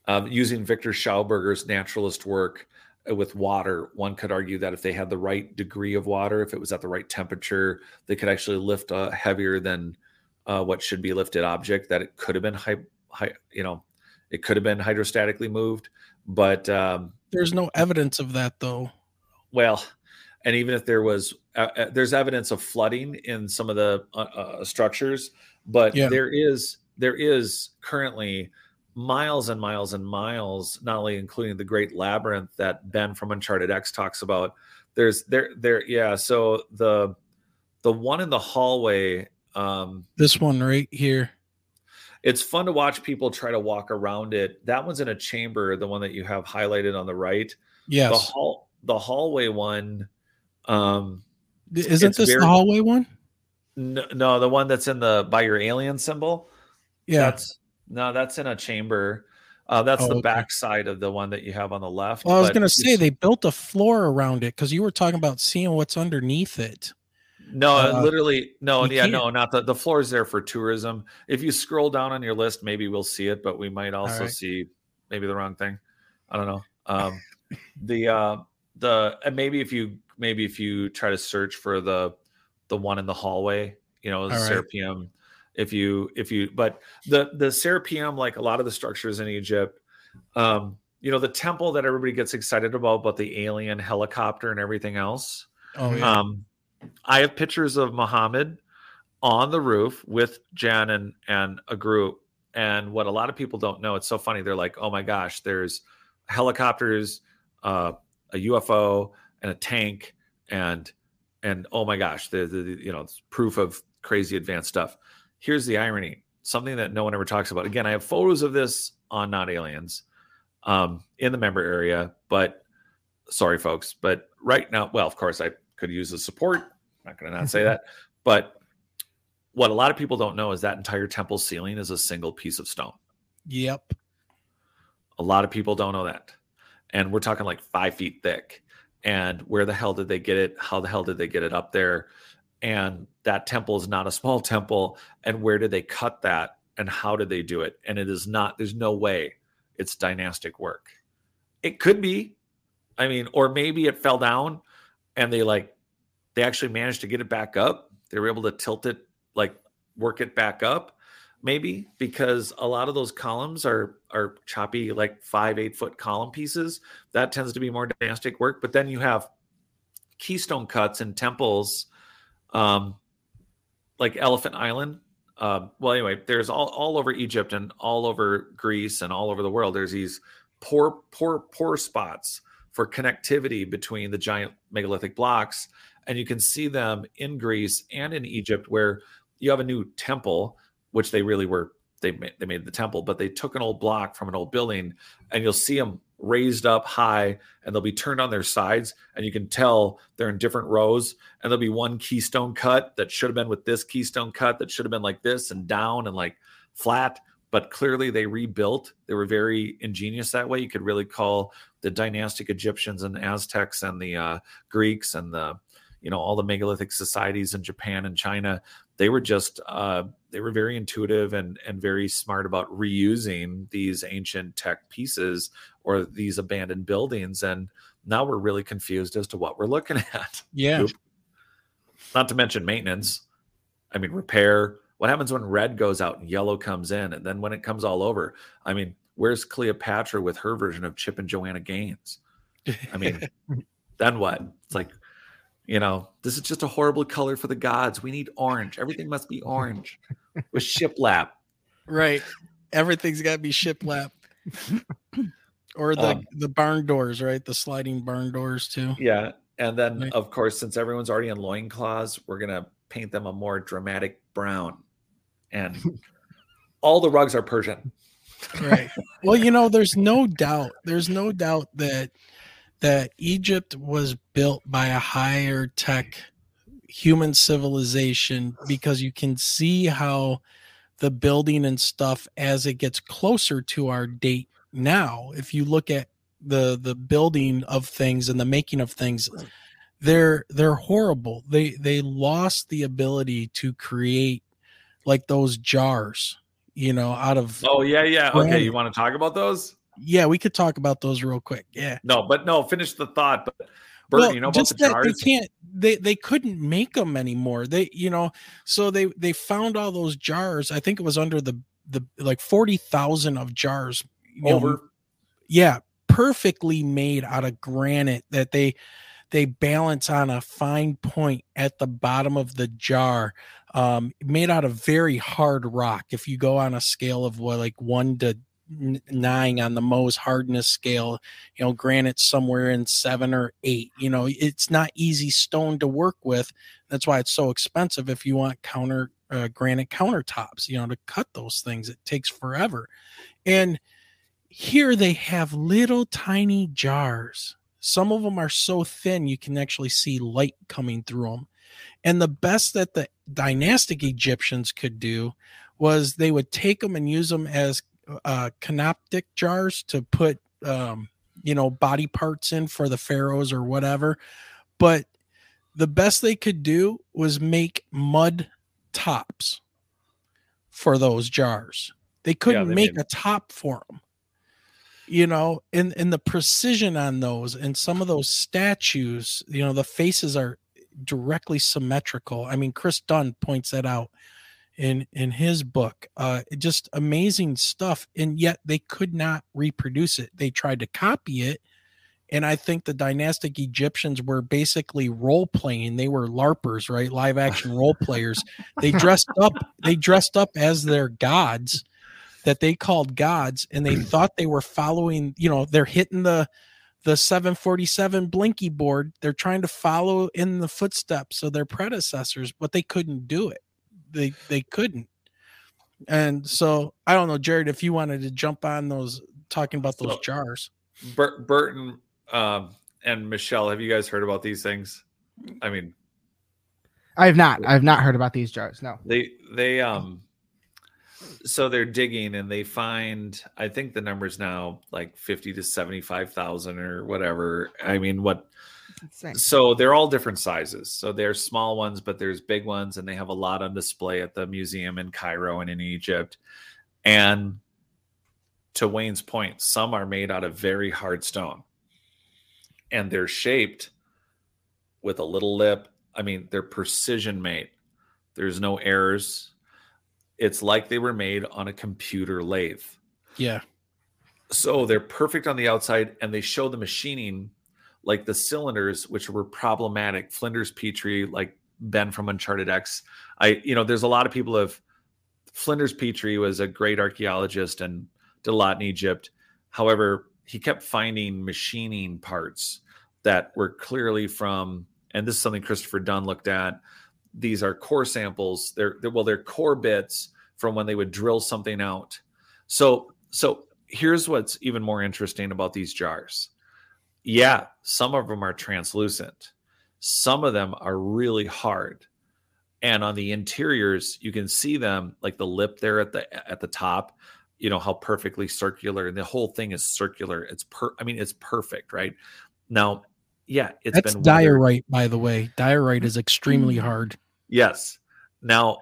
Um, using Viktor Schauberger's naturalist work uh, with water, one could argue that if they had the right degree of water, if it was at the right temperature, they could actually lift a heavier than uh, what should be lifted object. That it could have been high, you know, it could have been hydrostatically moved, but um, there's no evidence of that though. Well, and even if there was, uh, uh there's evidence of flooding in some of the uh, uh structures, but yeah. there is there is currently miles and miles and miles, not only including the Great Labyrinth that Ben from UnchartedX talks about. There's there there yeah. So the the one in the hallway. Um, this one right here. It's fun to watch people try to walk around it. That one's in a chamber, the one that you have highlighted on the right. Yes. The hall the hallway one. Um, isn't this very, the hallway one? No, no, the one that's in the by your alien symbol. Yeah. That's no, that's in a chamber. Uh, that's oh, the okay. back side of the one that you have on the left. Well, I was going to say they built a floor around it because you were talking about seeing what's underneath it. No, uh, literally, no, yeah, can't. no, not the the floor is there for tourism. If you scroll down on your list, maybe we'll see it, but we might also right. see maybe the wrong thing. I don't know. Um, the uh, the and maybe if you maybe if you try to search for the the one in the hallway, you know, right. Serapeum if you if you but the the serapeum like a lot of the structures in egypt um you know the temple that everybody gets excited about but the alien helicopter and everything else oh yeah. um i have pictures of muhammad on the roof with Jan and and a group and what a lot of people don't know it's so funny they're like oh my gosh there's helicopters uh a ufo and a tank and and oh my gosh the, the, the you know proof of crazy advanced stuff here's the irony something that no one ever talks about. Again, I have photos of this on Not Aliens um, in the member area, but sorry, folks. But right now, well, of course, I could use the support. I'm not going to not say that. But what a lot of people don't know is that entire temple ceiling is a single piece of stone. Yep. A lot of people don't know that. And we're talking like five feet thick. And where the hell did they get it? How the hell did they get it up there? and that temple is not a small temple. And where did they cut that? And how did they do it? And it is not there's no way it's dynastic work. It could be. I mean or maybe it fell down and they like they actually managed to get it back up. They were able to tilt it like work it back up maybe because a lot of those columns are are choppy like five eight foot column pieces that tends to be more dynastic work but then you have keystone cuts and temples um, like Elephant Island. Uh, well, anyway, there's all, all over Egypt and all over Greece and all over the world. There's these poor, poor, poor spots for connectivity between the giant megalithic blocks. And you can see them in Greece and in Egypt where you have a new temple, which they really were, they made, they made the temple, but they took an old block from an old building and you'll see them raised up high and they'll be turned on their sides and you can tell they're in different rows and there'll be one keystone cut that should have been with this keystone cut that should have been like this and down and like flat but clearly they rebuilt. They were very ingenious that way. You could really call the dynastic egyptians and aztecs and the uh, greeks and the you know all the megalithic societies in japan and china they were just uh, they were very intuitive and and very smart about reusing these ancient tech pieces or these abandoned buildings. And now we're really confused as to what we're looking at. Yeah. Oop. not to mention maintenance. I mean repair. What happens when red goes out and yellow comes in? And then when it comes all over i mean where's cleopatra with her version of chip and joanna gaines? I mean then what? It's like you know, this is just a horrible color for the gods. We need orange. Everything must be orange with shiplap. Right. Everything's got to be shiplap. or the um, the barn doors, right? The sliding barn doors too. Yeah. And then right. of course, since everyone's already in loincloths, we're gonna paint them a more dramatic brown. And all the rugs are Persian. right. Well, you know, there's no doubt. There's no doubt that that Egypt was built by a higher tech human civilization because you can see how the building and stuff as it gets closer to our date now if you look at the the building of things and the making of things they're they're horrible. They they lost the ability to create like those jars you know out of oh yeah yeah. Okay you want to talk about those Yeah, we could talk about those real quick. Yeah. No, but no, finish the thought. But Bert, well, you know about the jars? They can't. They they couldn't make them anymore. They you know so they they found all those jars. I think it was under the the like forty thousand of jars over. Know, yeah, perfectly made out of granite that they they balance on a fine point at the bottom of the jar um, made out of very hard rock if you go on a scale of what like one to nine on the Mohs hardness scale you know granite somewhere in seven or eight you know it's not easy stone to work with. That's why it's so expensive if you want counter uh, granite countertops you know to cut those things. It takes forever. And here they have little tiny jars. Some of them are so thin you can actually see light coming through them and the best that the dynastic egyptians could do was they would take them and use them as uh, canoptic jars to put um, you know body parts in for the pharaohs or whatever. But the best they could do was make mud tops for those jars. They couldn't yeah, they make a top for them you know and and the precision on those and some of those statues you know the faces are directly symmetrical. I mean chris dunn points that out in in his book uh just amazing stuff and yet they could not reproduce it. They tried to copy it and i think the dynastic egyptians were basically role playing. They were larpers right? Live action role players. They dressed up they dressed up as their gods that they called gods and they thought they were following you know they're hitting the the 747 blinky board. They're trying to follow in the footsteps of their predecessors but they couldn't do it they they couldn't. And so I don't know, Jared, if you wanted to jump on those talking about those so, jars. Bert, Burton um, and Michelle, have you guys heard about these things? I mean, I have not. I have not heard about these jars. No. They they um so they're digging and they find I think the number's now like 50 to 75,000 or whatever. I mean, what so they're all different sizes. So there's small ones, but there's big ones, and they have a lot on display at the museum in Cairo and in Egypt. And to Wayne's point, some are made out of very hard stone, and they're shaped with a little lip. I mean, they're precision made. There's no errors. It's like they were made on a computer lathe. Yeah. So they're perfect on the outside, and they show the machining like the cylinders, which were problematic. Flinders Petrie, like Ben from UnchartedX. I, you know, there's a lot of people have. Flinders Petrie was a great archaeologist and did a lot in Egypt. However, he kept finding machining parts that were clearly from, and this is something Christopher Dunn looked at. These are core samples. They're, they're well, they're core bits from when they would drill something out. So, so here's what's even more interesting about these jars yeah, some of them are translucent. Some of them are really hard. And on the interiors, you can see them like the lip there at the at the top, you know, how perfectly circular and the whole thing is circular. It's per I mean, it's perfect, right? Now, yeah, it's That's been diorite, by the way. Diorite is extremely mm. hard. Yes. Now,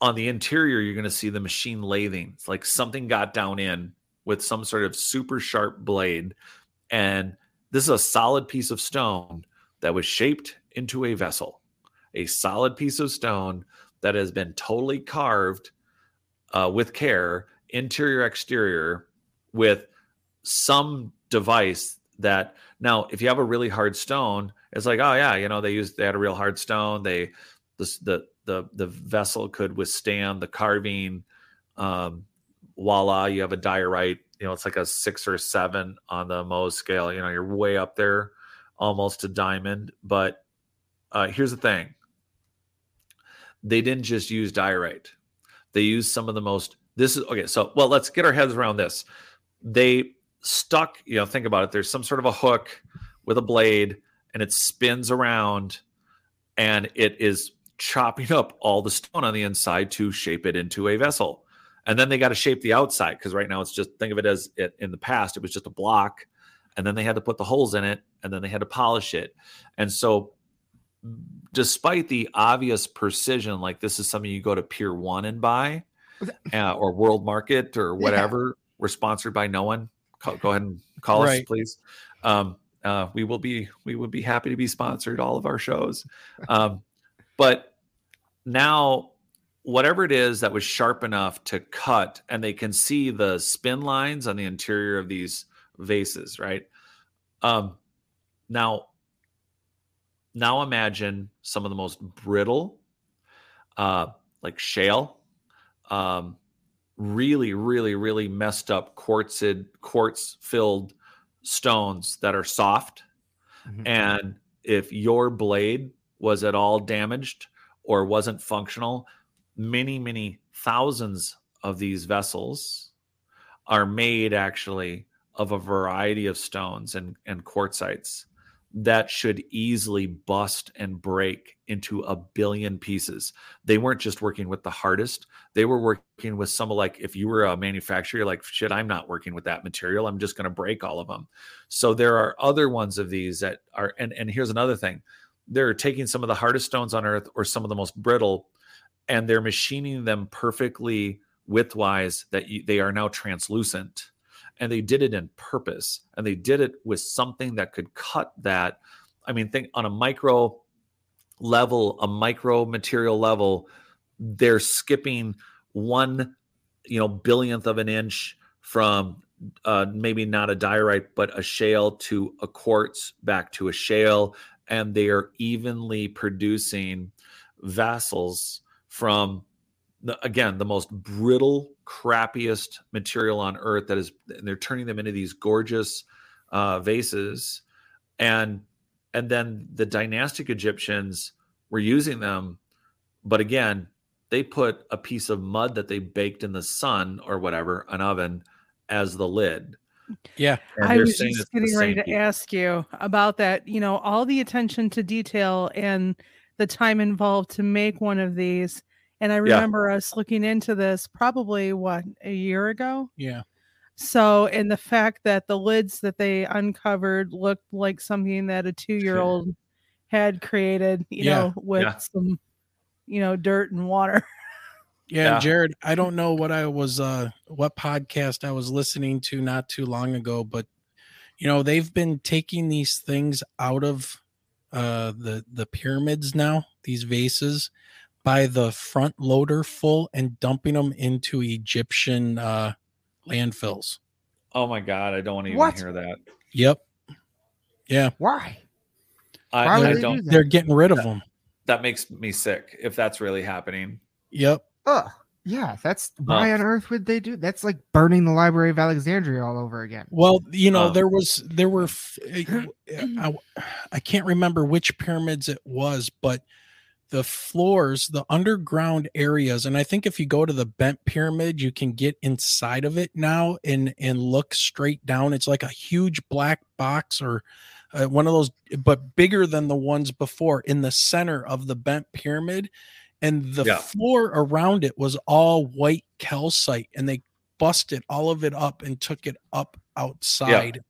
on the interior, you're going to see the machine lathing. It's like something got down in with some sort of super sharp blade and this is a solid piece of stone that was shaped into a vessel, a solid piece of stone that has been totally carved uh, with care, interior, exterior, with some device that now, if you have a really hard stone, it's like, oh yeah, you know, they used they had a real hard stone. They the the the, the vessel could withstand the carving. Um, voila, you have a diorite you know, it's like a six or seven on the Mohs scale. You know, you're way up there, almost a diamond. But uh, here's the thing: they didn't just use diorite; they used some of the most. This is okay. So, well, let's get our heads around this. They stuck. You know, think about it. There's some sort of a hook with a blade, and it spins around, and it is chopping up all the stone on the inside to shape it into a vessel and then they got to shape the outside because right now it's just think of it as it in the past it was just a block and then they had to put the holes in it and then they had to polish it and so despite the obvious precision like this is something you go to pier one and buy uh, or world market or whatever yeah. we're sponsored by no one call, go ahead and call us, please. Um, uh, we will be we would be happy to be sponsored all of our shows. Um, but now, whatever it is that was sharp enough to cut, and they can see the spin lines on the interior of these vases, right? Um, now, now imagine some of the most brittle, uh, like shale, um, really, really, really messed up quartzed, quartz filled stones that are soft. Mhm. And if your blade was at all damaged or wasn't functional, many, many thousands of these vessels are made actually of a variety of stones and, and quartzites that should easily bust and break into a billion pieces. They weren't just working with the hardest, they were working with some of like, if you were a manufacturer, you're like, shit, I'm not working with that material. I'm just going to break all of them. So there are other ones of these that are, and, and here's another thing they're taking some of the hardest stones on earth or some of the most brittle and they're machining them perfectly widthwise that you, they are now translucent. And they did it in purpose and they did it with something that could cut that. I mean think on a micro level a micro material level they're skipping one you know billionth of an inch from uh, maybe not a diorite but a shale to a quartz back to a shale and they are evenly producing vessels from the, again the most brittle crappiest material on earth that is and they're turning them into these gorgeous uh, vases and and then the dynastic egyptians were using them but again they put a piece of mud that they baked in the sun or whatever an oven as the lid Yeah. And I they're was just getting ready to people. ask you about that. You know, all the attention to detail and the time involved to make one of these. And I remember us looking into this probably what a year ago. Yeah. So, and the fact that the lids that they uncovered looked like something that a two year old had created, you Yeah, know, with yeah. some, you know, dirt and water. Yeah, Yeah. Jared, I don't know what I was uh what podcast I was listening to not too long ago, but you know, they've been taking these things out of uh the the pyramids now, these vases by the front loader full and dumping them into Egyptian uh landfills. oh my god i don't want to even What? hear that Yep. Yeah, Why? I, Why I they don't. Do they're getting rid of them. that makes me sick if that's really happening Yep. Ugh. Yeah, that's why on earth would they do? That's like burning the Library of Alexandria all over again. Well, you know, Um, there was there were uh, I, I can't remember which pyramids it was, but the floors, the underground areas, and I think if you go to the bent pyramid, you can get inside of it now and and look straight down. It's like a huge black box or uh, one of those, but bigger than the ones before in the center of the bent pyramid. And the Yeah. floor around it was all white calcite, and they busted all of it up and took it up outside.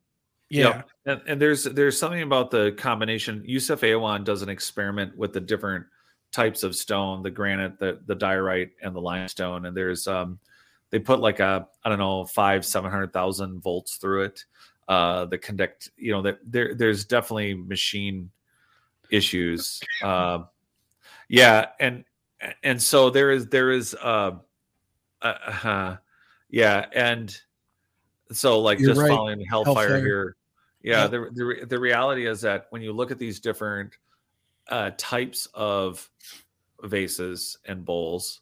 Yeah. Yep. And, and there's there's something about the combination. Yousef Awyan does an experiment with the different types of stone, the granite, the the diorite, and the limestone. And there's um they put like a I don't know five seven hundred thousand volts through it. Uh, the conduct, you know, that there there's definitely machine issues. Um, yeah, and and so there is there is uh, uh, uh yeah, and so like You're just right. following hellfire, Hellfire. here. Yeah, Yeah. the, the the reality is that when you look at these different uh, types of vases and bowls,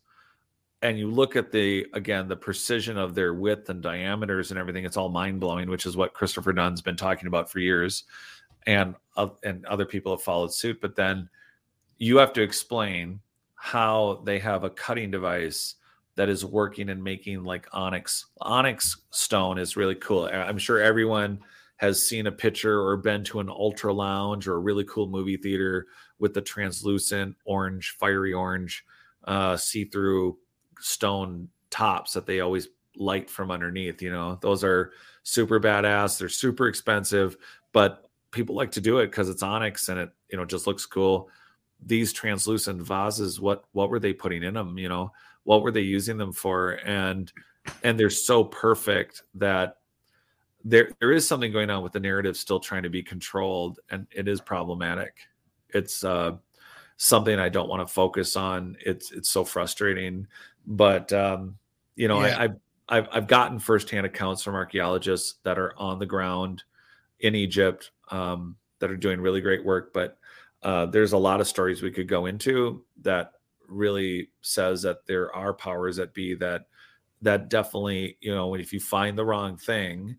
and you look at the again the precision of their width and diameters and everything, it's all mind blowing. Which is what Christopher Dunn's been talking about for years, and uh, and other people have followed suit. But then you have to explain how they have a cutting device that is working and making like onyx onyx stone is really cool. I'm sure everyone has seen a picture or been to an ultra lounge or a really cool movie theater with the translucent orange fiery orange uh, see-through stone tops that they always light from underneath you know? Those are super badass. They're super expensive but people like to do it because it's onyx and it you know just looks cool these translucent vases what what were they putting in them you know what were they using them for and and they're so perfect that there there is something going on with the narrative still trying to be controlled, and it is problematic. It's uh, something I don't want to focus on. It's it's so frustrating, but um, you know, Yeah. I, I've I've I've gotten firsthand accounts from archaeologists that are on the ground in Egypt um, that are doing really great work, but uh, there's a lot of stories we could go into that really says that there are powers that be that that definitely you know if you find the wrong thing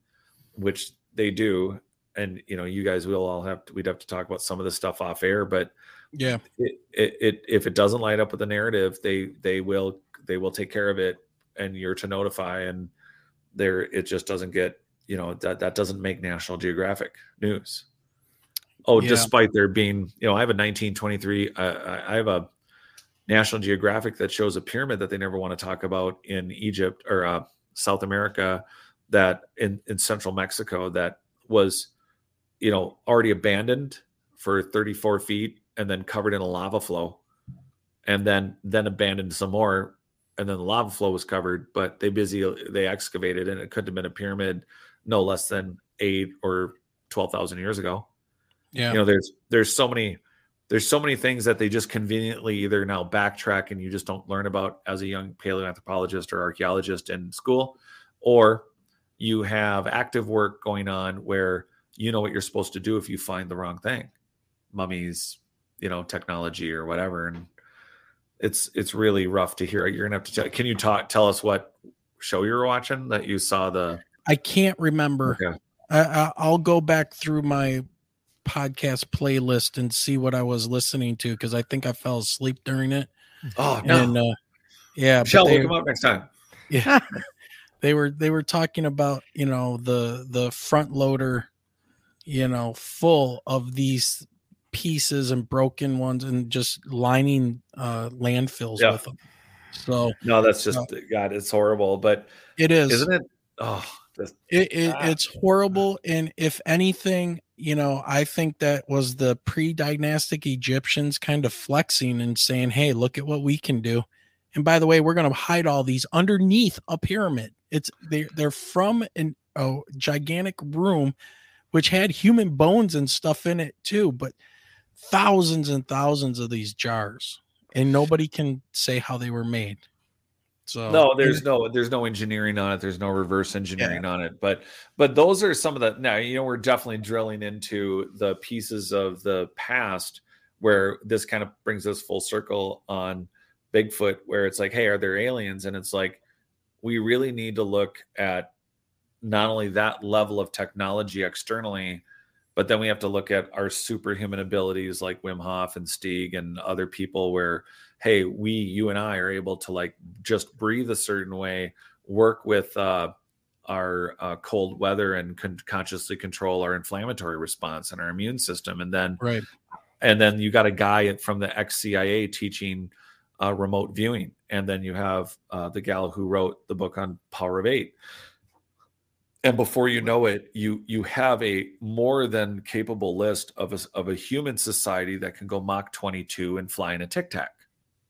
which they do and you know you guys will all have to, we'd have to talk about some of the stuff off air but Yeah. it, it, it if it doesn't line up with the narrative they they will they will take care of it and you're to notify and there it just doesn't get you know that that doesn't make national geographic news oh Yeah. despite there being you know i have a 1923 uh, I- have a national geographic that shows a pyramid that they never want to talk about in egypt or uh, south america that in in central mexico that was you know already abandoned for 34 feet and then covered in a lava flow and then then abandoned some more and then the lava flow was covered but they busy they excavated and it couldn't have been a pyramid no less than eight or 12,000 years ago Yeah. you know there's there's so many there's so many things that they just conveniently either now backtrack and you just don't learn about as a young paleoanthropologist or archaeologist in school or you have active work going on where you know what you're supposed to do if you find the wrong thing mummies you know technology or whatever and it's it's really rough to hear you're gonna have to tell can you talk tell us what show you were watching that you saw the I can't remember. okay I, I, I'll go back through my podcast playlist and see what I was listening to because I think I fell asleep during it. oh no And uh, yeah, but Michelle, they- we'll come up next time yeah, they were they were talking about you know the the front loader, you know, full of these pieces and broken ones and just lining uh landfills Yeah. with them. So no that's just No. god it's horrible but it is isn't it oh this, It, it Ah. it's horrible, and if anything, you know, I think that was the pre-dynastic Egyptians kind of flexing and saying, "Hey, look at what we can do." And by the way, we're going to hide all these underneath a pyramid. It's they they're from an a gigantic room, which had human bones and stuff in it too, but thousands and thousands of these jars, and nobody can say how they were made. So no there's no there's no engineering on it there's no reverse engineering on it but but those are some of the now you know we're definitely drilling into the pieces of the past where this kind of brings us full circle on bigfoot where it's like hey are there aliens? And it's like we really need to look at not only that level of technology externally but then we have to look at our superhuman abilities like Wim Hof and Stieg and other people where hey we you and I are able to like just breathe a certain way work with uh our uh, cold weather and con- consciously control our inflammatory response and our immune system and then right. and then you got a guy from the ex-CIA teaching uh, remote viewing, and then you have uh, the gal who wrote the book on Power of Eight. And before you know it, you you have a more than capable list of a, of a human society that can go Mach 22 and fly in a tic tac,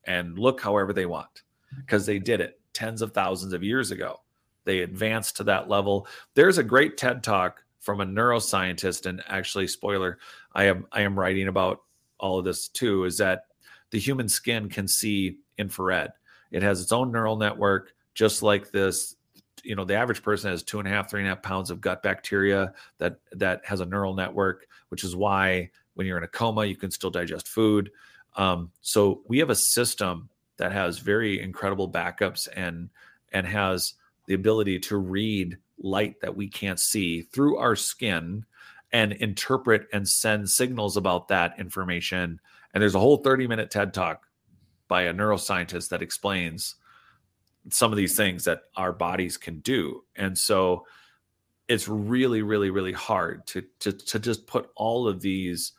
and look however they want, because they did it tens of thousands of years ago. They advanced to that level. There's a great TED talk from a neuroscientist, and actually, spoiler, I am I am writing about all of this too. Is that the human skin can see infrared? It has its own neural network, just like this. You know, the average person has two and a half, three and a half pounds of gut bacteria that that has a neural network, which is why when you're in a coma, you can still digest food. Um, so we have a system that has very incredible backups and and has the ability to read light that we can't see through our skin and interpret and send signals about that information. And there's a whole 30 minute TED talk by a neuroscientist that explains some of these things that our bodies can do. And so it's really, really, really hard to, to, to just put all of these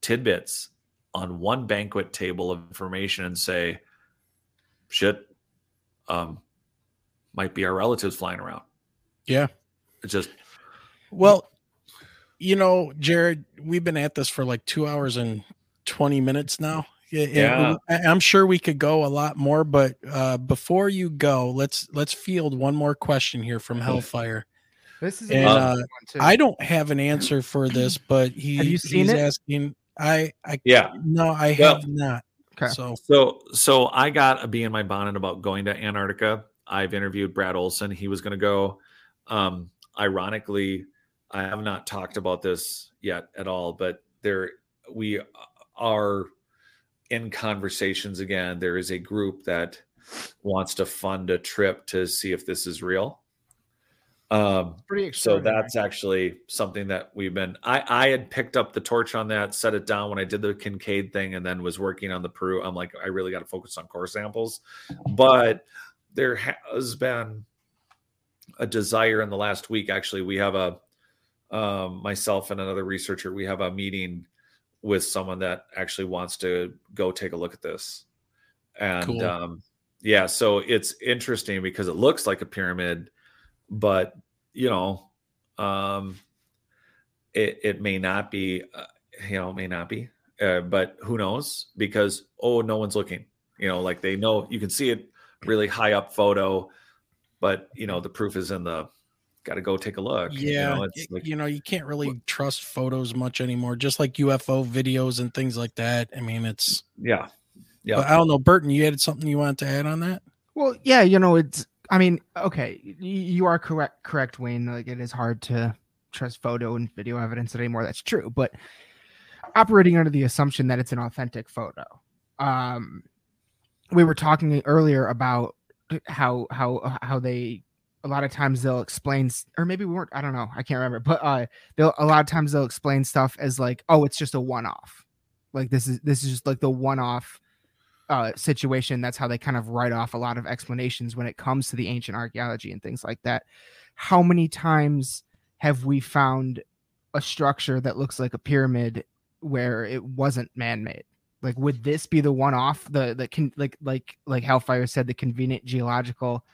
tidbits on one banquet table of information and say, shit, um, might be our relatives flying around. Yeah. It's just Well, you know, Jared, we've been at this for like two hours and 20 minutes now. Yeah, Yeah. I- I'm sure we could go a lot more, but uh, before you go, let's let's field one more question here from Hellfire. This is And, uh, one, too. I don't have an answer for this, but he Have you seen he's it? asking. I I Yeah. no, I Well, have not. Okay. So So so I got a bee in my bonnet about going to Antarctica. I've interviewed Brad Olson. He was going to go. Um, ironically, I have not talked about this yet at all, but there we are in conversations again. There is a group that wants to fund a trip to see if this is real. Um, pretty so that's actually something that we've been I, I had picked up the torch on that set it down when i did the Kinkaid thing and then was working on the peru. I'm like i really got to focus on core samples. But there has been a desire in the last week. Actually we have a um, myself and another researcher we have a meeting with someone that actually wants to go take a look at this. And Cool. um, yeah so it's interesting because it looks like a pyramid but you know um it it may not be uh, you know it may not be uh, but who knows because oh no one's looking you know like they know you can see it really high up photo but you know the proof is in the got to go take a look you yeah, know, y- it's like you know, you can't really trust photos much anymore. Just like UFO videos and things like that. I mean, it's. yeah yeah But I don't know, Burton. You had something you wanted to add on that? Well, yeah, you know, it's. I mean, okay, you are correct, correct, Wayne. Like, it is hard to trust photo and video evidence anymore. That's true, but operating under the assumption that it's an authentic photo. Um, we were talking earlier about how how how they a lot of times they'll explain or maybe we weren't i don't know i can't remember but uh they'll a lot of times they'll explain stuff as like oh it's just a one-off like this is this is just like the one-off uh situation that's how they kind of write off a lot of explanations when it comes to the ancient archaeology and things like that how many times have we found a structure that looks like a pyramid where it wasn't man-made like would this be the one off the the can like like like hellfire said the convenient geological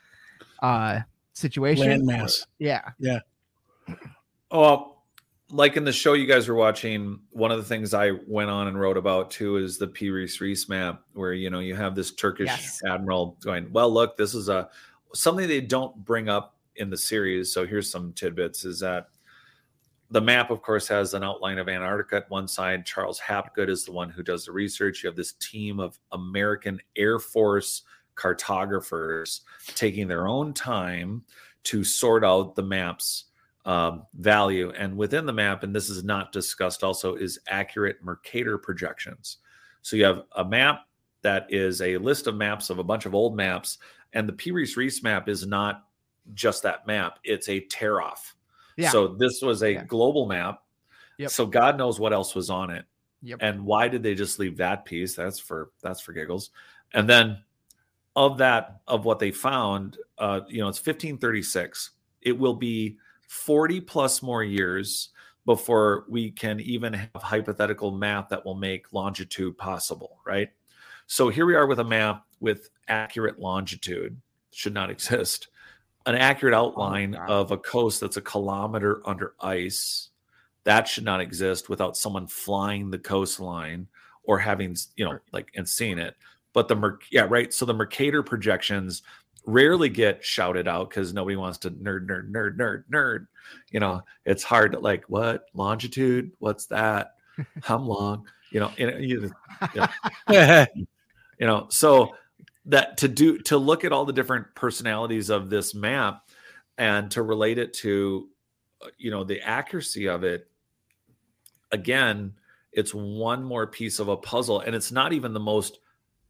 uh situation Landmass. Yeah. Yeah Oh, like in the show you guys were watching, one of the things I went on and wrote about too is the Piri Reis Reis map, where you know you have this Turkish Yes. admiral going, "Well, look, this is a something they don't bring up in the series." So here's some tidbits: is that the map, of course, has an outline of Antarctica at one side. Charles Hapgood is the one who does the research. You have this team of American Air Force cartographers taking their own time to sort out the maps um, value. And within the map, and this is not discussed also, is accurate Mercator projections. So you have a map that is a list of maps of a bunch of old maps, and the Piri Reis Reis map is not just that map; it's a tear off. Yeah. So this was a Yeah. global map. Yep. So God knows what else was on it. Yep. And why did they just leave that piece? That's for that's for giggles. And then of that of what they found, uh, you know, it's 1536. It will be 40 plus more years before we can even have hypothetical map that will make longitude possible, right? So here we are with a map with accurate longitude, should not exist. An accurate oh outline God. of a coast that's a kilometer under ice, that should not exist without someone flying the coastline or having, you know, like and seeing it. But the Merc- yeah, right. So the Mercator projections rarely get shouted out because nobody wants to nerd, nerd, nerd, nerd, nerd. You know, it's hard to like what longitude? What's that? How long? You know, and you, you know, so that to do to look at all the different personalities of this map and to relate it to, uh, you know, the accuracy of it. Again, it's one more piece of a puzzle, and it's not even the most.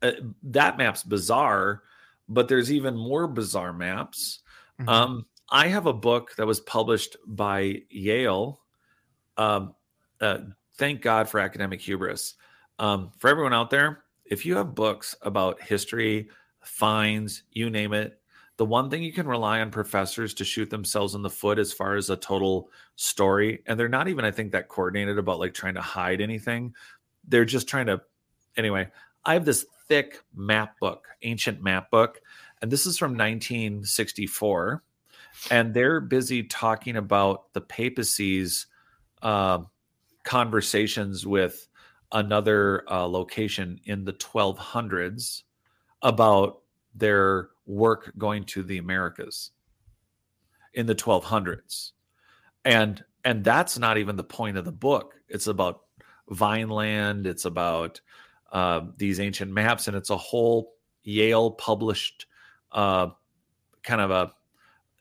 Uh, that map's bizarre, but there's even more bizarre maps. Mhm. Um, I have a book that was published by Yale. Um, uh, thank God for academic hubris. Um, for everyone out there, if you have books about history, finds, you name it, the one thing you can rely on professors to shoot themselves in the foot as far as a total story, and they're not even, I think, that coordinated about like trying to hide anything. They're just trying to, anyway. I have this thick map book, ancient map book, and this is from 1964 and they're busy talking about the papacy's uh, conversations with another uh, location in the 1200s about their work going to the Americas in the 1200s. and and that's not even the point of the book. It's about Vineland. It's about uh, these ancient maps, and it's a whole Yale published uh, kind of a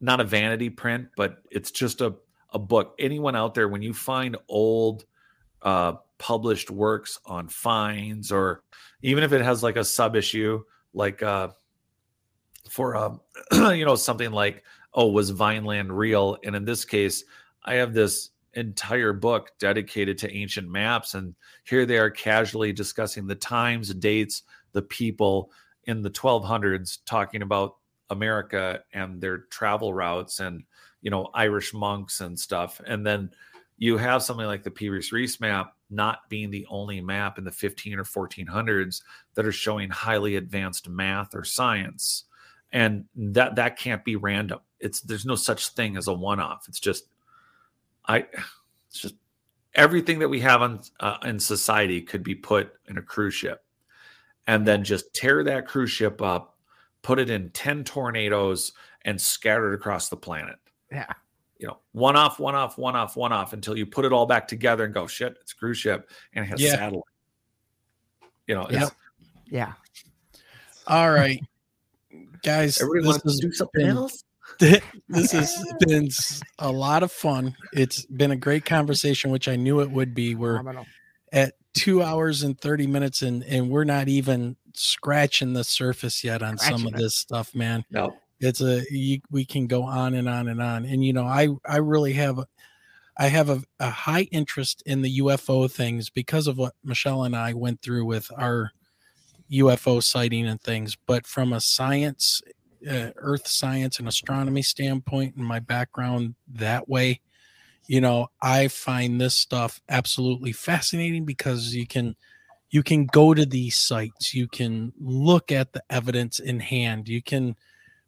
not a vanity print, but it's just a a book. Anyone out there, when you find old uh, published works on finds, or even if it has like a sub issue, like uh, for um, you know something like oh was Vineland real? And in this case, I have this entire book dedicated to ancient maps, and here they are casually discussing the times, dates, the people in the 1200s, talking about America and their travel routes and you know Irish monks and stuff, and then you have something like the Piri Reis map not being the only map in the 15 or 1400s that are showing highly advanced math or science. And that that can't be random. It's there's no such thing as a one-off. It's just i it's just everything that we have on uh, in society could be put in a cruise ship and then just tear that cruise ship up put it in 10 tornadoes and scatter it across the planet Yeah. you know, one off, one off, one off, one off until you put it all back together and go, shit, it's a cruise ship and it has Yeah. satellite. You know, Yep. it's, Yeah. All right, guys. everyone this wants to do something been- else. this has been a lot of fun. It's been a great conversation, which I knew it would be. We're at two hours and 30 minutes and and we're not even scratching the surface yet on some of it. this stuff man No, it's a you, we can go on and on and on and you know i i really have I have a, a high interest in the ufo things because of what michelle and i went through with our ufo sighting and things but from a science uh, earth science and astronomy standpoint and my background that way you know i find this stuff absolutely fascinating because you can you can go to these sites you can look at the evidence in hand you can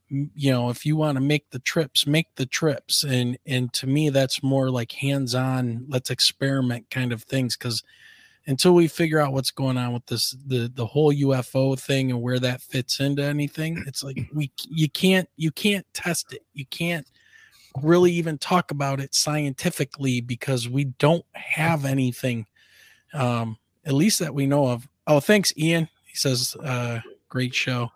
you know if you want to make the trips make the trips and and to me that's more like hands-on let's experiment kind of things because until we figure out what's going on with this the the whole ufo thing and where that fits into anything it's like we you can't you can't test it you can't really even talk about it scientifically because we don't have anything um at least that we know of oh thanks ian he says uh great show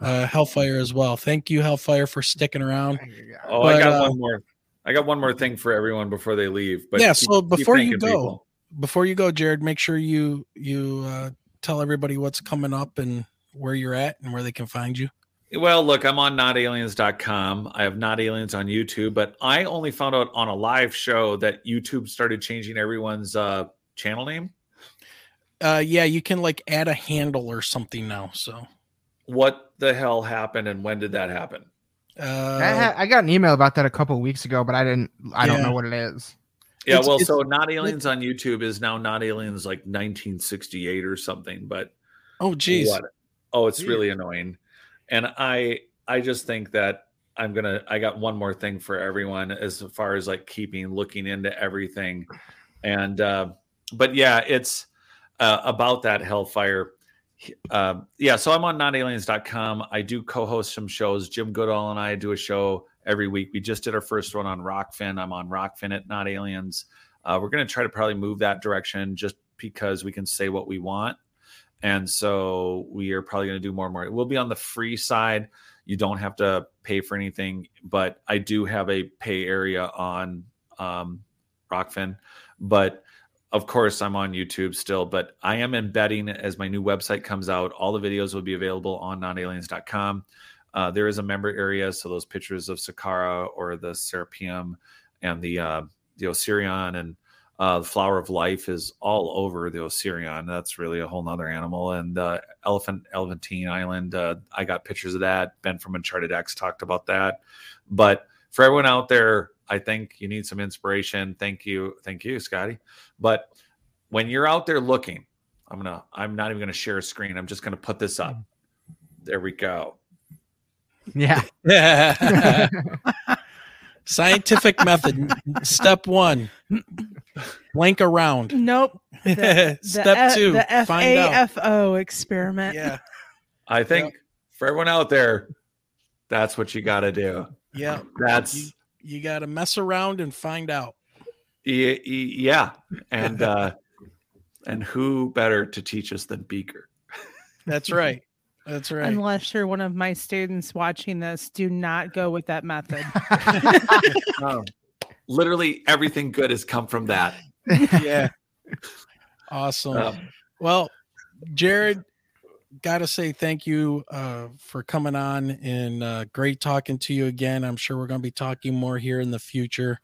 uh hellfire as well thank you hellfire for sticking around There you go. oh, I got uh, one more. I got one more thing for everyone before they leave. But Yeah, keep- so before you go, people. Before you go jared make sure you you uh tell everybody what's coming up and where you're at and where they can find you Well, look, I'm on notaliens.com. I have not aliens on YouTube, but I only found out on a live show that YouTube started changing everyone's uh, channel name. uh yeah you can like add a handle or something now so What the hell happened and when did that happen? I, uh ha- I got an email about that a couple of weeks ago, but I didn't. I don't know what it is. Yeah, It's- well, it's- so not aliens on YouTube is now not aliens like 1968 or something, but oh geez what? Oh, it's Weird. really annoying. And I I just think that I'm gonna I got one more thing for everyone as far as like keeping looking into everything. And uh but yeah, it's uh, about that hellfire. Um, yeah, so I'm on notaliens.com. I do co-host some shows. Jim Goodall and I do a show every week. We just did our first one on Rokfin. I'm on Rokfin at Not Aliens. Uh, we're going to try to probably move that direction just because we can say what we want. And so we are probably going to do more and more. We'll be on the free side. You don't have to pay for anything, but I do have a pay area on um, Rokfin. But of course, I'm on YouTube still, but I am embedding as my new website comes out. All the videos will be available on nonaliens.com. Uh, there is a member area, so those pictures of Saqqara or the Serapeum and the uh, the Osirion and uh, the Flower of Life is all over the Osirion. That's really a whole nother animal. And uh, Elephant Elephantine Island, uh, I got pictures of that. Ben from UnchartedX talked about that. But for everyone out there, I think you need some inspiration. Thank you, thank you, Scotty. But when you're out there looking, I'm gonna. I'm not even gonna share a screen. I'm just gonna put this up. There we go. Yeah. Scientific method. Step one, blank around. Nope. The, Step F- two, the. FAFO experiment. Yeah, I think for everyone out there, that's what you got to do. yeah. That's You got to mess around and find out. Yeah, and uh, and who better to teach us than Beaker? That's right. That's right. Unless you're one of my students watching this, do not go with that method. Um, literally everything good has come from that. yeah. Awesome. Um, well, Jared, got to say thank you uh, for coming on and uh, great talking to you again. I'm sure we're going to be talking more here in the future.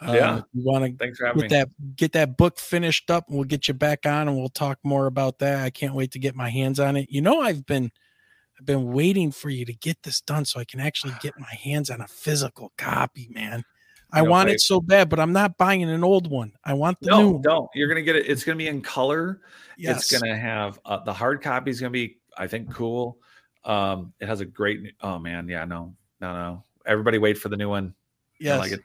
Uh, Yeah. you want to thanks for having get me. that get that book finished up and we'll get you back on and we'll talk more about that. I can't wait to get my hands on it. You know, I've been I've been waiting for you to get this done so I can actually get my hands on a physical copy, man. I You know, want I- it so bad, but I'm not buying an old one. I want the new No, don't. You're gonna get it. It's gonna be in color. Yes. It's gonna have uh, the hard copy is gonna be, I think, cool. Um, it has a great. Oh man, yeah, no, no, no. Everybody wait for the new one. I yes. like it.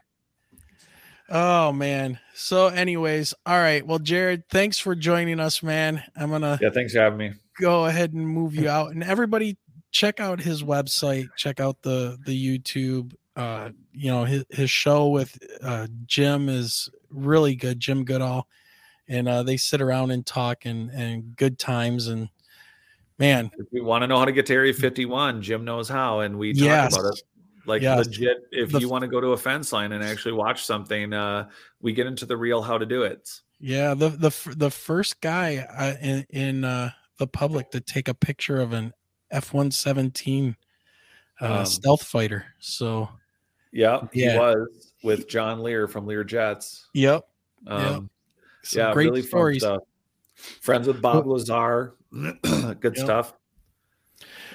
Oh man. So, anyways, all right. Well, Jared, thanks for joining us, man. I'm gonna Yeah, thanks for having me. go ahead and move you out, and everybody check out his website. Check out the the YouTube. Uh, you know his his show with uh Jim is really good. Jim Goodall, and uh, they sit around and talk and and good times and man, If you want to know how to get to Area 51, Jim knows how, and we talk Yes. about it. Like Yes. legit, if The you want to go to a fence line and actually watch something, uh, we get into the real how to do it. Yeah, the the the first guy uh, in in uh, the public to take a picture of an F one seventeen uh, Um, stealth fighter. So, Yeah, he was with John Lear from Lear Jets. yep, Um, some yeah, great really fun stuff. Friends with Bob Lazar, good Yep. stuff.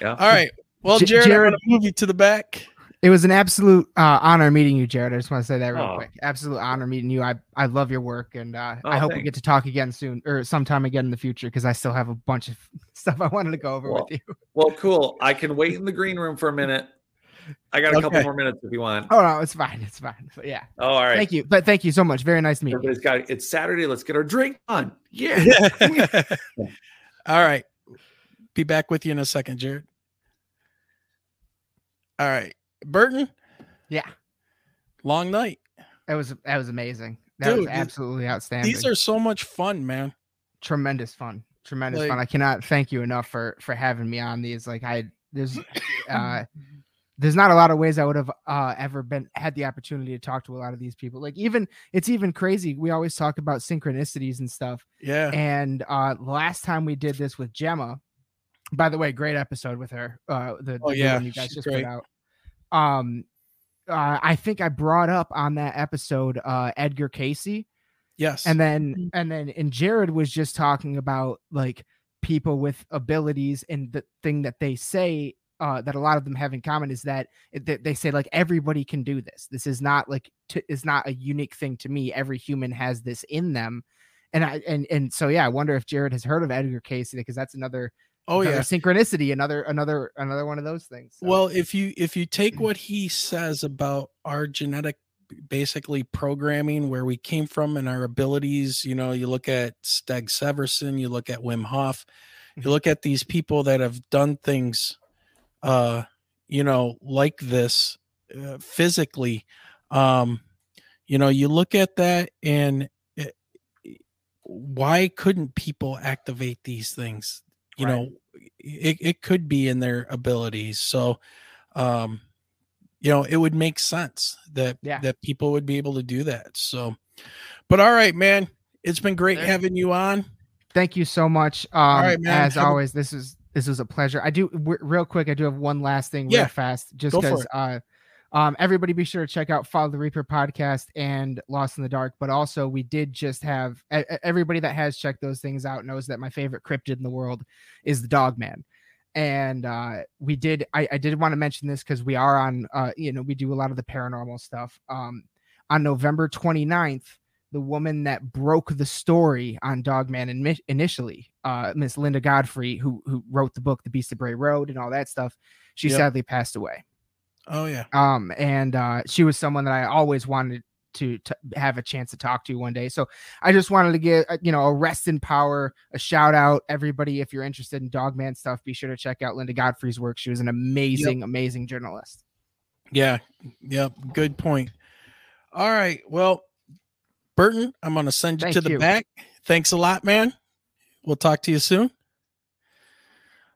Yeah. All right, well, J- Jared, I'm gonna move you to the back. It was an absolute uh, honor meeting you, Jared. I just want to say that real Oh. quick. Absolute honor meeting you. I, I love your work, and uh, Oh, I hope we get to talk again soon or sometime again in the future because I still have a bunch of stuff I wanted to go over Well, with you. Well, cool. I can wait in the green room for a minute. I got a couple more minutes if you want. Oh no, it's fine. It's fine. But yeah, Oh, all right. thank you. But thank you so much. Very nice meeting. you. Everybody's got it's Saturday. Let's get our drink on. Yeah. All right, be back with you in a second, Jared. All right, Burton, Yeah, long night. that was that was amazing. That Dude, was absolutely outstanding. These are so much fun, man. tremendous fun. Tremendous Like- fun i cannot thank you enough for for having me on these. Like i there's uh there's not a lot of ways i would have uh ever been had the opportunity to talk to a lot of these people. Like even it's even crazy. We always talk about synchronicities and stuff. Yeah, and uh last time we did this with gemma by the way great episode with her uh the, Oh, the yeah, you guys she's just great. put out um uh, I think I brought up on that episode uh, Edgar Cayce, yes, and then Mm. and then and jared was just talking about like people with abilities and the thing that they say uh that a lot of them have in common is that, it- that they say like everybody can do this. This is not like t- is not a unique thing to me. Every human has this in them. And i and and so yeah i wonder if jared has heard of edgar cayce because that's another oh another yeah. synchronicity another another another one of those things So, Well, if you if you take what he says about our genetic basically programming where we came from and our abilities, you know, you look at Steg Severson, you look at Wim Hof, you look at these people that have done things uh you know like this uh, physically um you know you look at that and it, why couldn't people activate these things you Right. know it, it could be in their abilities so um you know it would make sense that Yeah. that people would be able to do that so but all right man it's been great having you on thank you so much um right, man. as Have a- always this is this was a pleasure i do w- real quick i do have one last thing Yeah. real fast just because uh um everybody be sure to check out follow the reaper podcast and lost in the dark but also we did just have everybody that has checked those things out knows that my favorite cryptid in the world is the dog man and uh we did i, I did want to mention this because we are on uh you know we do a lot of the paranormal stuff um on november 29th the woman that broke the story on Dogman in, initially, uh, Miss Linda Godfrey, who who wrote the book The Beast of Bray Road and all that stuff, she Yep. sadly passed away. Oh yeah Um, and uh, she was someone that I always wanted to, to have a chance to talk to one day. So I just wanted to give uh, you know a rest in power, a shout out, everybody. If you're interested in Dogman stuff, be sure to check out Linda Godfrey's work. She was an amazing, amazing journalist. Yeah. Yep. Good point. All right. Well, Burton, I'm going to send you Thank to the you. back. Thanks a lot, man. We'll talk to you soon.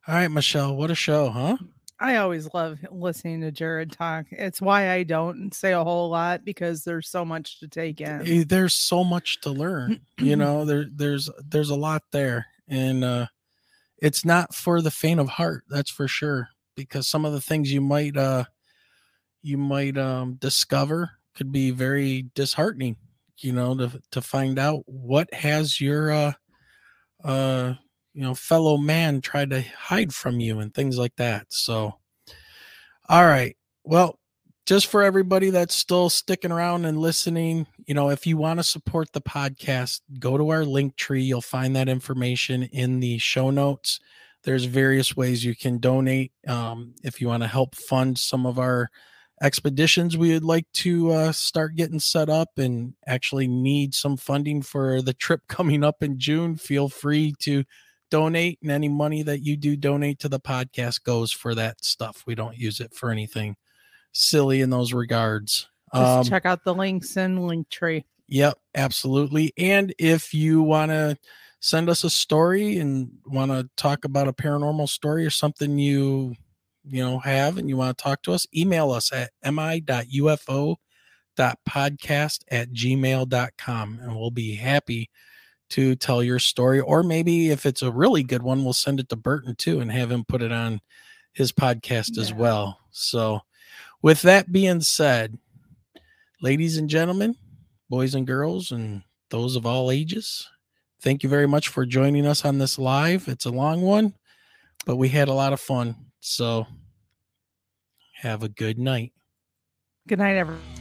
All right, Michelle. What a show, huh? I always love listening to Jared talk. It's why I don't say a whole lot because there's so much to take in. Eh, There's so much to learn. you know, there there's there's a lot there, and uh, it's not for the faint of heart. That's for sure. Because some of the things you might uh, you might um, discover could be very disheartening. You know, to to find out what has your uh, uh, you know fellow man tried to hide from you and things like that. So, all right. Well, just for everybody that's still sticking around and listening, you know, if you want to support the podcast, go to our link tree. You'll find that information in the show notes. There's various ways you can donate. Um, if you want to help fund some of our expeditions, we would like to uh, start getting set up and actually need some funding for the trip coming up in June. Feel free to donate, and any money that you do donate to the podcast goes for that stuff. We don't use it for anything silly in those regards. Um, check out the links in Linktree. Yep, absolutely. And if you want to send us a story and want to talk about a paranormal story or something you you know have and you want to talk to us, email us at mi.ufo.podcast at gmail.com and we'll be happy to tell your story. Or maybe if it's a really good one, we'll send it to Burton too and have him put it on his podcast as well. So with that being said, ladies and gentlemen, boys and girls, and those of all ages. Thank you very much for joining us on this live. It's a long one, but we had a lot of fun. So have a good night. Good night, everyone.